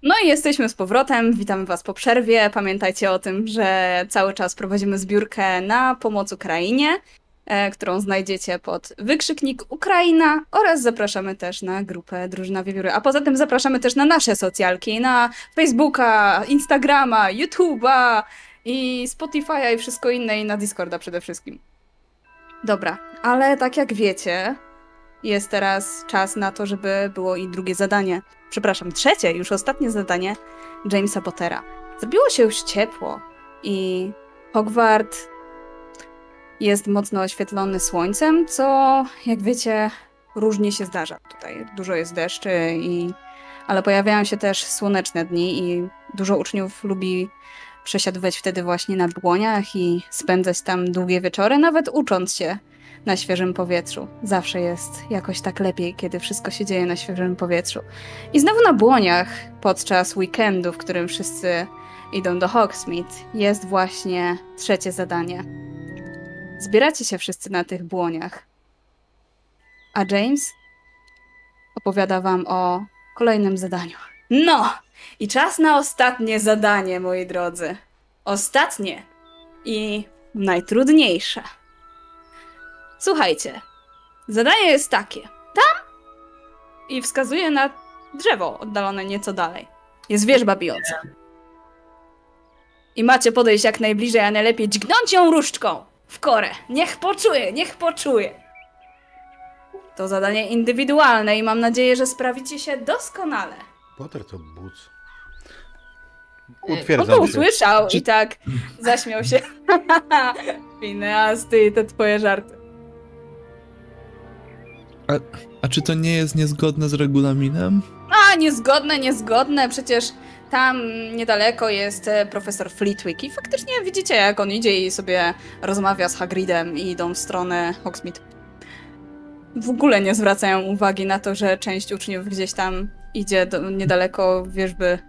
No i jesteśmy z powrotem. Witamy Was po przerwie. Pamiętajcie o tym, że cały czas prowadzimy zbiórkę na pomoc Ukrainie, e, którą znajdziecie pod wykrzyknik Ukraina oraz zapraszamy też na grupę Drużyna Wiewióry. A poza tym zapraszamy też na nasze socjalki, na Facebooka, Instagrama, YouTube'a i Spotify'a i wszystko inne i na Discorda przede wszystkim. Dobra, ale tak jak wiecie, jest teraz czas na to, żeby było i drugie zadanie. Przepraszam, trzecie, już ostatnie zadanie Jamesa Pottera. Zrobiło się już ciepło i Hogwart jest mocno oświetlony słońcem, co jak wiecie różnie się zdarza tutaj. Dużo jest deszczy, i... ale pojawiają się też słoneczne dni i dużo uczniów lubi przesiadywać wtedy właśnie na błoniach i spędzać tam długie wieczory, nawet ucząc się na świeżym powietrzu. Zawsze jest jakoś tak lepiej, kiedy wszystko się dzieje na świeżym powietrzu. I znowu na błoniach, podczas weekendu, w którym wszyscy idą do Hogsmeade, jest właśnie trzecie zadanie. Zbieracie się wszyscy na tych błoniach. A James opowiada wam o kolejnym zadaniu. No! I czas na ostatnie zadanie, moi drodzy. Ostatnie i najtrudniejsze. Słuchajcie, zadanie jest takie. Tam i wskazuje na drzewo oddalone nieco dalej. Jest wierzba bijąca. I macie podejść jak najbliżej, a najlepiej dźgnąć ją różdżką w korę. Niech poczuje, niech poczuje. To zadanie indywidualne i mam nadzieję, że sprawicie się doskonale. Potter to buc. On to Utwierdzam się. usłyszał i tak zaśmiał się. Fineas, ty i te twoje żarty. A czy to nie jest niezgodne z regulaminem? A, niezgodne, niezgodne, przecież tam niedaleko jest e, profesor Flitwick i faktycznie widzicie, jak on idzie i sobie rozmawia z Hagridem i idą w stronę Hogsmeade. W ogóle nie zwracają uwagi na to, że część uczniów gdzieś tam idzie do, niedaleko wierzby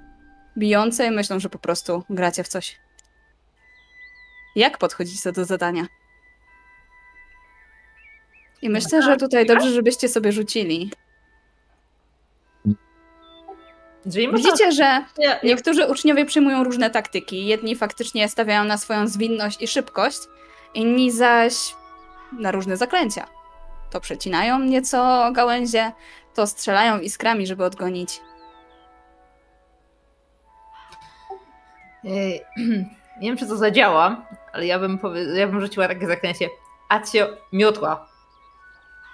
bijącej. Myślą, że po prostu gracie w coś. Jak podchodzicie do zadania? I myślę, że tutaj dobrze, żebyście sobie rzucili. Widzicie, że Niektórzy uczniowie przyjmują różne taktyki. Jedni faktycznie stawiają na swoją zwinność i szybkość, inni zaś na różne zaklęcia. To przecinają nieco gałęzie, to strzelają iskrami, żeby odgonić. Nie wiem, czy to zadziała, ale ja bym, powie... ja bym rzuciła takie zaklęcie. Acio miotła.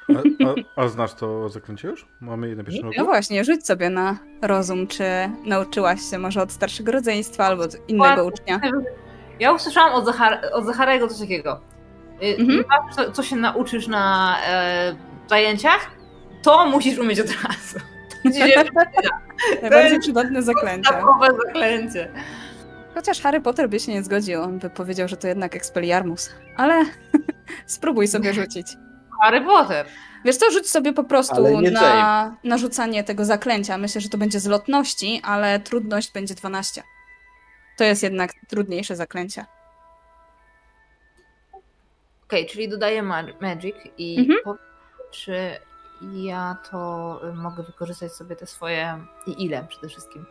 A, a, a znasz to zaklęcie już? Mamy je na pierwszym No właśnie, rzuć sobie na rozum, czy nauczyłaś się może od starszego rodzeństwa albo od innego ucznia. Ja usłyszałam od, Zachar... od Zacharego coś takiego. Y, Mhm. Co, co się nauczysz na e, zajęciach, to musisz umieć od razu. Najbardziej przydatne zaklęcie. zaklęcie. Chociaż Harry Potter by się nie zgodził, on by powiedział, że to jednak Expelliarmus. Ale spróbuj sobie rzucić. Harry Potter. Wiesz co, rzuć sobie po prostu na narzucanie tego zaklęcia. Myślę, że to będzie z lotności, ale trudność będzie 12. To jest jednak trudniejsze zaklęcie. Okej, czyli dodaję ma- Magic i Mhm. po- czy ja to y, mogę wykorzystać sobie te swoje i ile przede wszystkim.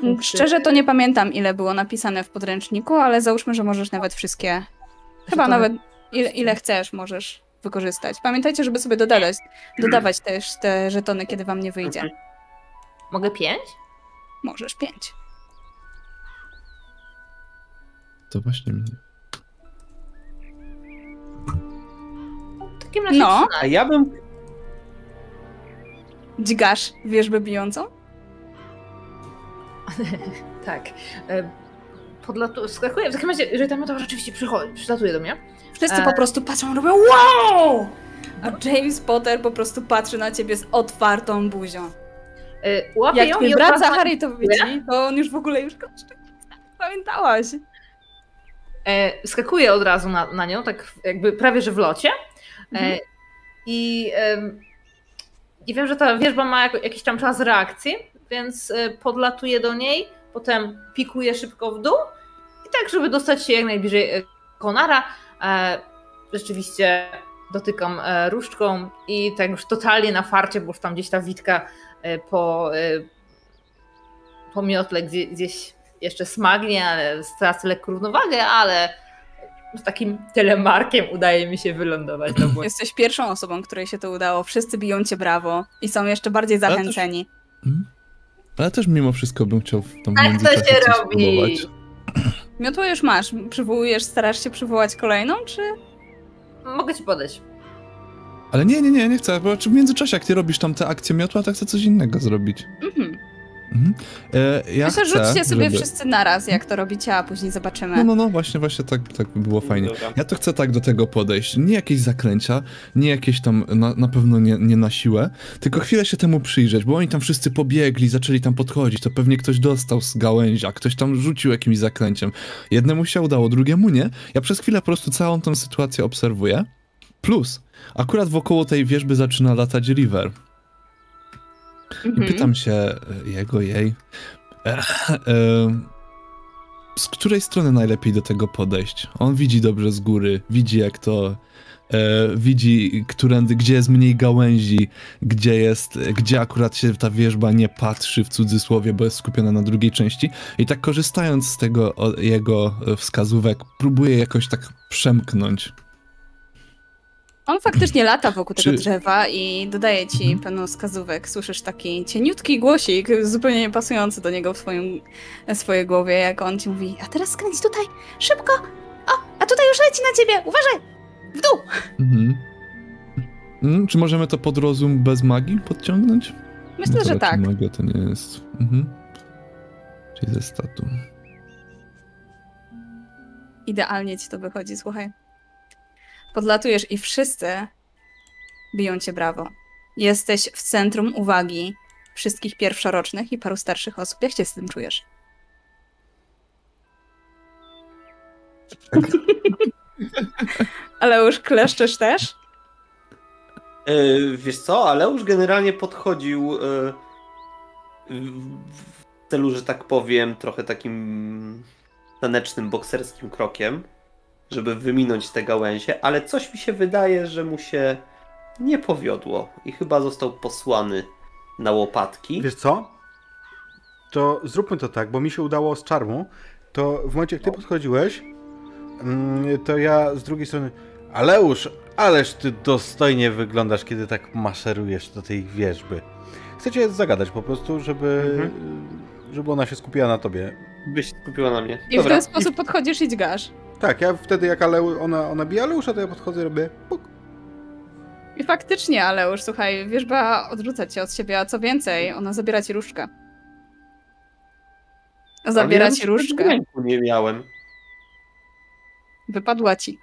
Punkty- Szczerze to nie pamiętam, ile było napisane w podręczniku, ale załóżmy, że możesz nawet wszystkie, chyba to- nawet ile, ile chcesz możesz wykorzystać. Pamiętajcie, żeby sobie dodawać, dodawać też te żetony, kiedy wam nie wyjdzie. Mogę pięć? Możesz pięć. To właśnie mnie. W takim razie No. 13. A ja bym Dźgasz wierzbę bijącą? Tak. E, Podlatu... Skakuje. W takim razie, jeżeli tam to rzeczywiście przychodzi, przylatuje do mnie. Wszyscy E. po prostu patrzą, robią wow! A James Potter po prostu patrzy na ciebie z otwartą buzią. E, Łapię Jak ją i brat od razu- Zachary to widzi, to on już w ogóle już koszczy. Pamiętałaś. E, skakuję od razu na, na nią, tak jakby prawie że w locie. E, Mhm. I i wiem, że ta wierzba ma jakiś tam czas reakcji, więc e, podlatuję do niej, potem pikuję szybko w dół i tak, żeby dostać się jak najbliżej e, Konara. E, rzeczywiście dotykam e, różdżką i tak już totalnie na farcie, bo już tam gdzieś ta witka e, po, e, po miotle gdzie, gdzieś jeszcze smagnie, ale stracę lekko równowagę, ale z takim telemarkiem udaje mi się wylądować na błędzie. Jesteś pierwszą osobą, której się to udało. Wszyscy biją cię brawo i są jeszcze bardziej Ale też- zachęceni. Hmm? Ale też mimo wszystko bym chciał w tą Tak to się coś robi. spróbować. Miotło już masz. Przywołujesz, starasz się przywołać kolejną, czy... Mogę ci podać. Ale nie, nie, nie, nie chcę, bo czy w międzyczasie jak ty robisz tam te akcje miotła, to chcę coś innego zrobić. Mhm. E, ja Myślę, chcę, rzućcie sobie żeby... wszyscy naraz, jak to robicie, a później zobaczymy. No, no, no, właśnie, właśnie tak, tak by było fajnie. Ja to chcę tak do tego podejść. Nie jakieś zaklęcia, nie jakieś tam, na, na pewno nie, nie na siłę, tylko chwilę się temu przyjrzeć, bo oni tam wszyscy pobiegli, zaczęli tam podchodzić, to pewnie ktoś dostał z gałęzi, a ktoś tam rzucił jakimś zaklęciem. Jednemu się udało, drugiemu nie. Ja przez chwilę po prostu całą tą sytuację obserwuję. Plus, akurat wokoło tej wieżby zaczyna latać River. I Mhm. pytam się e, jego, jej, e, e, z której strony najlepiej do tego podejść? On widzi dobrze z góry, widzi jak to, e, widzi, którędy, gdzie jest mniej gałęzi, gdzie jest, gdzie akurat się ta wieżba nie patrzy w cudzysłowie, bo jest skupiona na drugiej części. I tak korzystając z tego o, jego wskazówek, próbuje jakoś tak przemknąć. On faktycznie lata wokół tego Czy- drzewa i dodaje ci Mhm. pełno wskazówek. Słyszysz taki cieniutki głosik, zupełnie niepasujący do niego w swoim, w swojej głowie, jak on ci mówi, a teraz skręć tutaj, szybko! O, a tutaj już leci na ciebie, uważaj! W dół! Mhm. Mm, czy możemy to pod rozum bez magii podciągnąć? Myślę, No że tak. Magia to nie jest. Mhm. Czyli ze statu. Idealnie ci to wychodzi, słuchaj. Podlatujesz i wszyscy biją cię brawo. Jesteś w centrum uwagi wszystkich pierwszorocznych i paru starszych osób. Jak się z tym czujesz? Ale już kleszczesz też? E, wiesz co, ale już generalnie podchodził e, w celu, że tak powiem, trochę takim tanecznym, bokserskim krokiem, żeby wyminąć te gałęzie, ale coś mi się wydaje, że mu się nie powiodło i chyba został posłany na łopatki. Wiesz co? To zróbmy to tak, bo mi się udało z czarmu. To w momencie, jak ty podchodziłeś, mm, to ja z drugiej strony. Aleusz, ależ ty dostojnie wyglądasz, kiedy tak maszerujesz do tej wieżby. Chcę cię zagadać po prostu, żeby, żeby ona się skupiła na tobie. Byś skupiła na mnie. I w ten sposób podchodzisz i dźgasz. Tak, ja wtedy jak Aleu, ona, ona bije Aleusza, to ja podchodzę i robię puk. I faktycznie, ale już słuchaj, wierzba odrzuca cię od siebie, a co więcej, ona zabiera ci różdżkę. Zabiera ja ci różdżkę. w nie miałem. Wypadła ci.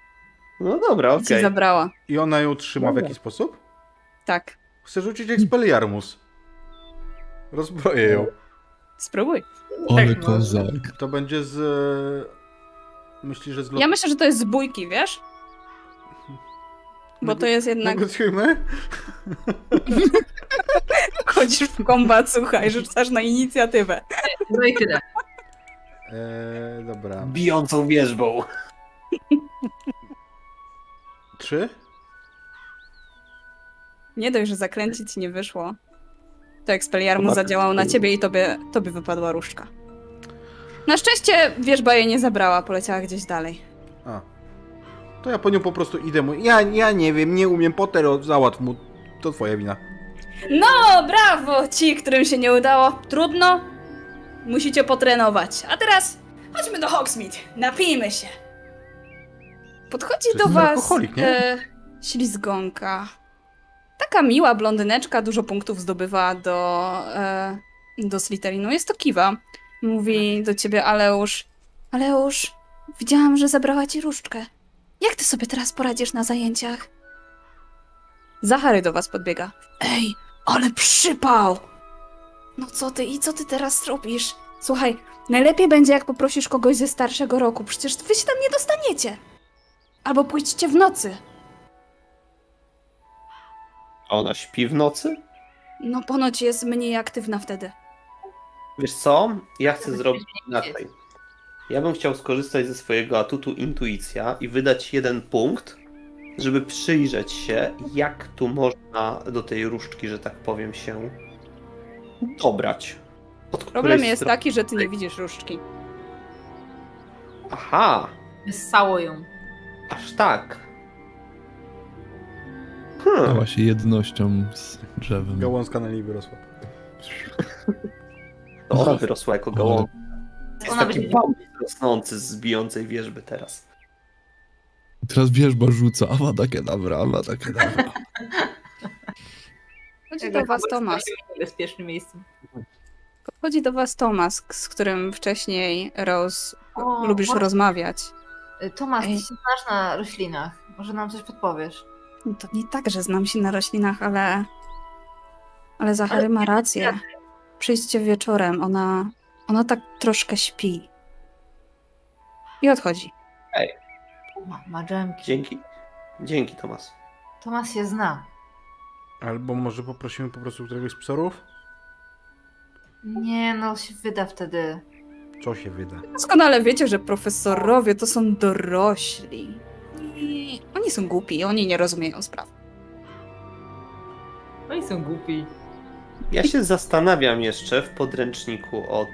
No dobra, ci okej. zabrała. I ona ją trzyma w Dobra. jaki sposób? Tak. Chcę rzucić Expelliarmus. Rozbroję ją. Spróbuj. Ale no. kozak. To będzie z... Myślisz, że z lot... Ja myślę, że to jest z bójki, wiesz? Bo to jest jednak... Negocjujmy? Chodzisz w kombat, słuchaj, rzucasz na inicjatywę. No i tyle. Eee, dobra. Bijącą wierzbą. Trzy? Nie dość, że zakręcić nie wyszło. To Expelliarmus zadziałał na ciebie i tobie, tobie wypadła różdżka. Na szczęście wierzba jej nie zabrała, poleciała gdzieś dalej. A. To ja po nią po prostu idę. Mu... Ja, ja nie wiem, nie umiem. Potter, załatw mu. To twoja wina. No, brawo! Ci, którym się nie udało. Trudno. Musicie potrenować. A teraz chodźmy do Hogsmeade. Napijmy się. Podchodzi To do jest was alkoholik, nie? e, ślizgonka. Taka miła blondyneczka, dużo punktów zdobywa do, e, do Slytherinu. Jest to Kiwa. Mówi do ciebie Aleusz. Aleusz, widziałam, że zabrała ci różdżkę. Jak ty sobie teraz poradzisz na zajęciach? Zachary do was podbiega. Ej, ale przypał! No co ty i co ty teraz robisz? Słuchaj, najlepiej będzie jak poprosisz kogoś ze starszego roku, przecież wy się tam nie dostaniecie. Albo pójdźcie w nocy. A ona śpi w nocy? No ponoć jest mniej aktywna wtedy. Wiesz co? Ja chcę zrobić inaczej. Ja bym chciał skorzystać ze swojego atutu intuicja i wydać jeden punkt, żeby przyjrzeć się, jak tu można do tej różdżki, że tak powiem, się dobrać. Od Problem jest strony- taki, że ty nie widzisz różdżki. Aha, Ssało ją. aż tak. Stała Hmm. się jednością z drzewem. Gałązka na niej wyrosła. To ona wyrosła jako gołąb. Jest Ona taki będzie- rosnący z bijącej wierzby teraz. Teraz wierzba rzuca. Awada kedavra, awada kedavra. Chodzi do was Tomasz. W bezpiecznym miejscu. Podchodzi do was Tomas, z którym wcześniej Rose O, lubisz właśnie. rozmawiać. Y, Tomasz, ty się znasz na roślinach. Może nam coś podpowiesz? No To nie tak, że znam się na roślinach, ale. Ale Zachary ma rację. Przyjdźcie wieczorem, ona. Ona tak troszkę śpi. I odchodzi. Ma, ma dżemki. Dzięki. Dzięki, Tomas. Tomasz się zna. Albo może poprosimy po prostu któregoś z psorów? Nie, no się wyda wtedy. Co się wyda? Doskonale wiecie, że profesorowie to są dorośli. I oni są głupi, oni nie rozumieją spraw. Oni są głupi. Ja się zastanawiam jeszcze w podręczniku od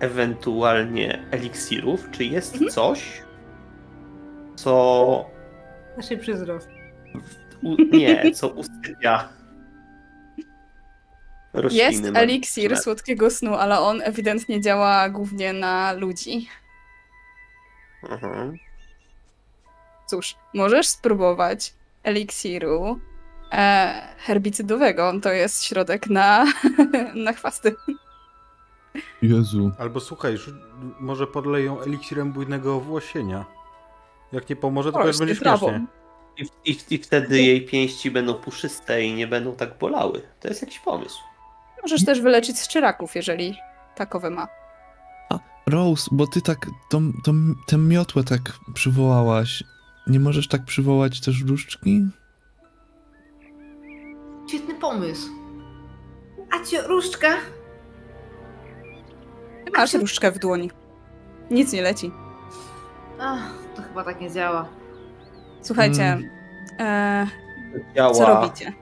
ewentualnie eliksirów, czy jest Mhm. coś, co Naszej przyzrost. u, nie, co usypia rośliny. Jest eliksir słodkiego snu, ale on ewidentnie działa głównie na ludzi. Mhm. Cóż, możesz spróbować eliksiru herbicydowego. To jest środek na, na chwasty. Jezu. Albo słuchaj, może podleją eliksirem bujnego owłosienia. Jak nie pomoże, to będzie śmiesznie. I, i, I wtedy jej pięści będą puszyste i nie będą tak bolały. To jest jakiś pomysł. Możesz też wyleczyć z czyraków, jeżeli takowe ma. Rose, bo ty tak tą, tą, tę miotłę tak przywołałaś. Nie możesz tak przywołać też różdżki? Świetny pomysł. Acio, różdżka. Ty Masz różdżkę w dłoni. Nic nie leci. Ach, to chyba tak nie działa. Słuchajcie, Mm. e, Działa. co robicie?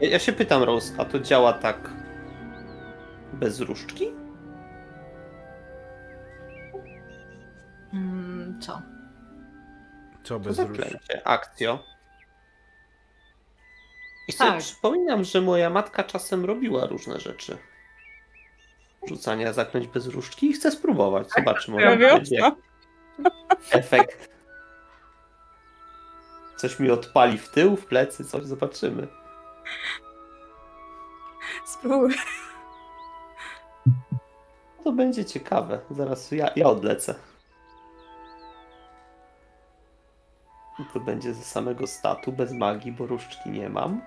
Ja, ja się pytam, Rose, a to działa tak bez różdżki? Mm, co? Co bez róż? zaklęcie. Akcjo. I sobie Tak. przypominam, że moja matka czasem robiła różne rzeczy. Rzucania zaklęć bez różdżki i chcę spróbować. Zobaczymy, Robią? będzie efekt. Coś mi odpali w tył, w plecy, coś zobaczymy. Spróbuj. To będzie ciekawe. Zaraz ja, ja odlecę. To będzie ze samego statu, bez magii, bo różdżki nie mam.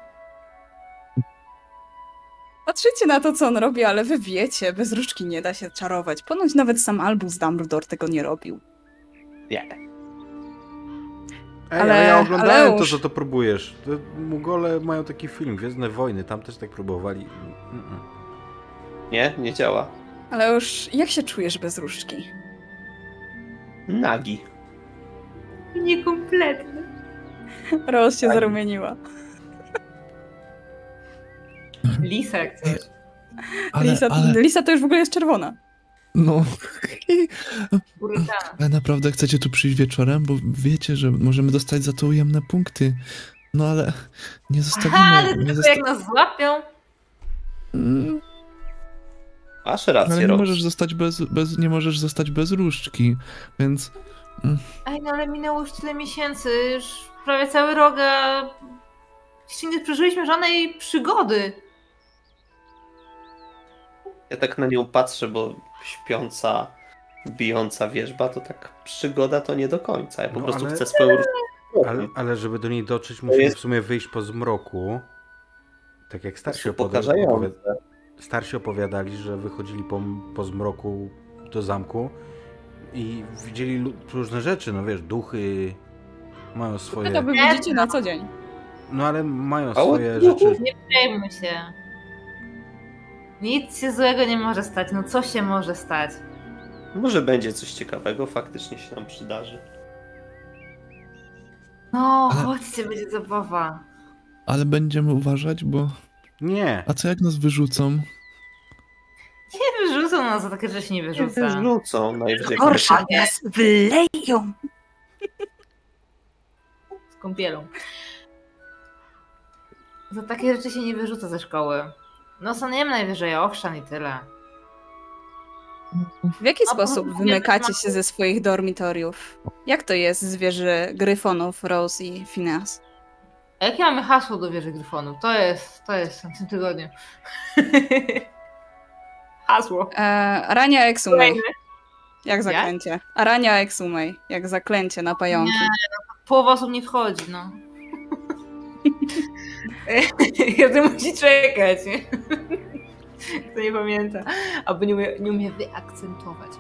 Patrzycie na to, co on robi, ale wy wiecie, bez różdżki nie da się czarować. Ponoć nawet sam Albus Dumbledore tego nie robił. Nie. Ej, Ale- ale, ja oglądałem ale to, że to próbujesz. Mugole mają taki film, Gwiezdne Wojny, tam też tak próbowali. Mm-mm. Nie, nie działa. Ale już jak się czujesz bez różdżki? Nagi. Niekompletny. Roz się zarumieniła. Lisa jak coś. Ale, Lisa, ale, Lisa to już w ogóle jest czerwona. no. Ale naprawdę chcecie tu przyjść wieczorem? Bo wiecie, że możemy dostać za to ujemne punkty. No ale nie zostawimy... Aha, ale nie tylko zosta- jak nas złapią. Mm, Masz rację, ale nie możesz zostać bez, bez, nie możesz zostać bez różdżki, więc... Ej, no ale minęło już tyle miesięcy, już prawie cały rok, a jeszcze nie przeżyliśmy żadnej przygody. Ja tak na nią patrzę, bo śpiąca, bijąca wierzba to tak przygoda to nie do końca. Ja po No, prostu ale- chcę swoją. Ale, ale żeby do niej dotrzeć, musimy jest- w sumie wyjść po zmroku. Tak jak starsi, opowi- Upokarzające. opowi- starsi opowiadali, że wychodzili po, po zmroku do zamku i widzieli różne rzeczy, no wiesz, duchy mają swoje... To wy widzicie na co dzień. No ale mają swoje rzeczy. Nie przejmuj się. Nic się złego nie może stać. No co się może stać? Może będzie coś ciekawego, faktycznie się nam przydarzy. No, Ale- chodźcie, będzie zabawa. Ale będziemy uważać, bo... Nie, A co jak nas wyrzucą? Nie wyrzucą nas za takie rzeczy, nie Nie wyrzuca. wyrzucą najwyżej. Gorsza, nas wyleją. Z kąpielą. Za takie rzeczy się nie wyrzuca ze szkoły. No saniemy najwyżej ochrzan i tyle. W jaki A, sposób wymykacie się ze swoich dormitoriów? Jak to jest z wieży Gryfonów, Rose i Phineas? A jakie mamy hasło do wieży Gryfonu? To jest, to jest w tym tygodniu. hasło. E, Arania Exumej. Jak zaklęcie. Arania Exumej. Jak zaklęcie na pająki. Połowa osób nie wchodzi, no. Każdy musi czekać, nie? Kto nie pamięta. Albo nie umie, nie umie wyakcentować.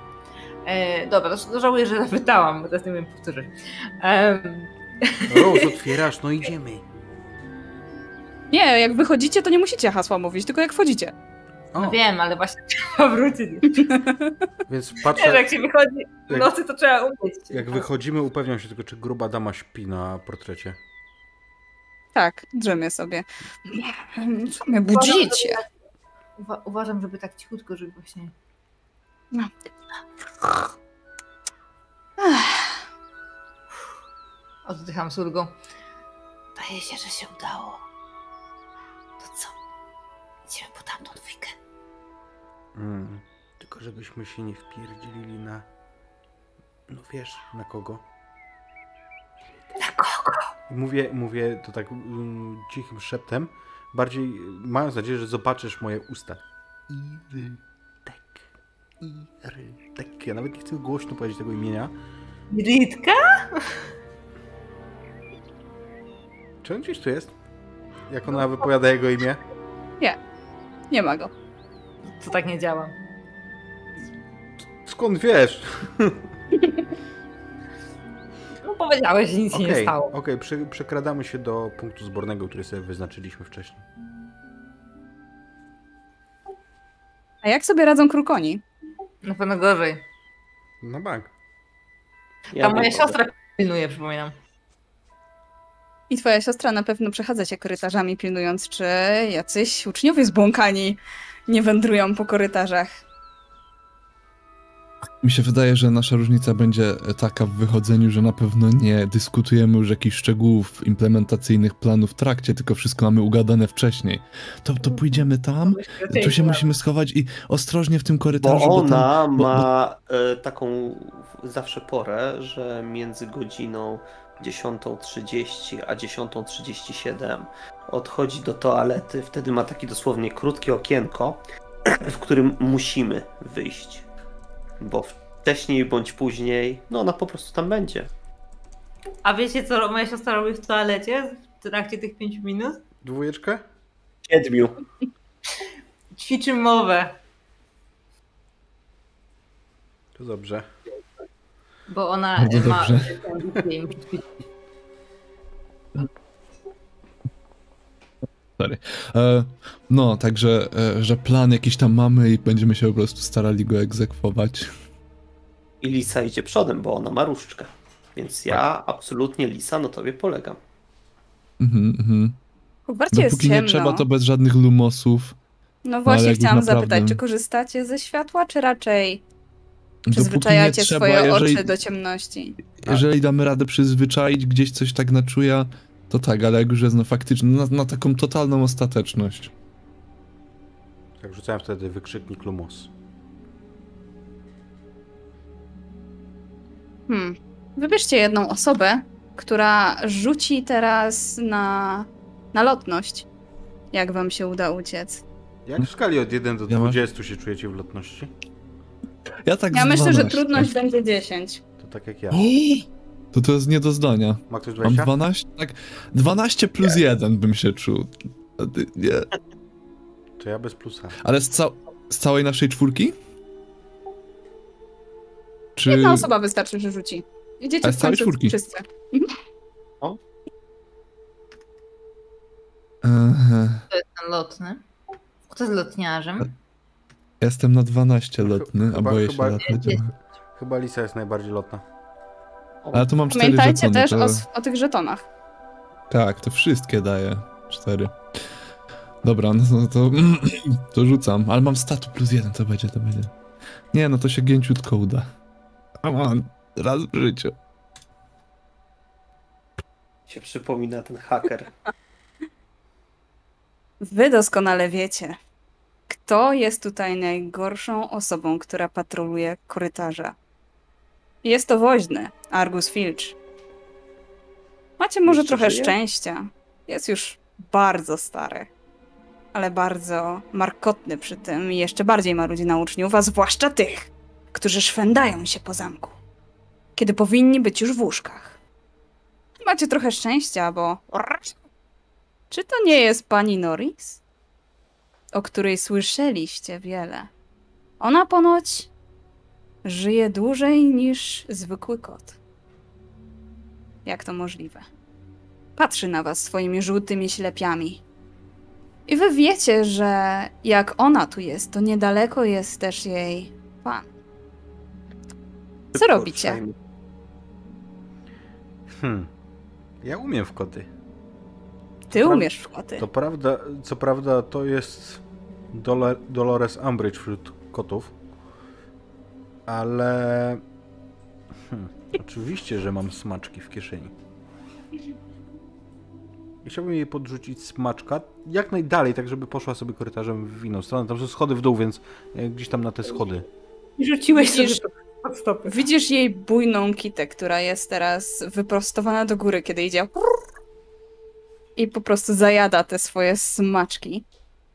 E, dobra, to żałuję, że zapytałam, bo teraz nie wiem powtórzyć. Em, Rose, otwierasz, no idziemy. Nie, jak wychodzicie, to nie musicie hasła mówić, tylko jak wchodzicie. O, no wiem, ale właśnie trzeba wrócić. więc Wiesz, patrzę, jak się wychodzi w nocy, to trzeba umieć. jak wychodzimy, upewniam się tylko, czy gruba dama śpi na portrecie. Tak, drzemie sobie. Co mnie budzicie? Uwa- uważam, żeby tak cichutko, żeby właśnie... No. Oddycham z ulgą. Daje się, że się udało. To co? Idziemy po tamtą dwójkę. Mm. Tylko żebyśmy się nie wpierdzilili na... No wiesz, na kogo. Na kogo? Mówię, mówię to tak mm, cichym szeptem, bardziej mając nadzieję, że zobaczysz moje usta. Irytek. Irytek. Ja nawet nie chcę głośno powiedzieć tego imienia. Ritka? Czy on gdzieś tu jest? Jak ona wypowiada jego imię? Nie ma go. To tak nie działa. Skąd wiesz? No powiedziałeś, że nic się nie stało. okej, prze, przekradamy się do punktu zbornego, który sobie wyznaczyliśmy wcześniej. A jak sobie radzą krukoni? Na pewno gorzej. Na bank. Ja Tam moja siostra pilnuje, przypominam. I twoja siostra na pewno przechadza się korytarzami, pilnując, czy jacyś uczniowie zbłąkani nie wędrują po korytarzach. Mi się wydaje, że nasza różnica będzie taka w wychodzeniu, że na pewno nie dyskutujemy już jakichś szczegółów implementacyjnych planu w trakcie, tylko wszystko mamy ugadane wcześniej. To, to pójdziemy tam, tu się musimy schować i ostrożnie w tym korytarzu, Bo bo, tam, ona bo- ma e, taką zawsze porę, że między godziną 10.30 a 10.37 odchodzi do toalety. Wtedy ma takie dosłownie krótkie okienko, w którym musimy wyjść. Bo wcześniej bądź później, no ona po prostu tam będzie. A wiecie, co moja siostra robi w toalecie w trakcie tych pięciu minut? Dwójeczkę? Siedmiu. Ćwiczy mowę, To dobrze. bo ona Bardzo ma dobrze. ćwiczyć. E, no, także, e, że plan jakiś tam mamy i będziemy się po prostu starali go egzekwować. I Lisa idzie przodem, bo ona ma różdżkę. Więc ja absolutnie Lisa na tobie polegam. Mhm, mhm. Jest Dopóki ciemno. nie trzeba, to bez żadnych lumosów. No ale właśnie chciałam naprawdę- zapytać, czy korzystacie ze światła, czy raczej przyzwyczajacie trzeba, swoje jeżeli, oczy do ciemności? jeżeli damy radę przyzwyczaić, gdzieś coś tak na czuja, to tak, ale jak już jest no faktycznie na, na taką totalną ostateczność. Tak rzucałem wtedy wykrzyknik Lumos. Hmm. Wybierzcie jedną osobę, która rzuci teraz na, na lotność. Jak wam się uda uciec? Jak w skali od 1 do Ja mam- 20 się czujecie w lotności? Ja tak Ja myślę, że 12. trudność będzie 10. To tak jak ja. O! To to jest nie do zdania. Ma ktoś Mam 20? 12? Tak, 12 plus 1 bym się czuł. Nie. To ja bez plusa. Ale z, ca z całej naszej czwórki? Czy... Jedna osoba wystarczy, że rzuci. Idziecie w z całej końcu czwórki? wszyscy. Aha. To jest ten lotny. Kto jest lotniarzem? Jestem na 12 lotny, a Chyba- boję chyba- się latać. Chyba Lisa jest najbardziej lotna. Ale tu mam 4 Pamiętajcie żetony, też to... o, o tych żetonach. Tak, to wszystkie daję. 4. Dobra, no to, to, to rzucam, ale mam statu plus 1, to będzie, to będzie. Nie, no to się gięciutko uda. Raz w życiu. Się przypomina ten haker. Wy doskonale wiecie, kto jest tutaj najgorszą osobą, która patroluje korytarza. Jest to woźny, Argus Filch. Macie może Jeszcze trochę żyje? szczęścia. Jest już bardzo stary. ale bardzo markotny przy tym i jeszcze bardziej marudzi na uczniów, a zwłaszcza tych, którzy szwędają się po zamku, kiedy powinni być już w łóżkach. Macie trochę szczęścia, bo... Czy to nie jest pani Norris? O której słyszeliście wiele. Ona ponoć żyje dłużej niż zwykły kot. Jak to możliwe? Patrzy na was swoimi żółtymi ślepiami. I wy wiecie, że jak ona tu jest, to niedaleko jest też jej pan. Co robicie? Hmm. Ja umiem w koty. Ty Pra- umiesz w koty. To prawda, co prawda to jest Dolo- Dolores Umbridge wśród kotów, ale hmm, oczywiście, że mam smaczki w kieszeni. I Chciałbym jej podrzucić smaczka jak najdalej, tak żeby poszła sobie korytarzem w inną stronę. Tam są schody w dół, więc e, gdzieś tam na te schody. I rzuciłeś sobie Widzisz- pod stopy. Widzisz jej bujną kitę, która jest teraz wyprostowana do góry, kiedy idzie. I po prostu zajada te swoje smaczki.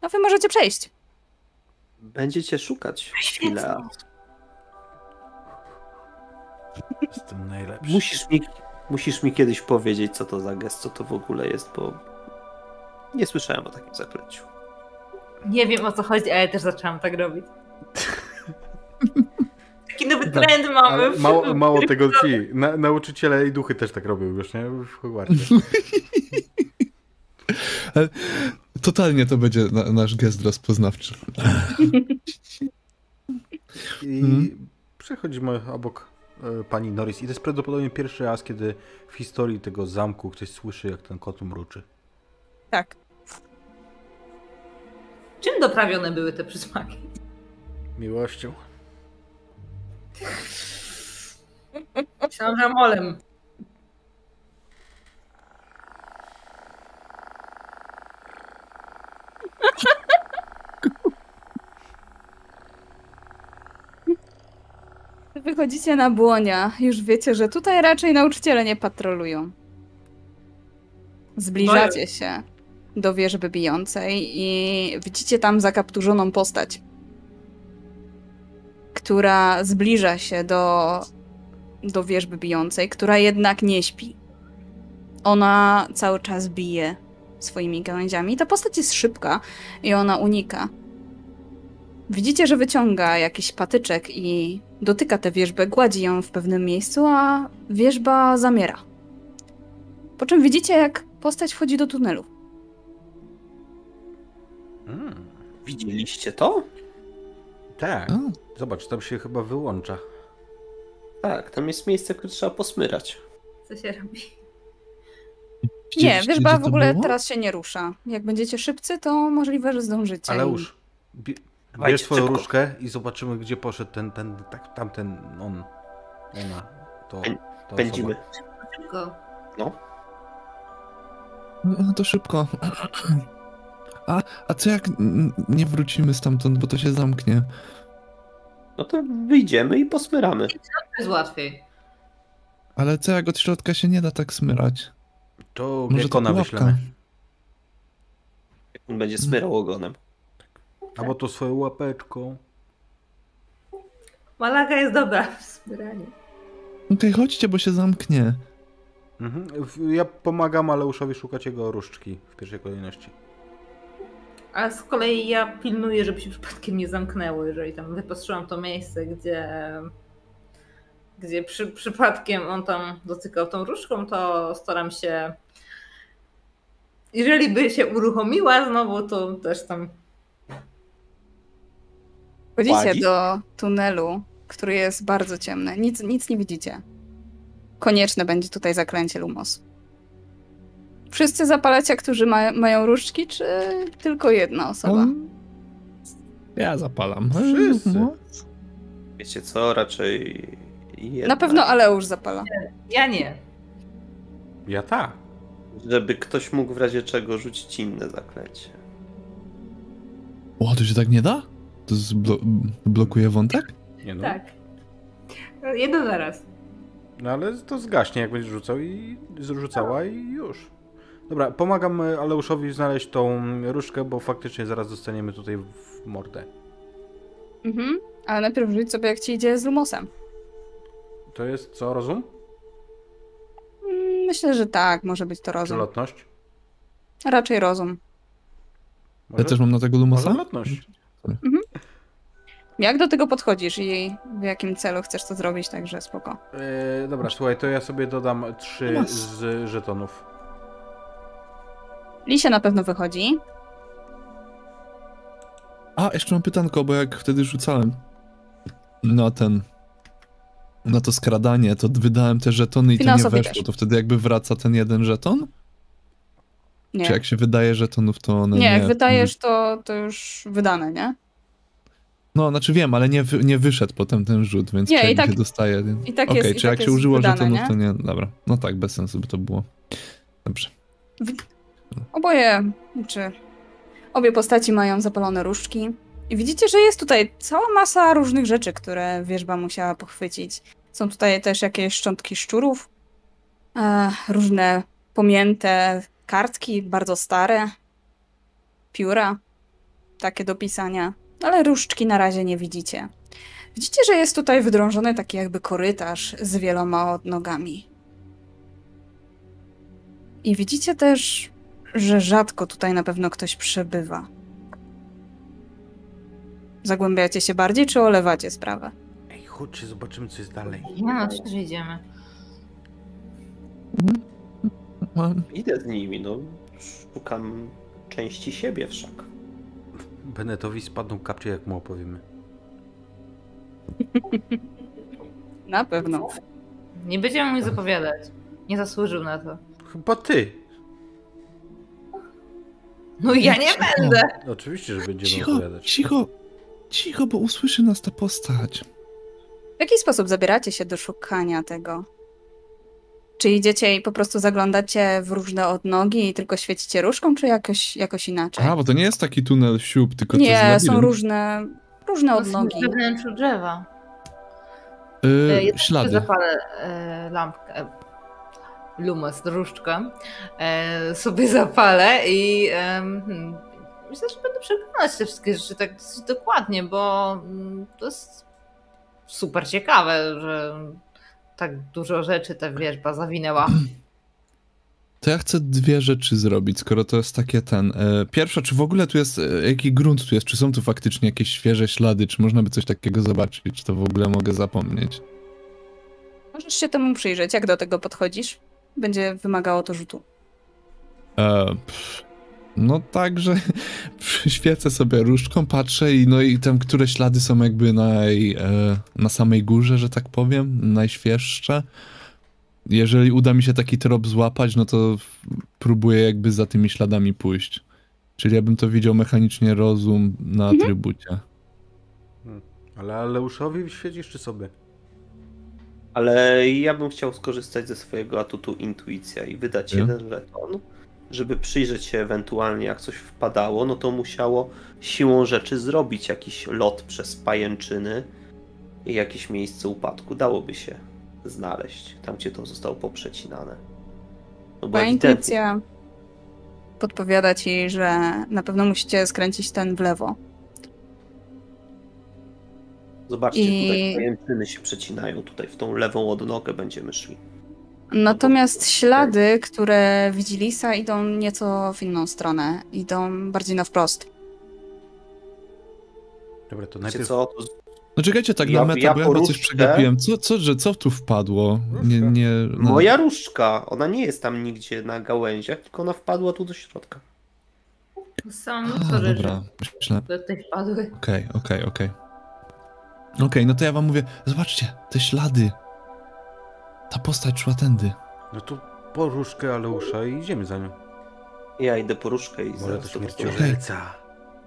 No wy możecie przejść. Będziecie szukać chwilę. Jestem najlepszy. Musisz mi, musisz mi kiedyś powiedzieć, co to za gest, co to w ogóle jest, bo nie słyszałem o takim zaklęciu. Nie wiem o co chodzi, ale też zaczęłam tak robić. Taki nowy Tak, trend mamy. W- mało, mało w- tego ci. Na, nauczyciele i duchy też tak robią już, nie? W Hogwarcie. Totalnie to będzie na, nasz gest rozpoznawczy. I Mhm. przechodzimy obok pani Norris. I to jest prawdopodobnie pierwszy raz, kiedy w historii tego zamku ktoś słyszy, jak ten kot mruczy. Tak. Czym doprawione były te przysmaki? Miłością. Że molem. Wychodzicie na błonia. Już wiecie, że tutaj raczej nauczyciele nie patrolują. Zbliżacie się do wieżby bijącej i widzicie tam zakapturzoną postać, która zbliża się do, do wieżby bijącej, która jednak nie śpi. Ona cały czas bije swoimi gałęziami. Ta postać jest szybka i ona unika. Widzicie, że wyciąga jakiś patyczek i dotyka tę wieżbę, gładzi ją w pewnym miejscu, a wieżba zamiera. Po czym widzicie, jak postać wchodzi do tunelu. Mm, Widzieliście to? tak. O, Zobacz, tam się chyba wyłącza. Tak, tam jest miejsce, które trzeba posmyrać. Co się robi? Nie, gdzie w ogóle teraz się nie rusza. Jak będziecie szybcy, to możliwe, że zdążycie. Ale już. Dawajcie, bierz swoją szybko. różkę i zobaczymy, gdzie poszedł ten, ten, tak, tamten, on, ona, to, to Pędzimy. Szybko. No. No to szybko. A, a co jak nie wrócimy stamtąd, bo to się zamknie? No to wyjdziemy i posmyramy. To jest łatwiej. Ale co jak od środka się nie da tak smyrać? To Może to wyślemy. On będzie smyrał ogonem. Albo to swoją łapeczką. Malaga jest dobra w zbieraniu. Okej, chodźcie, bo się zamknie. Mhm. Ja pomagam Aleuszowi szukać jego różdżki w pierwszej kolejności. A z kolei ja pilnuję, żeby się przypadkiem nie zamknęło, jeżeli tam wypatrzyłam to miejsce, gdzie gdzie przy, przypadkiem on tam dotykał tą różką, to staram się jeżeli by się uruchomiła znowu, to też tam Wchodzicie do tunelu, który jest bardzo ciemny. Nic, nic nie widzicie. Konieczne będzie tutaj zaklęcie Lumos. Wszyscy zapalacie, którzy ma, mają różdżki, czy tylko jedna osoba? On... Ja zapalam. Wszyscy. No. Wiecie co, raczej jedna. Na pewno Aleusz zapala. ja nie. Ja tak. Żeby ktoś mógł w razie czego rzucić inne zaklęcie. O, to się tak nie da? To zblo- blokuje wątek? Nie no. Tak. Jedno zaraz. No ale to zgaśnie, jak będziesz rzucał i rzucała i już. Dobra, pomagam e, Aleuszowi znaleźć tą różdżkę, bo faktycznie zaraz dostaniemy tutaj w mordę. Mhm. Ale najpierw rzuć sobie, jak ci idzie z Lumosem. To jest co, rozum? Mm, Myślę, że tak, może być to Czy rozum. lotność? Raczej rozum. Może, Ja też mam na tego może Lumosa? lotność. Jak do tego podchodzisz i w jakim celu chcesz to zrobić, także spoko. E, dobra, słuchaj, to ja sobie dodam trzy Mas. z żetonów. Lisie na pewno wychodzi. A, jeszcze mam pytanko, bo jak wtedy rzucałem na ten, na to skradanie, to wydałem te żetony i to nie weszło, też. to wtedy jakby wraca ten jeden żeton? Nie. Czy jak się wydaje żetonów, to one nie, nie... jak wydajesz, to, to już wydane, nie? No, znaczy wiem, ale nie, nie wyszedł potem ten rzut, więc Nie, czy i jakby tak- się dostaje... i tak Okej, jest- czy tak jak się użyło wydane, żetonów, nie? to nie... Dobra, no tak, bez sensu by to było. Dobrze. Oboje, czy obie postaci mają zapalone różdżki. I widzicie, że jest tutaj cała masa różnych rzeczy, które wierzba musiała pochwycić. Są tutaj też jakieś szczątki szczurów, e, różne pomięte kartki, bardzo stare, pióra, takie do pisania, ale różdżki na razie nie widzicie. Widzicie, że jest tutaj wydrążony taki jakby korytarz z wieloma odnogami. I widzicie też że rzadko tutaj na pewno ktoś przebywa. Zagłębiacie się bardziej, czy olewacie sprawę? Ej, chodźcie, zobaczymy, co jest dalej. Nie no, przecież idziemy. Mam- Idę z nimi, no. Szukam części siebie wszak. Benetowi spadną kapcie, jak mu opowiemy. Na pewno. Nie będziemy mu zapowiadać. Nie zasłużył na to. Chyba ty. No ja nie Cicho. będę. Oczywiście, że będziemy Cicho, opowiadać. cicho, cicho, bo usłyszy nas ta postać. W jaki sposób zabieracie się do szukania tego? Czy idziecie i po prostu zaglądacie w różne odnogi i tylko świecicie różką, czy jakoś, jakoś inaczej? A, bo to nie jest taki tunel siup, tylko to Nie, jest są labirynt. różne, różne odnogi. We wnętrzu drzewa. Y, E, Ja ślady. zapalę e, lampkę. e, Lumos, różdżkę. E, sobie zapalę i hmm, myślę, że będę przeglądać te wszystkie rzeczy tak dosyć dokładnie, bo mm, to jest super ciekawe, że tak dużo rzeczy ta wierzba zawinęła. To ja chcę dwie rzeczy zrobić, skoro to jest takie ten. E, pierwsza, czy w ogóle tu jest, e, jaki grunt tu jest, czy są tu faktycznie jakieś świeże ślady, czy można by coś takiego zobaczyć, czy to w ogóle mogę zapomnieć. Możesz się temu przyjrzeć, jak do tego podchodzisz. Będzie wymagało to rzutu. E, pff, no tak, że świecę sobie różdżką, patrzę i no i tam, które ślady są jakby naj, e, na samej górze, że tak powiem, najświeższe. Jeżeli uda mi się taki trop złapać, no to próbuję jakby za tymi śladami pójść. Czyli ja bym to widział mechanicznie rozum na atrybucie. Ale Aleuszowi świecisz czy sobie? Ale ja bym chciał skorzystać ze swojego atutu intuicja i wydać Ja? jeden żeton, żeby przyjrzeć się ewentualnie jak coś wpadało, no to musiało siłą rzeczy zrobić jakiś lot przez pajęczyny i jakieś miejsce upadku. Dałoby się znaleźć tam, gdzie to zostało poprzecinane. No ewidentnie- intuicja podpowiada ci, że na pewno musicie skręcić ten w lewo. Zobaczcie, I- tutaj pajęczyny się przecinają, tutaj w tą lewą odnogę będziemy szli. Natomiast ślady, które widzi Lisa, idą nieco w inną stronę. Idą bardziej na wprost. Dobra, to najpierw... co, No czekajcie, tak Ja- na meta, ja bo ja chyba coś przegapiłem. Co, co, że, co tu wpadło? Nie, nie, no. moja różdżka, ona nie jest tam nigdzie na gałęziach, tylko ona wpadła tu do środka. Sam A, dobra, myślę, które tutaj wpadły. Okej, okej, okej. Okej, no to ja wam mówię, zobaczcie, te ślady. Ta postać szła tędy. No to po różkę Aleusza i idziemy za nią. Ja idę po różkę i Może to śmierciożerca.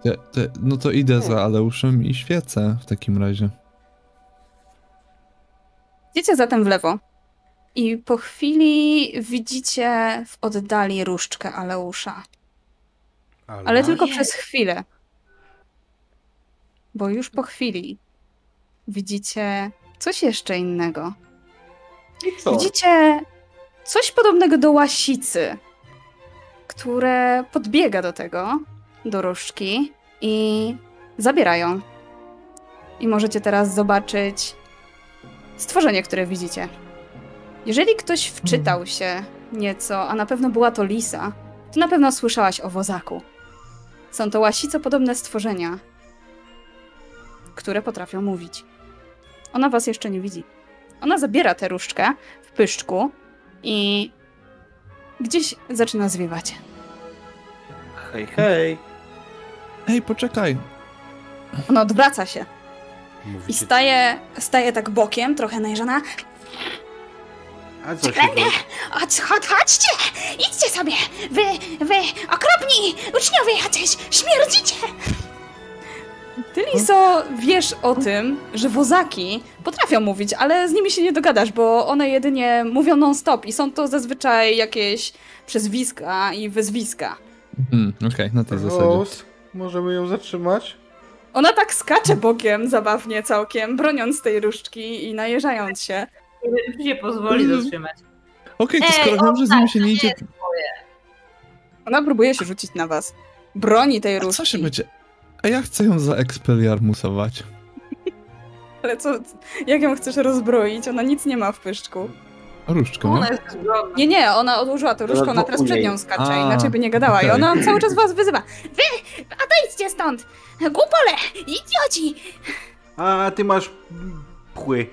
Te, te, no to idę za Aleuszem i świecę w takim razie. Idziecie zatem w lewo. I po chwili widzicie w oddali różdżkę Aleusza. Ale, Ale tylko nie. przez chwilę. Bo już po chwili widzicie coś jeszcze innego. Co? Widzicie coś podobnego do łasicy. które podbiega do tego, do różdżki i zabiera ją. I możecie teraz zobaczyć stworzenie, które widzicie. Jeżeli ktoś wczytał się nieco, a na pewno była to lisa, to na pewno słyszałaś o wozaku. Są to łasicopodobne stworzenia, które potrafią mówić. Ona was jeszcze nie widzi. Ona zabiera tę różdżkę w pyszczku i gdzieś zaczyna zwiewać. Hej, hej. Ej, poczekaj. Ona odwraca się i Mówicie, staje, staje tak bokiem, trochę najrzana. a co? Chodź, chodź, chodźcie! Idźcie sobie! Wy, wy, okropni uczniowie jacyś! Śmierdzicie! Ty, Liso, wiesz o tym, że wozaki potrafią mówić, ale z nimi się nie dogadasz, bo one jedynie mówią non-stop i są to zazwyczaj jakieś przezwiska i wyzwiska. Hmm, Okej, na tej zasadzie. Rose, możemy ją zatrzymać? Ona tak skacze bokiem zabawnie całkiem, broniąc tej różdżki i najeżając się. Czy się pozwoli Mm. zatrzymać? Okej, to Ej, skoro wiem, że z nimi się nie idzie, Ona próbuje się rzucić na was. Broni tej a co różdżki. się będzie? A ja chcę ją zaekspeliarmusować. Ale co, jak ją chcesz rozbroić? Ona nic nie ma w pyszczku. Różdżką, no? Ona jest. Nie, nie, ona odłożyła tę różdżkę, ona teraz przed nią skacze, inaczej by nie gadała. I okej. ona cały czas was wyzywa. Wy, odejdźcie stąd! Głupole! Idioci! A ty masz pchły.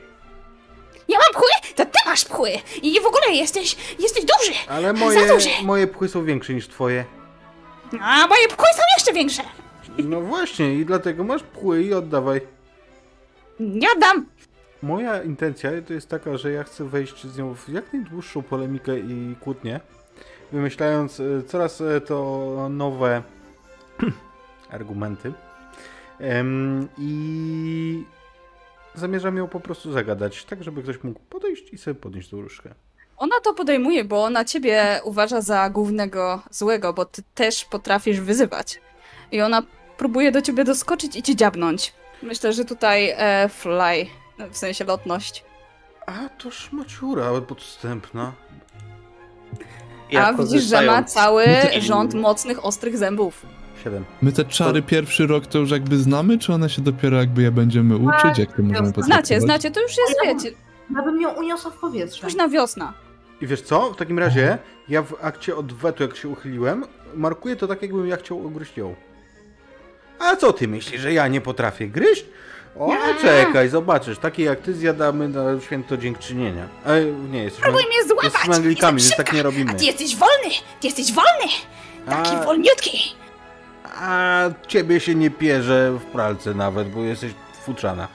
Ja mam pchły, to ty masz pchły! I w ogóle jesteś, jesteś duży! Ale moje, duże. moje pchły są większe niż twoje. A moje pchły są jeszcze większe! No właśnie, i dlatego masz pchły i oddawaj. Nie oddam! Moja intencja to jest taka, że ja chcę wejść z nią w jak najdłuższą polemikę i kłótnię, wymyślając e, coraz e, to nowe argumenty. I zamierzam ją po prostu zagadać, tak żeby ktoś mógł podejść i sobie podnieść tą różkę. Ona to podejmuje, bo ona ciebie uważa za głównego złego, bo ty też potrafisz wyzywać. I ona próbuje do ciebie doskoczyć i cię dziabnąć. Myślę, że tutaj e, fly, w sensie lotność. A to szmaciura podstępna. A widzisz, że ma cały rząd mocnych, ostrych zębów. Siedem. My te czary pierwszy rok to już jakby znamy, czy one się dopiero jakby je będziemy uczyć, jak to możemy Znacie, znacie, to już jest, wiecie, Ja bym ją uniosła w powietrze. już na wiosna. I wiesz co? W takim razie ja w akcie odwetu, jak się uchyliłem, markuję to tak, jakbym ja chciał ugryźć ją. A co ty myślisz, że ja nie potrafię gryźć? O, Nie. czekaj, zobaczysz, takie jak ty zjadamy na święto dziękczynienia. E, nie, jesteśmy, Próbuj mnie jesteśmy złapać! Anglikami, więc tak nie robimy. A ty jesteś wolny! Ty jesteś wolny! Taki A, wolniutki! a ciebie się nie pierze w pralce nawet, bo jesteś futrzana.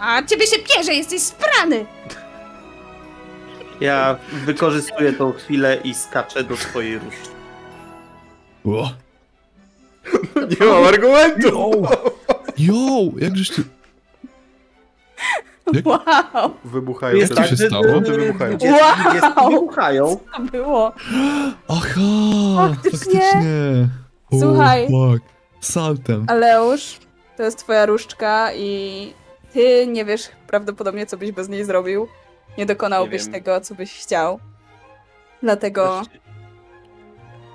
A ciebie się pierze, jesteś sprany! Ja wykorzystuję tą chwilę i skaczę do swojej różdżki. O, Nie mam argumentu! Jo, jakżeś ty... Jak- Wow! Wybuchają Jest tak, się stało? wybuchają. Wow! wybuchają. To było. Aha, Faktycznie. faktycznie. Słuchaj. fuck. Saltem. Aleusz, to jest twoja różdżka i ty nie wiesz prawdopodobnie, co byś bez niej zrobił. Nie dokonałbyś Nie tego, co byś chciał. Dlatego,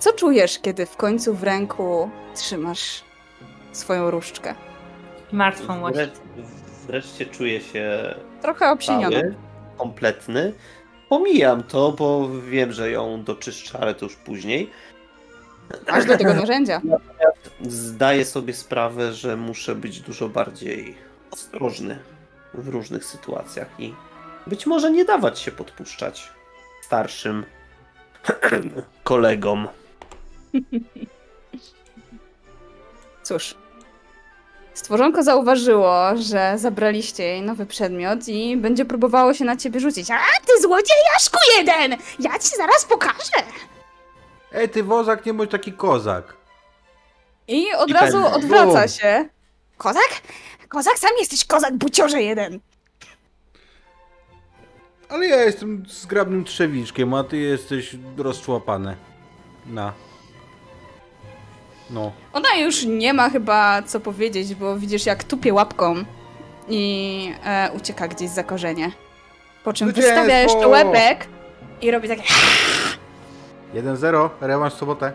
co czujesz, kiedy w końcu w ręku trzymasz swoją różdżkę? Martwą właśnie. Wreszcie, wreszcie czuję się Trochę obsiniona. cały, kompletny. Pomijam to, bo wiem, że ją doczyszczę, ale to już później. Masz do tego narzędzia. Zdaję sobie sprawę, że muszę być dużo bardziej ostrożny w różnych sytuacjach i być może nie dawać się podpuszczać starszym kolegom. Cóż. Stworzonko zauważyło, że zabraliście jej nowy przedmiot i będzie próbowało się na ciebie rzucić. A ty złodziejaszku jeden! Ja ci zaraz pokażę! Ej, ty wozak, nie bądź taki kozak. I od I razu ten- odwraca Bum. się. Kozak? Kozak, sam jesteś kozak, buciorze jeden. Ale ja jestem zgrabnym trzewiczkiem, a ty jesteś rozczłapany. Na. No. Ona już nie ma chyba co powiedzieć, bo widzisz jak tupie łapką i e, ucieka gdzieś za korzenie. Po czym Zwycięstwo! wystawia jeszcze łebek i robi takie 1-0, rewanż w sobotę.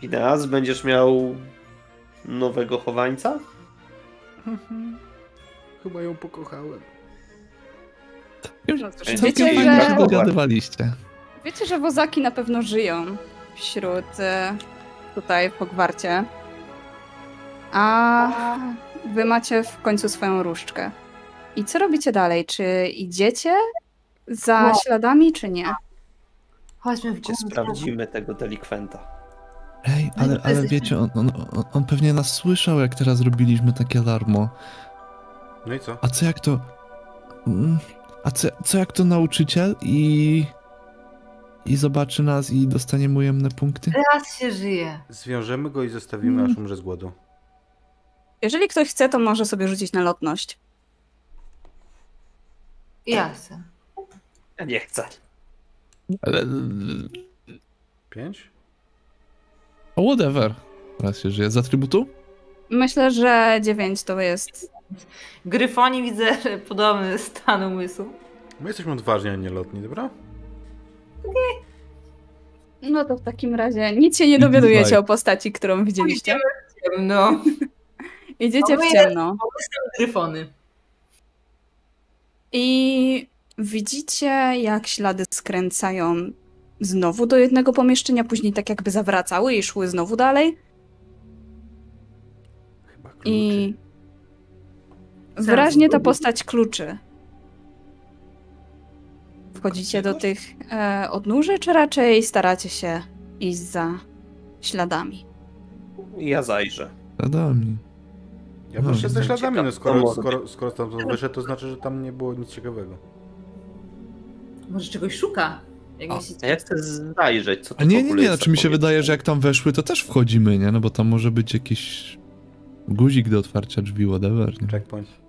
Pineas, będziesz miał nowego chowańca? Chyba ją pokochałem. Już Wiecie, że, się dogadywaliście. wiecie, że wozaki na pewno żyją wśród e, tutaj w Hogwarcie. A wy macie w końcu swoją różdżkę. I co robicie dalej? Czy idziecie za No. śladami, czy nie? Chodźmy w górę. sprawdzimy tego delikwenta. Ej, No ale, ale wiecie, on, on, on- on pewnie nas słyszał, jak teraz robiliśmy takie alarmo. No i co? A co jak to... Mm, A co, co jak to nauczyciel i... I zobaczy nas i dostanie ujemne punkty? Raz się żyje. Zwiążemy go i zostawimy, aż umrze z głodu. Jeżeli ktoś chce, to może sobie rzucić na lotność. Ja chcę. Ja nie chcę. Ale... Pięć? O, whatever. Teraz się żyje. Z atrybutu? Myślę, że 9 to jest. Gryfoni widzę, że podobny stan umysłu. My jesteśmy odważni, a nie lotni, dobra? No to w takim razie nic się nie dowiadujecie o postaci, którą widzieliście. No. Idziecie w ciemno. Gryfony. I widzicie, jak ślady skręcają znowu do jednego pomieszczenia, później tak jakby zawracały i szły znowu dalej. I wyraźnie ta postać kluczy. Wchodzicie do tych e, odnóży, czy raczej staracie się iść za śladami? Ja zajrzę. Zadami. Ja No, ze śladami, no skoro, skoro, skoro tam wyszedł, to znaczy, że tam nie było nic ciekawego. Może czegoś szuka. Jak A, ja chcę zajrzeć, co to A nie, nie, nie, znaczy mi się wydaje, że jak tam weszły, to też wchodzimy, nie? No bo tam może być jakiś guzik do otwarcia drzwi, whatever, nie? Checkpoint.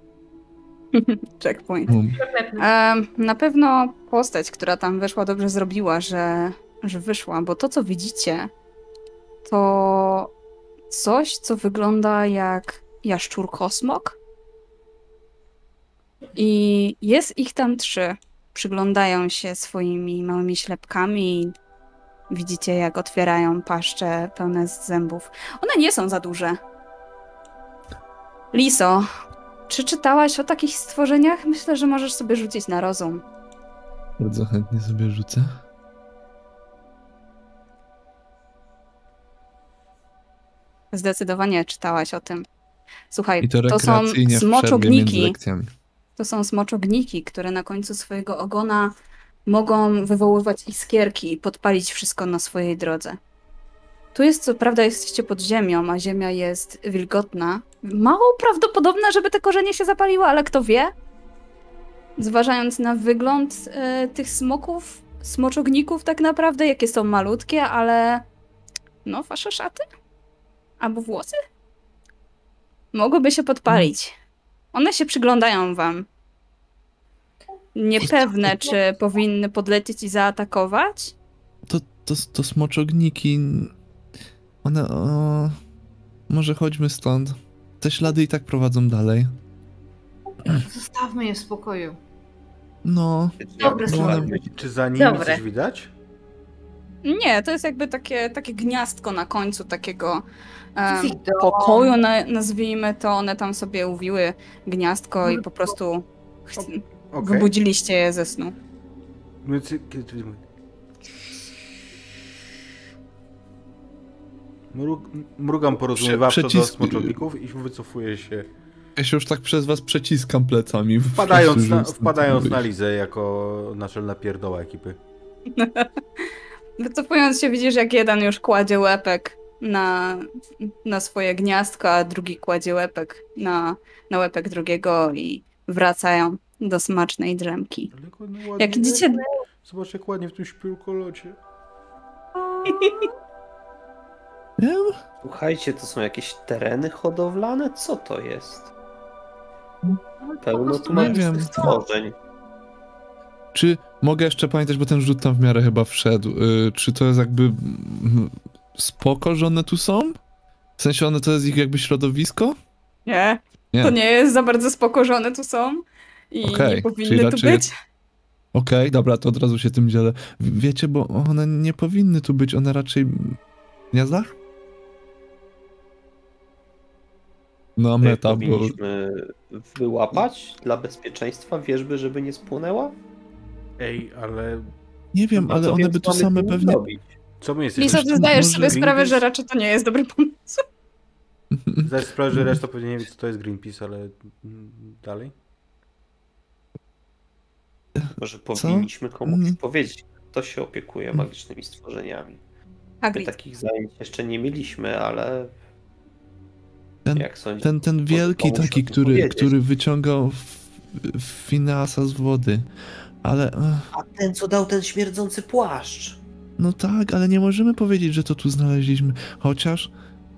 Checkpoint. Um, na pewno postać, która tam weszła, dobrze zrobiła, że, że wyszła, bo to, co widzicie, to coś, co wygląda jak jaszczur kosmok. I jest ich tam trzy. Przyglądają się swoimi małymi ślepkami. Widzicie, jak otwierają paszcze pełne z zębów. One nie są za duże. Liso, czy czytałaś o takich stworzeniach? Myślę, że możesz sobie rzucić na rozum. bardzo chętnie sobie rzucę. Zdecydowanie czytałaś o tym. Słuchaj, to to są smoczogniki. To są smoczogniki, które na końcu swojego ogona mogą wywoływać iskierki i podpalić wszystko na swojej drodze. Tu jest, co prawda, jesteście pod ziemią, a ziemia jest wilgotna. Mało prawdopodobne, żeby te korzenie się zapaliły, ale kto wie? Zważając na wygląd e, tych smoków, smoczogników tak naprawdę, jakie są malutkie, ale no, wasze szaty? Albo włosy? Mogłyby się podpalić. One się przyglądają wam. Niepewne, czy powinny podlecieć i zaatakować? To, to, to smoczogniki. One. O, może chodźmy stąd. Te ślady i tak prowadzą dalej. Zostawmy je w spokoju. No, Dobre słowo. Czy za nimi Dobre. coś widać? Nie, to jest jakby takie, takie gniazdko na końcu takiego e, pokoju, na, nazwijmy to. One tam sobie uwiły gniazdko i po prostu ch- Okej. wybudziliście je ze snu. Mrug, mrugam porozumiewawczo do przycisk- smoczowników i wycofuję się. ja się już tak przez was przeciskam plecami. Wpadając na, wpadając na Lizę jako naczelna pierdoła ekipy. Wycofując się widzisz, jak jeden już kładzie łepek na, na swoje gniazdko, a drugi kładzie łepek na, na łepek drugiego i wracają do smacznej drzemki. Jak idziecie... Zobacz jak ładnie w tym śpiulkolocie. Nie? Słuchajcie, to są jakieś tereny hodowlane? Co to jest? Pełno tu magicznych wiem. stworzeń. Czy mogę jeszcze pamiętać, bo ten rzut tam w miarę chyba wszedł. y, czy to jest jakby spoko, że one tu są? W sensie one to jest ich jakby środowisko? Nie, Nie. to nie jest za bardzo spoko, że one tu są i Okej, nie powinny tu raczej- być. Okej, dobra, to od razu się tym dzielę. Wiecie, bo one nie powinny tu być, one raczej w gniazdach? No, My meta, bo... powinniśmy wyłapać dla bezpieczeństwa wierzby, żeby nie spłonęła? Ej, ale Nie wiem, No ale co one by mamy same pewnie... robić? co my jesteśmy? Lisa, ty zdajesz sobie sprawę, Greenpeace? że raczej to nie jest dobry pomysł. Zdajesz sprawę, że reszta pewnie nie wie, co to jest Greenpeace, ale mm, dalej? Może powinniśmy komuś Nie. powiedzieć, kto się opiekuje magicznymi stworzeniami. My Hagrid. takich zajęć jeszcze nie mieliśmy, ale Ten, jak sądzisz? ten, ten wielki taki, który, który wyciągał Fineasa z wody. Ale... A ten, co dał ten śmierdzący płaszcz. No tak, ale nie możemy powiedzieć, że to tu znaleźliśmy. Chociaż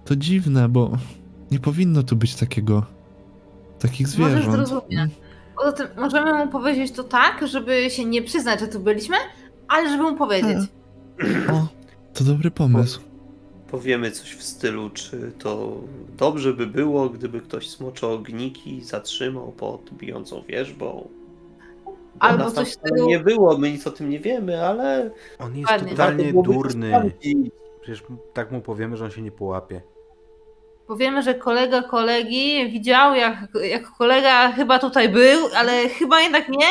to dziwne, bo nie powinno tu być takiego. takich zwierząt. zrozumie. Poza tym możemy mu powiedzieć to tak, żeby się nie przyznać, że tu byliśmy, ale żeby mu powiedzieć. O, to dobry pomysł. Powiemy coś w stylu, czy to dobrze by było, gdyby ktoś smocze ogniki zatrzymał pod bijącą wierzbą. Bo Albo nas coś w stylu- nie było, my nic o tym nie wiemy, ale On jest Ładnie. totalnie durny. Przecież tak mu powiemy, że on się nie połapie. Powiemy, że kolega kolegi widział, jak, jak kolega chyba tutaj był, ale chyba jednak nie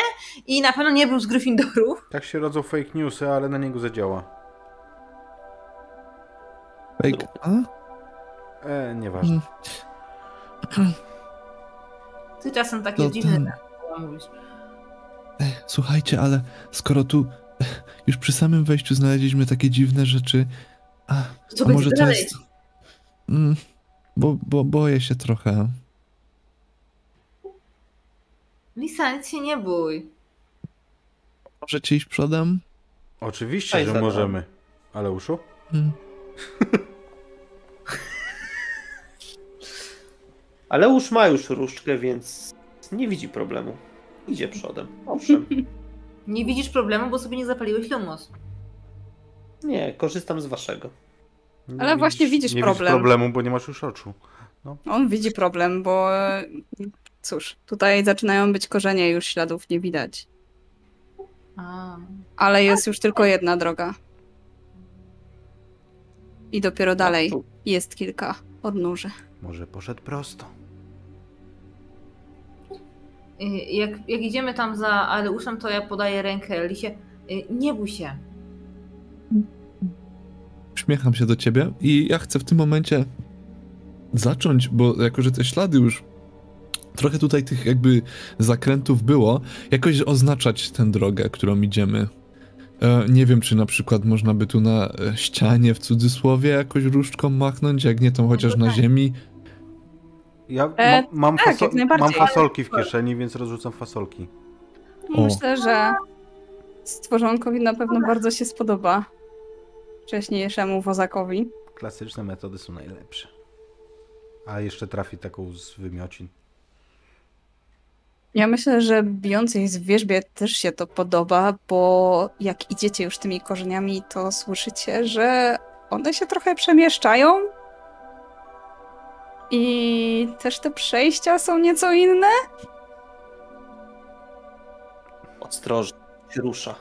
i na pewno nie był z Gryffindoru. Tak się rodzą fake newsy, ale na niego zadziała. Fake. A? E, nieważne. Ty czasem takie To dziwne ten- mówisz. Ej, słuchajcie, ale skoro tu eh, już przy samym wejściu znaleźliśmy takie dziwne rzeczy. A, Co a może to dalej? jest. Mm, bo, bo boję się trochę. Lisa, nic się nie bój. Możecie iść przodem? Oczywiście, Ej, że możemy. Ale uszu? Mm. Ale już ma już różdżkę, więc nie widzi problemu. Idzie przodem. Owszem. Nie widzisz problemu, bo sobie nie zapaliłeś lumos. Nie, korzystam z waszego. Nie Ale właśnie widzisz nie problem. Widzisz problemu, bo nie masz już oczu. On widzi problem, bo cóż, tutaj zaczynają być korzenie, już śladów nie widać. A. Ale jest już tylko jedna droga. I dopiero dalej jest kilka odnóży. Może poszedł prosto. Y, Jak, jak idziemy tam za Aleuszem, to ja podaję rękę Lisie. Y, Nie bój się. Uśmiecham się do ciebie i ja chcę w tym momencie zacząć, bo jako, że te ślady już trochę tutaj tych jakby zakrętów było, jakoś oznaczać tę drogę, którą idziemy. E, nie wiem, czy na przykład można by tu na ścianie w cudzysłowie jakoś różdżką machnąć, jak nie to chociaż na tak. ziemi. Ja E, ma, mam, tak, faso- mam fasolki w kieszeni, więc rozrzucam fasolki. O. Myślę, że stworzonkowi na pewno bardzo się spodoba wcześniejszemu wozakowi. Klasyczne metody są najlepsze. A jeszcze trafi taką z wymiocin. Ja myślę, że bijącej z wierzbie też się to podoba, bo jak idziecie już tymi korzeniami, to słyszycie, że one się trochę przemieszczają. I też te przejścia są nieco inne. Ostrożnie się rusza.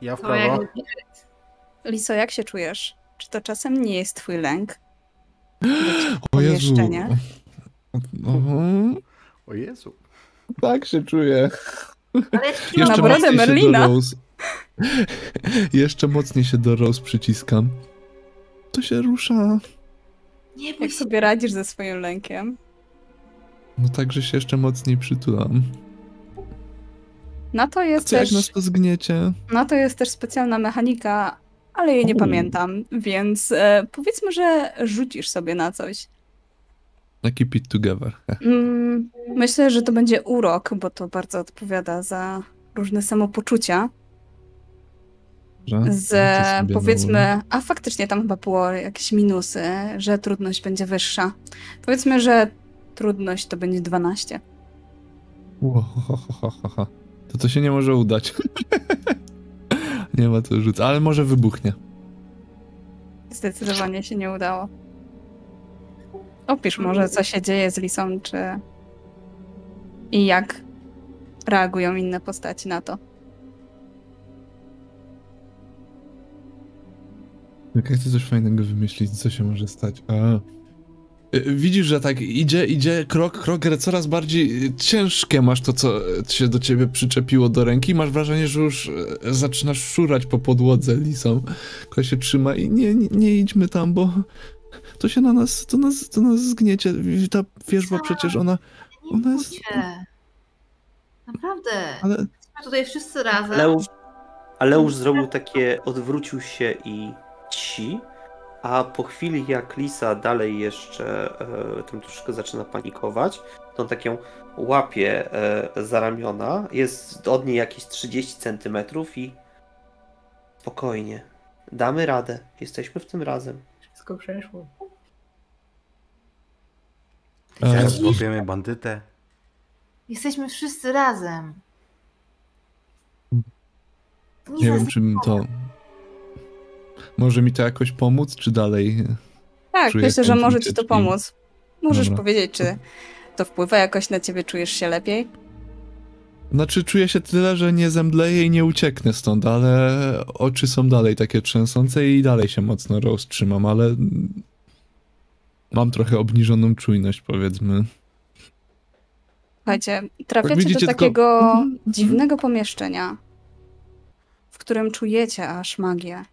Ja w prawo. jak... Liso, jak się czujesz? Czy to czasem nie jest twój lęk? O Jezu. O Jezu. Tak się czuję. Ale ja ci Na Jeszcze brodę mocniej się do Merlina. Jeszcze mocniej się do Rose przyciskam. To się rusza. Nie bój Jak się. sobie radzisz ze swoim lękiem? No także się jeszcze mocniej przytulam. Na to A jest co jak też, nas to zgniecie? na to jest też specjalna mechanika, ale jej nie U. pamiętam, więc e, powiedzmy, że rzucisz sobie na coś. Na keep it together. Mm, myślę, że to będzie urok, bo to bardzo odpowiada za różne samopoczucia. Że? Z powiedzmy, a faktycznie tam chyba było jakieś minusy, że trudność będzie wyższa. Powiedzmy, że trudność to będzie 12. Ło, ho, ho, ho, ho, ho. To to się nie może udać. nie ma co rzucać, ale może wybuchnie. Zdecydowanie się nie udało. Opisz może, co się dzieje z Lisą, czy... I jak reagują inne postaci na to. Jak ja chcę coś fajnego wymyślić, co się może stać? A... Y, Widzisz, że tak idzie, idzie krok, krok, ale coraz bardziej y, ciężkie masz to, co y, się do ciebie przyczepiło do ręki. Masz wrażenie, że już zaczynasz szurać po podłodze lisą. Która się trzyma i nie, nie, nie idźmy tam, bo to się na nas, to nas, to nas zgniecie. Ta wierzba przecież ona, Nie Ona jest-. Naprawdę. ale Jesteśmy tutaj wszyscy razem. Aleusz, Aleusz zrobił takie, odwrócił się i ci, a po chwili jak Lisa dalej jeszcze e, tam troszkę zaczyna panikować, to on tak ją łapie e, za ramiona, jest od niej jakieś 30 centymetrów i spokojnie, damy radę, jesteśmy w tym razem. Wszystko przeszło. Zaraz złapiemy bandytę. Jesteśmy wszyscy razem. nie wiem, zas- czy mi to... Może mi to jakoś pomóc, czy dalej... Tak, Czuję myślę, że może ci to pomóc. Możesz Dobra. powiedzieć, czy to wpływa jakoś na ciebie, czujesz się lepiej? Znaczy, czuję się tyle, że nie zemdleję i nie ucieknę stąd, ale oczy są dalej takie trzęsące i dalej się mocno roztrzymam, ale mam trochę obniżoną czujność, powiedzmy. Słuchajcie, trafiacie widzicie, do tylko- takiego Mhm. dziwnego pomieszczenia, w którym czujecie aż magię.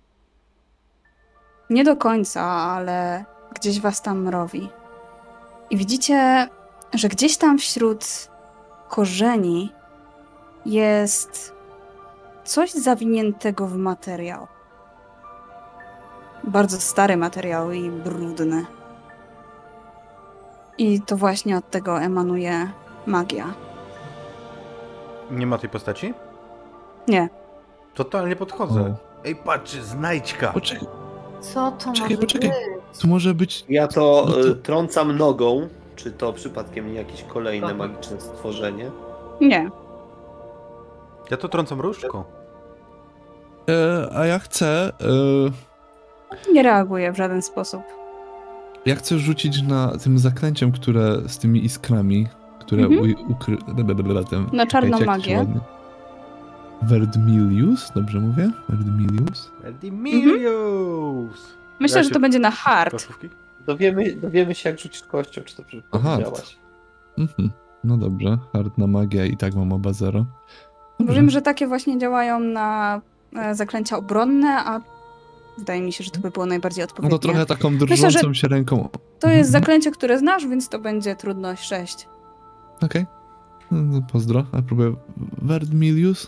Nie do końca, ale gdzieś was tam mrowi. I widzicie, że gdzieś tam wśród korzeni jest coś zawiniętego w materiał. Bardzo stary materiał i brudny. I to właśnie od tego emanuje magia. Nie ma tej postaci? Nie. Totalnie podchodzę. O. Ej, patrz, znajdźka! Poczekaj, Co to Czekaj, może poczekaj. być? to może być... Ja to, No to- e, trącam nogą, czy to przypadkiem nie jakieś kolejne Dobra. magiczne stworzenie? Nie. Ja to trącam różdżką. E, a ja chcę... E, Nie reaguje w żaden sposób. ja chcę rzucić na tym zaklęciem, które z tymi iskrami, które Mhm. u, ukry... Na czarną to magię. ładnie- Verdmilius? Dobrze mówię? Verdmilius? Edimilius! Myślę, Ja że to będzie na hard. Koszówki? Dowiemy, dowiemy się jak rzucisz kością, czy to powiedziałaś. Mhm. No dobrze, hardna magia i tak mam oba zero. Dobrze. Wiem, że takie właśnie działają na e, zaklęcia obronne, a wydaje mi się, że to by było najbardziej No odpowiednie. to trochę taką Myślę, drżącą że się ręką. To jest Mhm. zaklęcie, które znasz, więc to będzie trudność 6. Okej. No, no, pozdro. A próbuję. Verdmilius?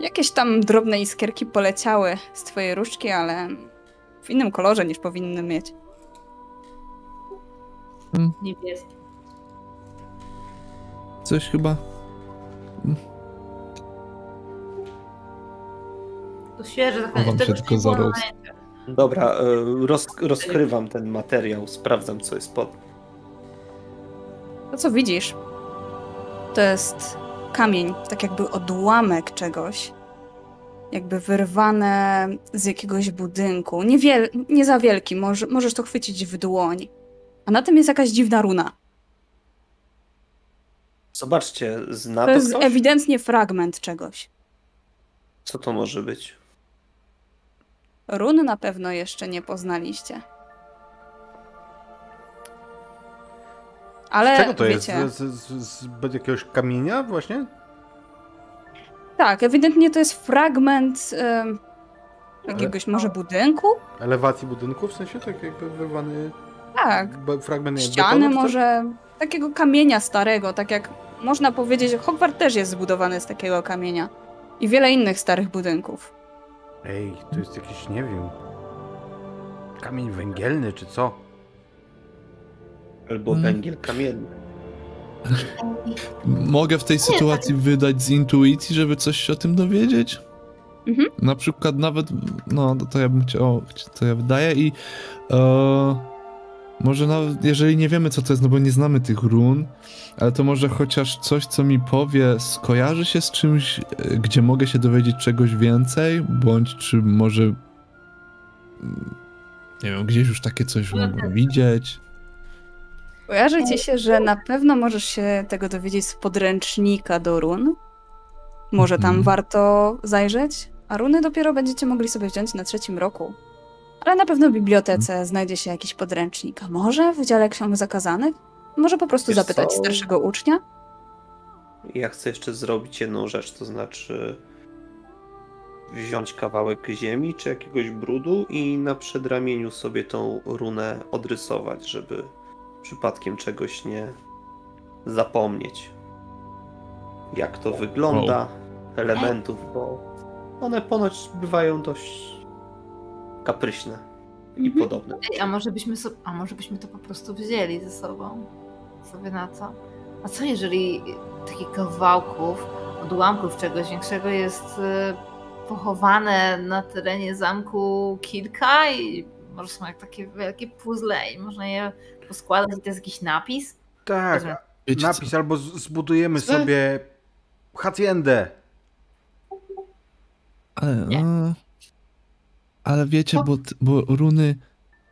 Jakieś tam drobne iskierki poleciały z twojej różdżki, ale w innym kolorze niż powinny mieć. Niebieski. Coś chyba. To świeże Tego tylko nie za było roz. na- Dobra, e, roz, rozkrywam ten materiał, sprawdzam co jest pod. To, co widzisz, to jest kamień, tak jakby odłamek czegoś. Jakby wyrwane z jakiegoś budynku. Niewiel, nie za wielki, może, możesz to chwycić w dłoń. A na tym jest jakaś dziwna runa. Zobaczcie, zna To to, jest ktoś? ewidentnie fragment czegoś. Co to może być? Run na pewno jeszcze nie poznaliście. Ale Z czego to wiecie, jest? Z, z, z, jakiegoś kamienia właśnie? tak, ewidentnie to jest fragment jakiegoś może budynku? Elewacji budynku, w sensie tak jakby wyrwany Tak, fragment ściany betonu, może, takiego kamienia starego, tak jak można powiedzieć, że Hogwart też jest zbudowany z takiego kamienia. I wiele innych starych budynków. Ej, to jest jakiś, nie wiem, kamień węgielny czy co? Albo Mm. węgiel kamienny. Mogę w tej sytuacji wydać z intuicji, żeby coś się o tym dowiedzieć? Mhm. Na przykład nawet, no to ja bym chciał, to ja wydaję i e, może nawet, jeżeli nie wiemy co to jest, no bo nie znamy tych run, ale to może chociaż coś, co mi powie, skojarzy się z czymś, e, gdzie mogę się dowiedzieć czegoś więcej, bądź czy może mm, nie wiem, gdzieś już takie coś mogłem widzieć. Kojarzy ci się, że na pewno możesz się tego dowiedzieć z podręcznika do run. Może tam Mhm. warto zajrzeć, a runy dopiero będziecie mogli sobie wziąć na trzecim roku. Ale na pewno w bibliotece Mhm. znajdzie się jakiś podręcznik. A może w dziale ksiąg zakazanych? Może po prostu Wiesz zapytać co? starszego ucznia? Ja chcę jeszcze zrobić jedną rzecz, to znaczy wziąć kawałek ziemi czy jakiegoś brudu i na przedramieniu sobie tą runę odrysować, żeby przypadkiem czegoś nie zapomnieć. Jak to wygląda, elementów, bo one ponoć bywają dość kapryśne i Mhm. podobne. Ej, a może byśmy so, a może byśmy to po prostu wzięli ze sobą? Sobie na to. A co jeżeli takich kawałków, odłamków czegoś większego jest y, pochowane na terenie zamku kilka i może są jak takie wielkie puzzle i można je poskładać i to jest jakiś napis? Tak. Wiecie co? napis albo z- zbudujemy Co? sobie haciendę. Ale, no, ale wiecie, bo, bo runy,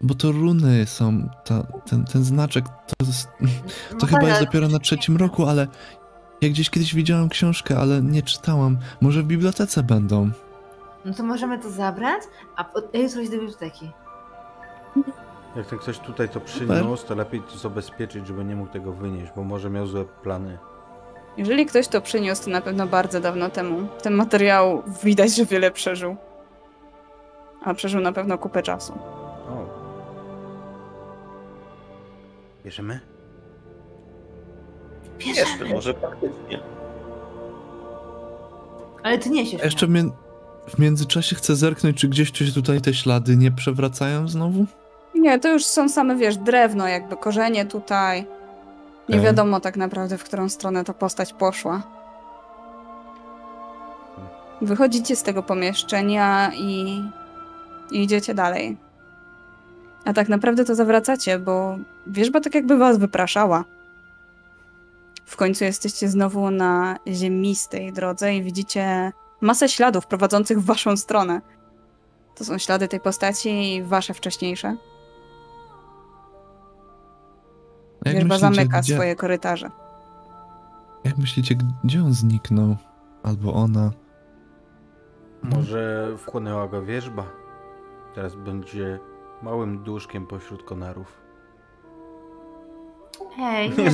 bo to runy są, ta, ten, ten znaczek, to, jest, No to chyba tak, jest dopiero na trzecim roku, ale ja gdzieś kiedyś widziałem książkę, ale nie czytałam. Może w bibliotece będą. No to możemy to zabrać, a a jutro iść do biblioteki. Jak ten ktoś tutaj to przyniósł, to lepiej to zabezpieczyć, żeby nie mógł tego wynieść, bo może miał złe plany. Jeżeli ktoś to przyniósł, to na pewno bardzo dawno temu. Ten materiał widać, że wiele przeżył. A przeżył na pewno kupę czasu. O. Bierzemy? Jeszcze może faktycznie. Ale ty niesiesz. A jeszcze w, międzyczasie chcę zerknąć, czy gdzieś się tutaj te ślady nie przewracają znowu? Nie, to już są same, wiesz, drewno, jakby korzenie tutaj. Nie wiadomo tak naprawdę, w którą stronę ta postać poszła. Wychodzicie z tego pomieszczenia i, i idziecie dalej. A tak naprawdę to zawracacie, bo wierzba tak jakby was wypraszała. W końcu jesteście znowu na ziemistej drodze i widzicie masę śladów prowadzących w waszą stronę. To są ślady tej postaci i wasze wcześniejsze. Jak Wierzba myślicie, zamyka gdzie, swoje korytarze. Jak myślicie, gdzie on zniknął? Albo ona? Może wchłonęła go wierzba. Teraz będzie małym duszkiem pośród konarów. Hej, Nie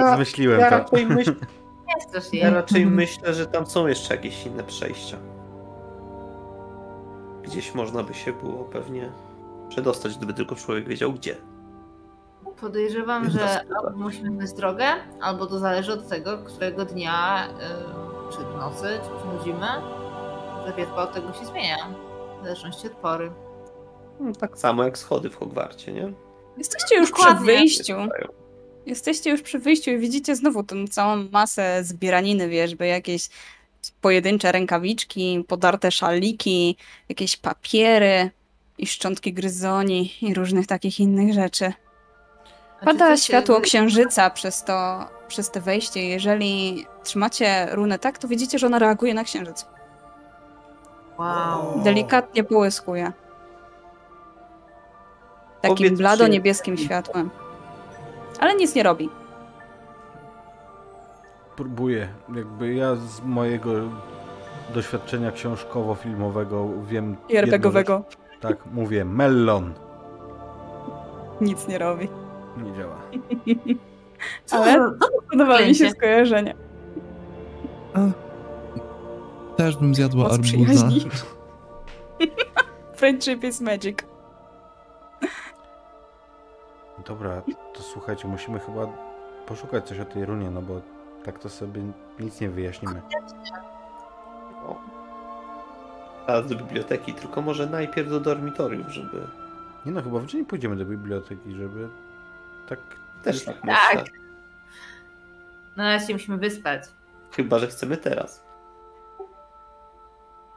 no, zmyśliłem Ja to. raczej, myśl, ja raczej myślę, że tam są jeszcze jakieś inne przejścia. Gdzieś można by się było pewnie przedostać, gdyby tylko człowiek wiedział gdzie. Podejrzewam, Jedna że albo musimy znaleźć drogę, albo to zależy od tego, którego dnia, y, czy nocy, czy przychodzimy. Że wierzba od tego się zmienia. W zależności od pory. No, tak samo jak schody w Hogwarcie, nie? Jesteście już przy Dokładnie. wyjściu. Jesteście już przy wyjściu i widzicie znowu tą całą masę zbieraniny wierzby, jakieś pojedyncze rękawiczki, podarte szaliki, jakieś papiery i szczątki gryzoni i różnych takich innych rzeczy. Pada światło księżyca przez to, przez te wejście. Jeżeli trzymacie runę tak, to widzicie, że ona reaguje na księżyc. Wow. Delikatnie połyskuje. Takim Powiedz, blado-niebieskim światłem. Ale nic nie robi. Próbuję. Jakby ja z mojego doświadczenia książkowo-filmowego wiem. I RPGowego. Tak, mówię. Melon. Nic nie robi. Nie działa. Co Ale- Podoba mi się skojarzenie. A, też bym zjadła arbuza. Friendship is magic. Dobra, to słuchajcie, musimy chyba poszukać coś o tej runie, no bo tak to sobie nic nie wyjaśnimy. O. Teraz do biblioteki, tylko może najpierw do dormitorium, żeby Nie no, chyba w dzień pójdziemy do biblioteki, żeby tak... też tak Tak. myślę. Na razie się musimy wyspać. Chyba, że chcemy teraz.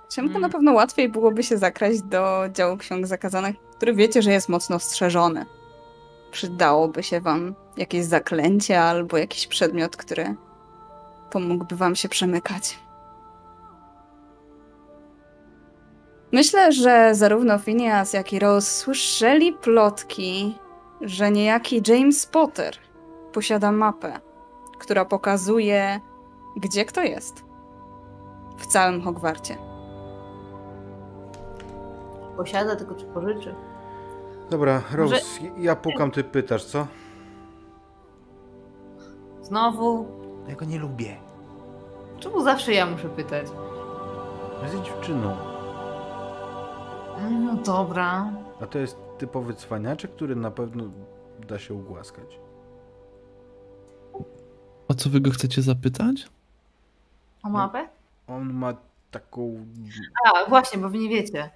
Ciemka Mm. na pewno łatwiej byłoby się zakraść do działu ksiąg zakazanych, który wiecie, że jest mocno strzeżony. Przydałoby się wam jakieś zaklęcie albo jakiś przedmiot, który pomógłby wam się przemykać. Myślę, że zarówno Phineas, jak i Rose słyszeli plotki, że niejaki James Potter posiada mapę, która pokazuje, gdzie kto jest. W całym Hogwarcie. Posiada, tylko czy pożyczy? Dobra, Rose, Może- ja pukam, ty pytasz, co? Znowu? Ja go nie lubię. Czemu zawsze ja muszę pytać? Jest dziewczyną. No dobra. A to jest typowy cwaniaczek, który na pewno da się ugłaskać. O co wy go chcecie zapytać? O mapę? On ma taką... A, właśnie, bo wy nie wiecie.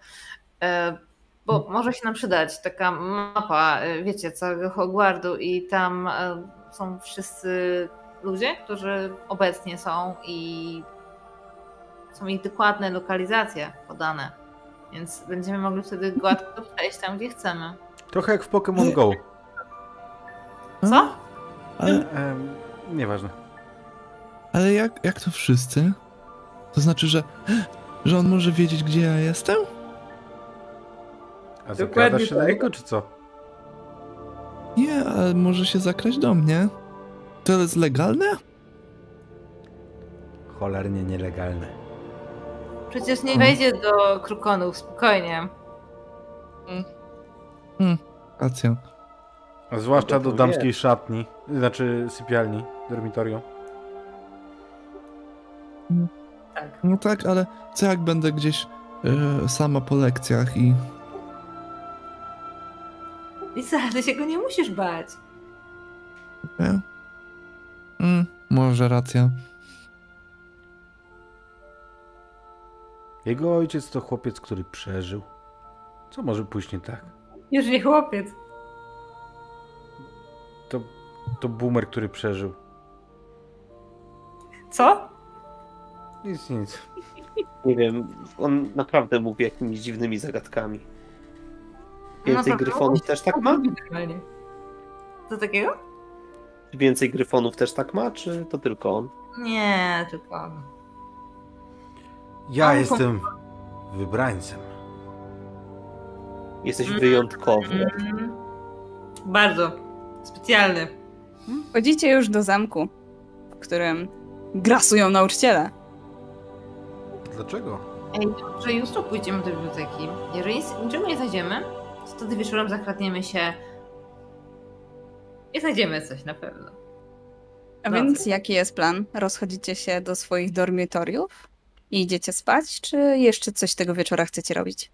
E, bo może się nam przydać taka mapa, e, wiecie, całego Hogwartu i tam e, są wszyscy ludzie, którzy obecnie są i są ich dokładne lokalizacje podane. Więc będziemy mogli wtedy gładko przejść tam, gdzie chcemy. Trochę jak w Pokémon Go. Co? Ale, Em, nieważne. ale jak, jak to wszyscy? To znaczy, że, że on może wiedzieć, gdzie ja jestem? A zakradasz się tak. niego, czy co? Nie, ale może się zakraść do mnie. To jest legalne? Cholernie nielegalne. Przecież nie Mhm. wejdzie do krukonów, spokojnie. Racja. A zwłaszcza No to do wie. damskiej szatni, znaczy sypialni, dormitorium. Tak. No tak, ale co jak będę gdzieś e, sama po lekcjach i... Lisa, ty się go nie musisz bać. E? Mm, może racja. Jego ojciec to chłopiec, który przeżył. Co może pójść nie tak? Już nie chłopiec. To, to boomer, który przeżył. Co? Nic, nic. Nie wiem, on naprawdę mówi jakimiś dziwnymi zagadkami. Więcej No gryfonów też tak ma? Co takiego? Więcej gryfonów też tak ma, czy to tylko on? Nie, tylko on. Ja jestem wybrańcem. Jesteś Mm. wyjątkowy. Mm, bardzo. Specjalny. Wchodzicie już do zamku, w którym grasują nauczyciele. Dlaczego? Ej, że jutro pójdziemy do biblioteki. Jeżeli nic- niczego nie znajdziemy, to wtedy wieczorem zakradniemy się i znajdziemy coś na pewno. A więc jaki jest plan? Rozchodzicie się do swoich dormitoriów i idziecie spać, czy jeszcze coś tego wieczora chcecie robić?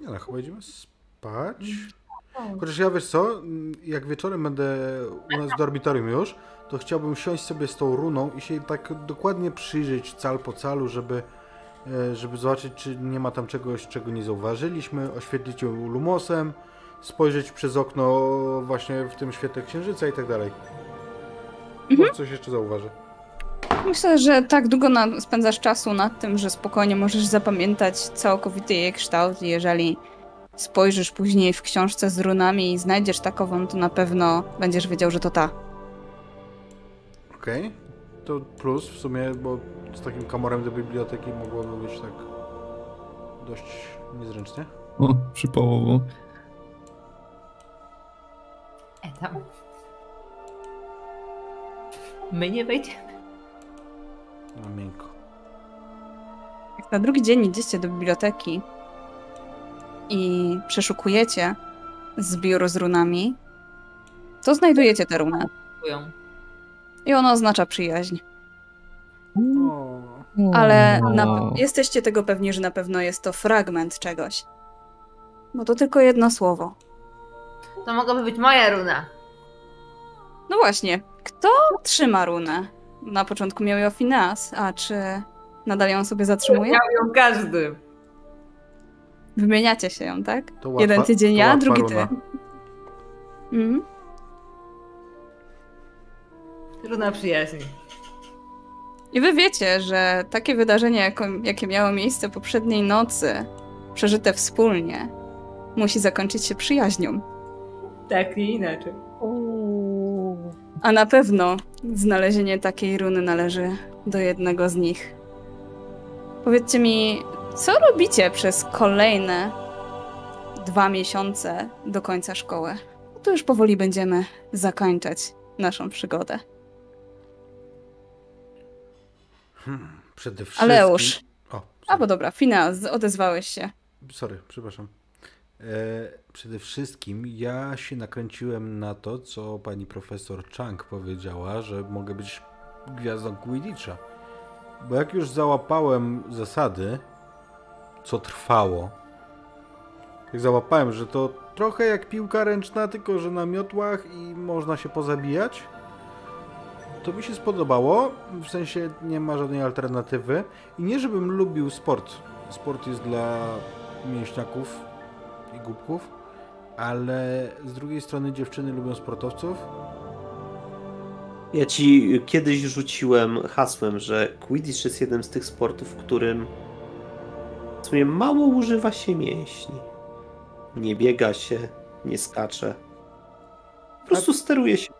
Nie no, chyba idziemy spać. Chociaż ja wiesz co, mm, jak wieczorem będę u nas w dormitorium już, to chciałbym siąść sobie z tą runą i się tak dokładnie przyjrzeć cal po calu, żeby, e, żeby zobaczyć, czy nie ma tam czegoś, czego nie zauważyliśmy, oświetlić ją lumosem, spojrzeć przez okno właśnie w tym świetle księżyca i tak dalej. Może coś jeszcze zauważę. Myślę, że tak długo na, spędzasz czasu nad tym, że spokojnie możesz zapamiętać całkowity jej kształt. i Jeżeli spojrzysz później w książce z runami i znajdziesz takową, to na pewno będziesz wiedział, że to ta. Okej, to plus w sumie, bo z takim kamorem do biblioteki mogłoby być tak dość niezręcznie. O, przypałowo. E tam. My nie wejdziemy. No miękko. Jak na drugi dzień idziecie do biblioteki i przeszukujecie zbiór z runami, to znajdujecie tę runę. Dziękuję. I ona oznacza przyjaźń. O, Ale O. na, jesteście tego pewni, że na pewno jest to fragment czegoś. Bo to tylko jedno słowo. To mogłaby być moja runa. No właśnie, kto trzyma runę? Na początku miał ją Fineas, a czy nadal ją sobie zatrzymuje? Miał ją każdy. Wymieniacie się ją, tak? to łatwa, Jeden tydzień to ja, łatwa drugi ty. Mhm. Runa przyjaźni. I wy wiecie, że takie wydarzenie, jakie miało miejsce poprzedniej nocy, przeżyte wspólnie, musi zakończyć się przyjaźnią. Tak, nie inaczej. A na pewno znalezienie takiej runy należy do jednego z nich. Powiedzcie mi, co robicie przez kolejne dwa miesiące do końca szkoły? to już powoli będziemy zakończać naszą przygodę. Hmm, przede wszystkim... Aleusz. O, A bo dobra, Finaz, odezwałeś się. Sorry, przepraszam. E, przede wszystkim ja się nakręciłem na to, co pani profesor Chang powiedziała, że mogę być gwiazdą Quidditcha. Bo jak już załapałem zasady, co trwało, jak załapałem, że to trochę jak piłka ręczna, tylko że na miotłach i można się pozabijać, to mi się spodobało. W sensie nie ma żadnej alternatywy. I nie, żebym lubił sport. Sport jest dla mięśniaków i głupków, ale z drugiej strony dziewczyny lubią sportowców. Ja ci kiedyś rzuciłem hasłem, że Quidditch jest jednym z tych sportów, w którym w sumie mało używa się mięśni. Nie biega się, nie skacze. Po prostu steruje się.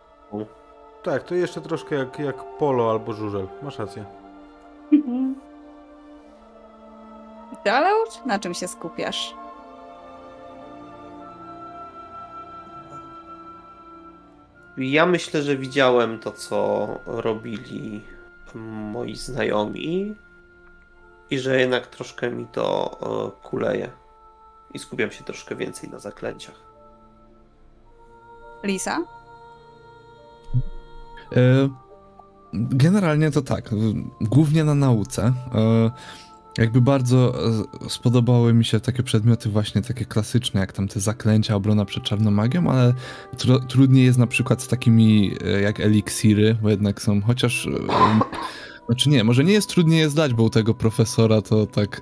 Tak, to jeszcze troszkę jak, jak polo albo żużel. Masz rację. Ty, Aleusz, na czym się skupiasz? Ja myślę, że widziałem to, co robili moi znajomi i że jednak troszkę mi to e, kuleje. I skupiam się troszkę więcej na zaklęciach. Lisa? E, Generalnie to tak, głównie na nauce. E, Jakby bardzo e, spodobały mi się takie przedmioty właśnie takie klasyczne, jak tam te zaklęcia, obrona przed czarną magią, ale tr trudniej jest na przykład z takimi e, jak eliksiry, bo jednak są, chociaż... Znaczy nie, może nie jest trudniej je zdać, bo u tego profesora to tak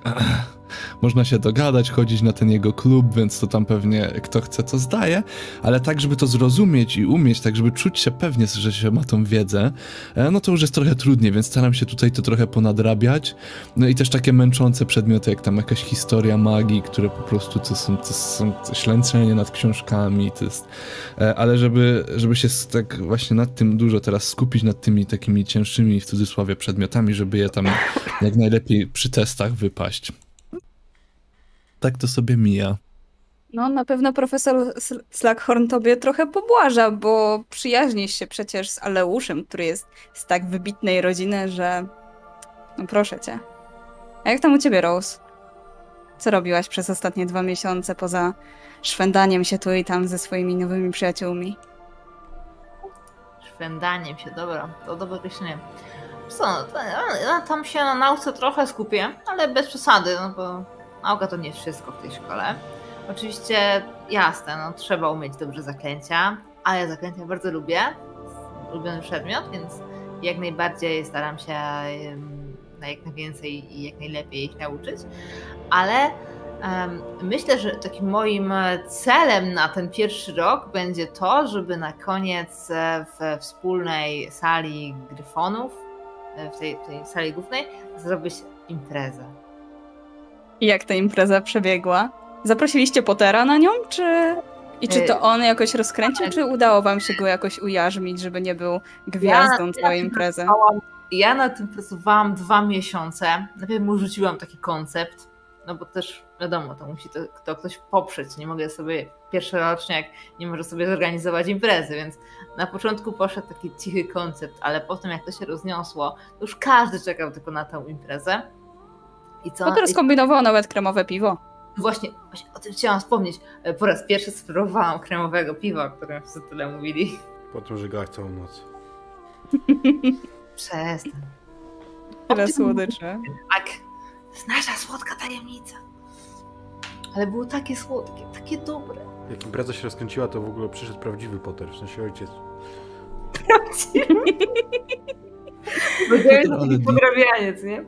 można się dogadać, chodzić na ten jego klub, więc to tam pewnie kto chce to zdaje, ale tak, żeby to zrozumieć i umieć, tak, żeby czuć się pewnie, że się ma tą wiedzę, e, no to już jest trochę trudniej, więc staram się tutaj to trochę ponadrabiać. No i też takie męczące przedmioty, jak tam jakaś historia magii, które po prostu to są, to są ślęczenie nad książkami, to jest... E, ale żeby, żeby się tak właśnie nad tym dużo teraz skupić, nad tymi takimi cięższymi, w cudzysłowie, przedmiotami, żeby je tam jak najlepiej przy testach wypaść tak to sobie mija. No, na pewno profesor Slackhorn tobie trochę pobłaża, bo przyjaźnisz się przecież z Aleuszem, który jest z tak wybitnej rodziny, że. No proszę cię. A jak tam u ciebie, Rose? Co robiłaś przez ostatnie dwa miesiące poza szwędaniem się tu i tam ze swoimi nowymi przyjaciółmi? Szwędaniem się, dobra, to dobre określenie. Co, ja tam się na nauce trochę skupię, ale bez przesady, no bo Nauka to nie wszystko w tej szkole. Oczywiście jasne, no, trzeba umieć dobrze zaklęcia, ale ja zaklęcia bardzo lubię. Ulubiony przedmiot, więc jak najbardziej staram się na jak najwięcej i jak najlepiej ich nauczyć. Ale um, myślę, że takim moim celem na ten pierwszy rok będzie to, żeby na koniec w wspólnej sali gryfonów, w tej, tej sali głównej, zrobić imprezę i jak ta impreza przebiegła? Zaprosiliście Pottera na nią, czy... I czy to on jakoś rozkręcił, czy udało wam się go jakoś ujarzmić, żeby nie był gwiazdą ja całej imprezy? Ja na tym pracowałam dwa miesiące. Najpierw mu rzuciłam taki koncept, no bo też wiadomo, to musi to, to ktoś poprzeć. Nie mogę sobie pierwszy roczniak, nie może sobie zorganizować imprezy, więc na początku poszedł taki cichy koncept, ale potem jak to się rozniosło, to już każdy czekał tylko na tę imprezę. I co? Potem skombinował nawet kremowe piwo. Właśnie, właśnie o tym chciałam wspomnieć. E, po raz pierwszy spróbowałam kremowego piwa, o którym wszyscy tyle mówili. Po tym żygałaś całą noc. Przestań. Tyle słodycze. Tak, to jest nasza słodka tajemnica. Ale było takie słodkie, takie dobre. Jak impreza się rozkręciła, to w ogóle przyszedł prawdziwy Potter, w sensie ojciec. Prawdziwy? Powiedziałeś taki pograbianiec, nie?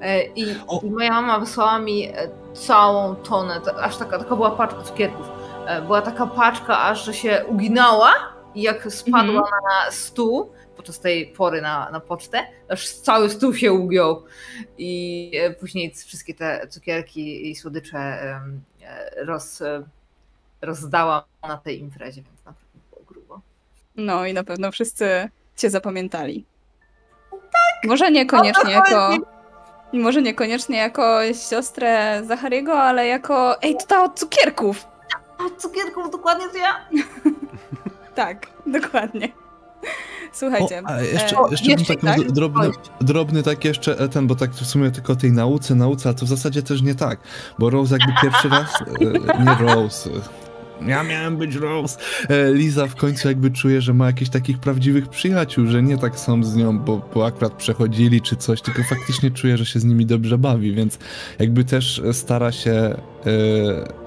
E, I, I, moja mama wysłała mi e, całą tonę, aż taka, taka była paczka cukierków. E, była taka paczka, aż że się uginała i jak spadła mm -hmm. na stół podczas tej pory na, na pocztę, aż cały stół się ugiął. I później wszystkie te cukierki i słodycze roz, rozdałam na tej imprezie, więc naprawdę było grubo. No i na pewno wszyscy cię zapamiętali. Tak! Może niekoniecznie jako może niekoniecznie jako siostrę Zachariego, ale jako ej, to ta od cukierków. A cukierków dokładnie to ja? Tak, dokładnie. Słuchajcie. O, a jeszcze, e, jeszcze bym jeszcze, taki tak? drobny, drobny tak jeszcze e, ten, bo tak w sumie tylko o tej nauce, nauce, ale to w zasadzie też nie tak, bo Rose jakby pierwszy raz, e, nie Rose, ja miałem być Rose, e, Liza w końcu jakby czuje, że ma jakichś takich prawdziwych przyjaciół, że nie tak są z nią, bo, bo akurat przechodzili czy coś, tylko faktycznie czuje, że się z nimi dobrze bawi, więc jakby też stara się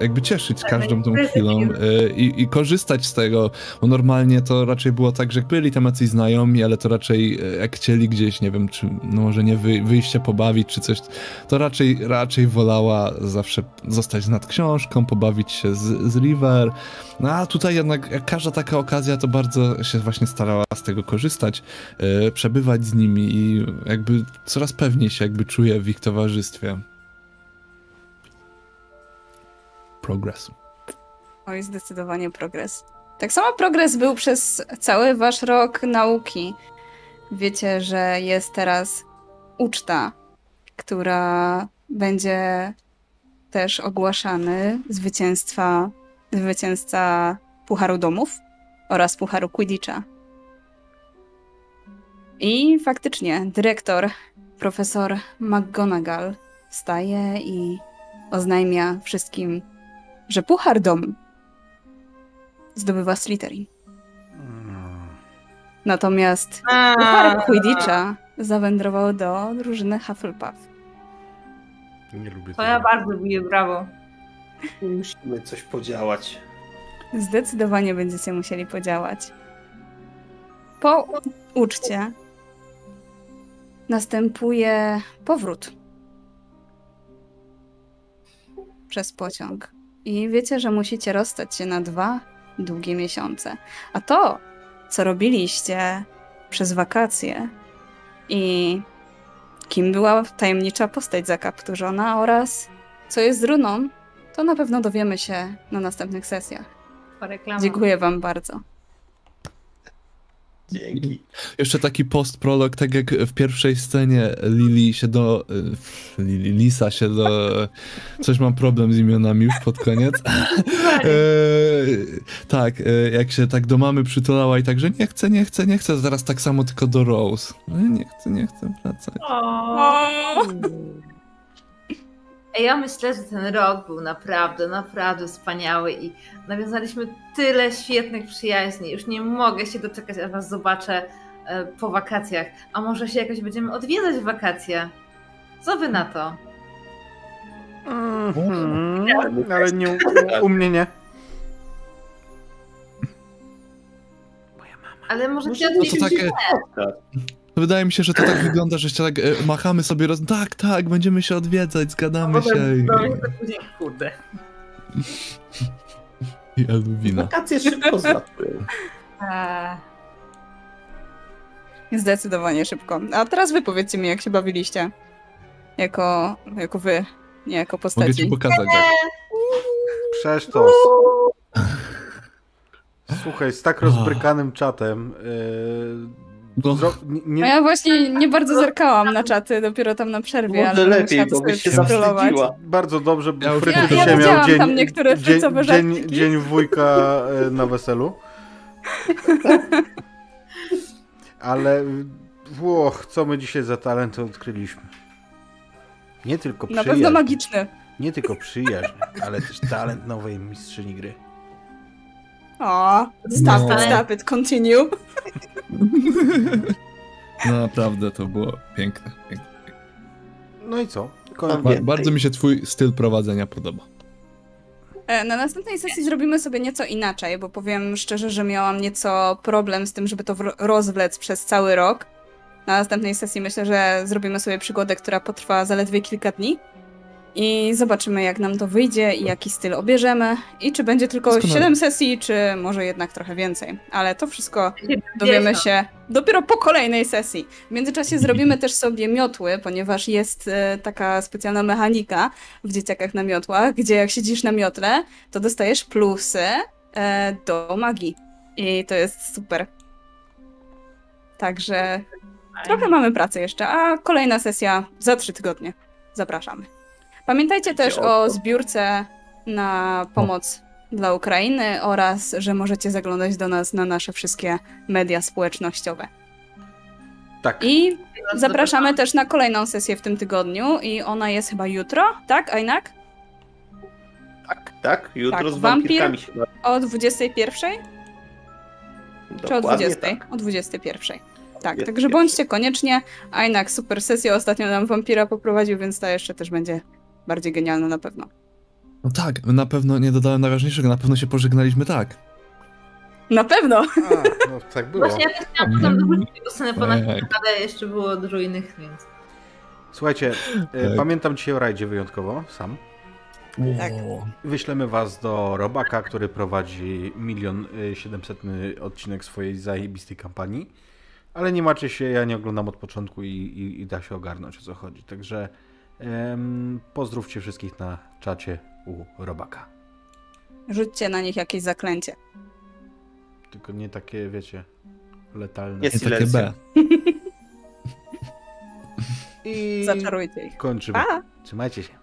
jakby cieszyć każdą tą chwilą e, i, i korzystać z tego, bo normalnie to raczej było tak, że byli tam jacyś znajomi, ale to raczej e, jak chcieli gdzieś, nie wiem, czy no może nie wy, wyjść się pobawić, czy coś, to raczej, raczej wolała zawsze zostać nad książką, pobawić się z, z River. No a tutaj jednak jak każda taka okazja, to bardzo się właśnie starała z tego korzystać, e, przebywać z nimi i jakby coraz pewniej się jakby czuje w ich towarzystwie. Progress. Oj, zdecydowanie progres. Tak samo progres był przez cały wasz rok nauki. Wiecie, że jest teraz uczta, która będzie też ogłaszany zwycięstwa, zwycięzca Pucharu Domów oraz Pucharu Quidditcha. I faktycznie dyrektor, profesor McGonagall wstaje i oznajmia wszystkim, że Puchar Dom zdobywa Slytherin. Natomiast Puchar Quidditcha zawędrował do drużyny Hufflepuff. Nie lubię To ja bardzo biję brawo. Musimy coś podziałać. Zdecydowanie będziecie musieli podziałać. Po uczcie następuje powrót przez pociąg. I wiecie, że musicie rozstać się na dwa długie miesiące. A to, co robiliście przez wakacje i kim była tajemnicza postać zakapturzona oraz co jest z runą, to na pewno dowiemy się na następnych sesjach. Dziękuję wam bardzo. Dzięki. Jeszcze taki post-prolog, tak jak w pierwszej scenie Lili się do... y, Lili, Lisa się do... Coś mam problem z imionami już pod koniec. E, tak, e, jak się tak do mamy przytulała i tak, że nie chcę, nie chcę, nie chcę, zaraz tak samo tylko do Rose. No nie chcę, nie chcę wracać. Ja myślę, że ten rok był naprawdę, naprawdę wspaniały i nawiązaliśmy tyle świetnych przyjaźni. Już nie mogę się doczekać, aż was zobaczę e, po wakacjach. A może się jakoś będziemy odwiedzać w wakacje? Co wy na to? Mhm, ale nie, u, u mnie nie. Ale może Może ty to to. Wydaje mi się, że to tak wygląda, że się tak e, machamy sobie roz... Tak, tak, będziemy się odwiedzać, zgadamy się. I, później, kurde. i Elwina. Wakacje szybko zlatują. Eee, Zdecydowanie szybko. A teraz wy powiedzcie mi, jak się bawiliście. Jako, jako wy, nie jako Mogę ci postaci. pokazać. Jak. Przecież to. Słuchaj, z tak rozbrykanym czatem. Yy, No. zro... nie, ja właśnie nie bardzo zerkałam na czaty, dopiero tam na przerwie, Może ale lepiej, bo byś się zawstydziła. bardzo dobrze, bo Ja Fryty Ja- ja dzisiaj miał dzień, tam niektóre dzień, dzień, dzień wujka e, na weselu. Ale Włoch, co my dzisiaj za talent odkryliśmy? Nie tylko Na przyjaźń, pewno magiczny. nie tylko przyjaźń, ale też talent nowej mistrzyni gry. O, stop No. it, stop it, continue. No, naprawdę to było piękne. piękne. No i co? Ba- bardzo mi się twój styl prowadzenia podoba. E, Na następnej sesji zrobimy sobie nieco inaczej, bo powiem szczerze, że miałam nieco problem z tym, żeby to rozwlec przez cały rok. Na następnej sesji myślę, że zrobimy sobie przygodę, która potrwa zaledwie kilka dni. I zobaczymy, jak nam to wyjdzie i jaki styl obierzemy. I czy będzie tylko Doskonale. 7 sesji, czy może jednak trochę więcej. Ale to wszystko dowiemy się dopiero po kolejnej sesji. W międzyczasie zrobimy też sobie miotły, ponieważ jest e, taka specjalna mechanika w dzieciakach na miotłach, gdzie jak siedzisz na miotle, to dostajesz plusy e, do magii. I to jest super. Także trochę mamy pracy jeszcze, a kolejna sesja za trzy tygodnie. Zapraszamy. Pamiętajcie też o zbiórce na pomoc dla Ukrainy oraz, że możecie zaglądać do nas na nasze wszystkie media społecznościowe. Tak, I zapraszamy też na kolejną sesję w tym tygodniu i ona jest chyba jutro, tak, Ajnak? Tak, tak, jutro Tak, z wampir? wampirkami się bawi. O 21? Czy o Dokładnie 20? tak. O 21. Tak, 21. także bądźcie koniecznie. Ajnak super sesję ostatnio nam wampira poprowadził, więc ta jeszcze też będzie bardziej genialna na pewno. No tak, na pewno nie dodałem najważniejszego, na pewno się pożegnaliśmy tak. Na pewno! A, no, tak było. Właśnie ja też chciałam potem dorzucić tego scenę po Tak. ale jeszcze było dużo innych, więc... Słuchajcie, e, Tak. pamiętam dzisiaj o rajdzie wyjątkowo, sam. Tak. Wyślemy was do Robaka, który prowadzi milion y, siedemsetny odcinek swojej zajebistej kampanii. Ale nie macie się, ja nie oglądam od początku i, i, i da się ogarnąć o co chodzi. Także pozdrówcie wszystkich na czacie u Robaka. Rzućcie na nich jakieś zaklęcie. Tylko nie takie, wiecie, letalne. Nie nie takie. B. I Zaczarujcie ich. kończymy. Pa! Trzymajcie się.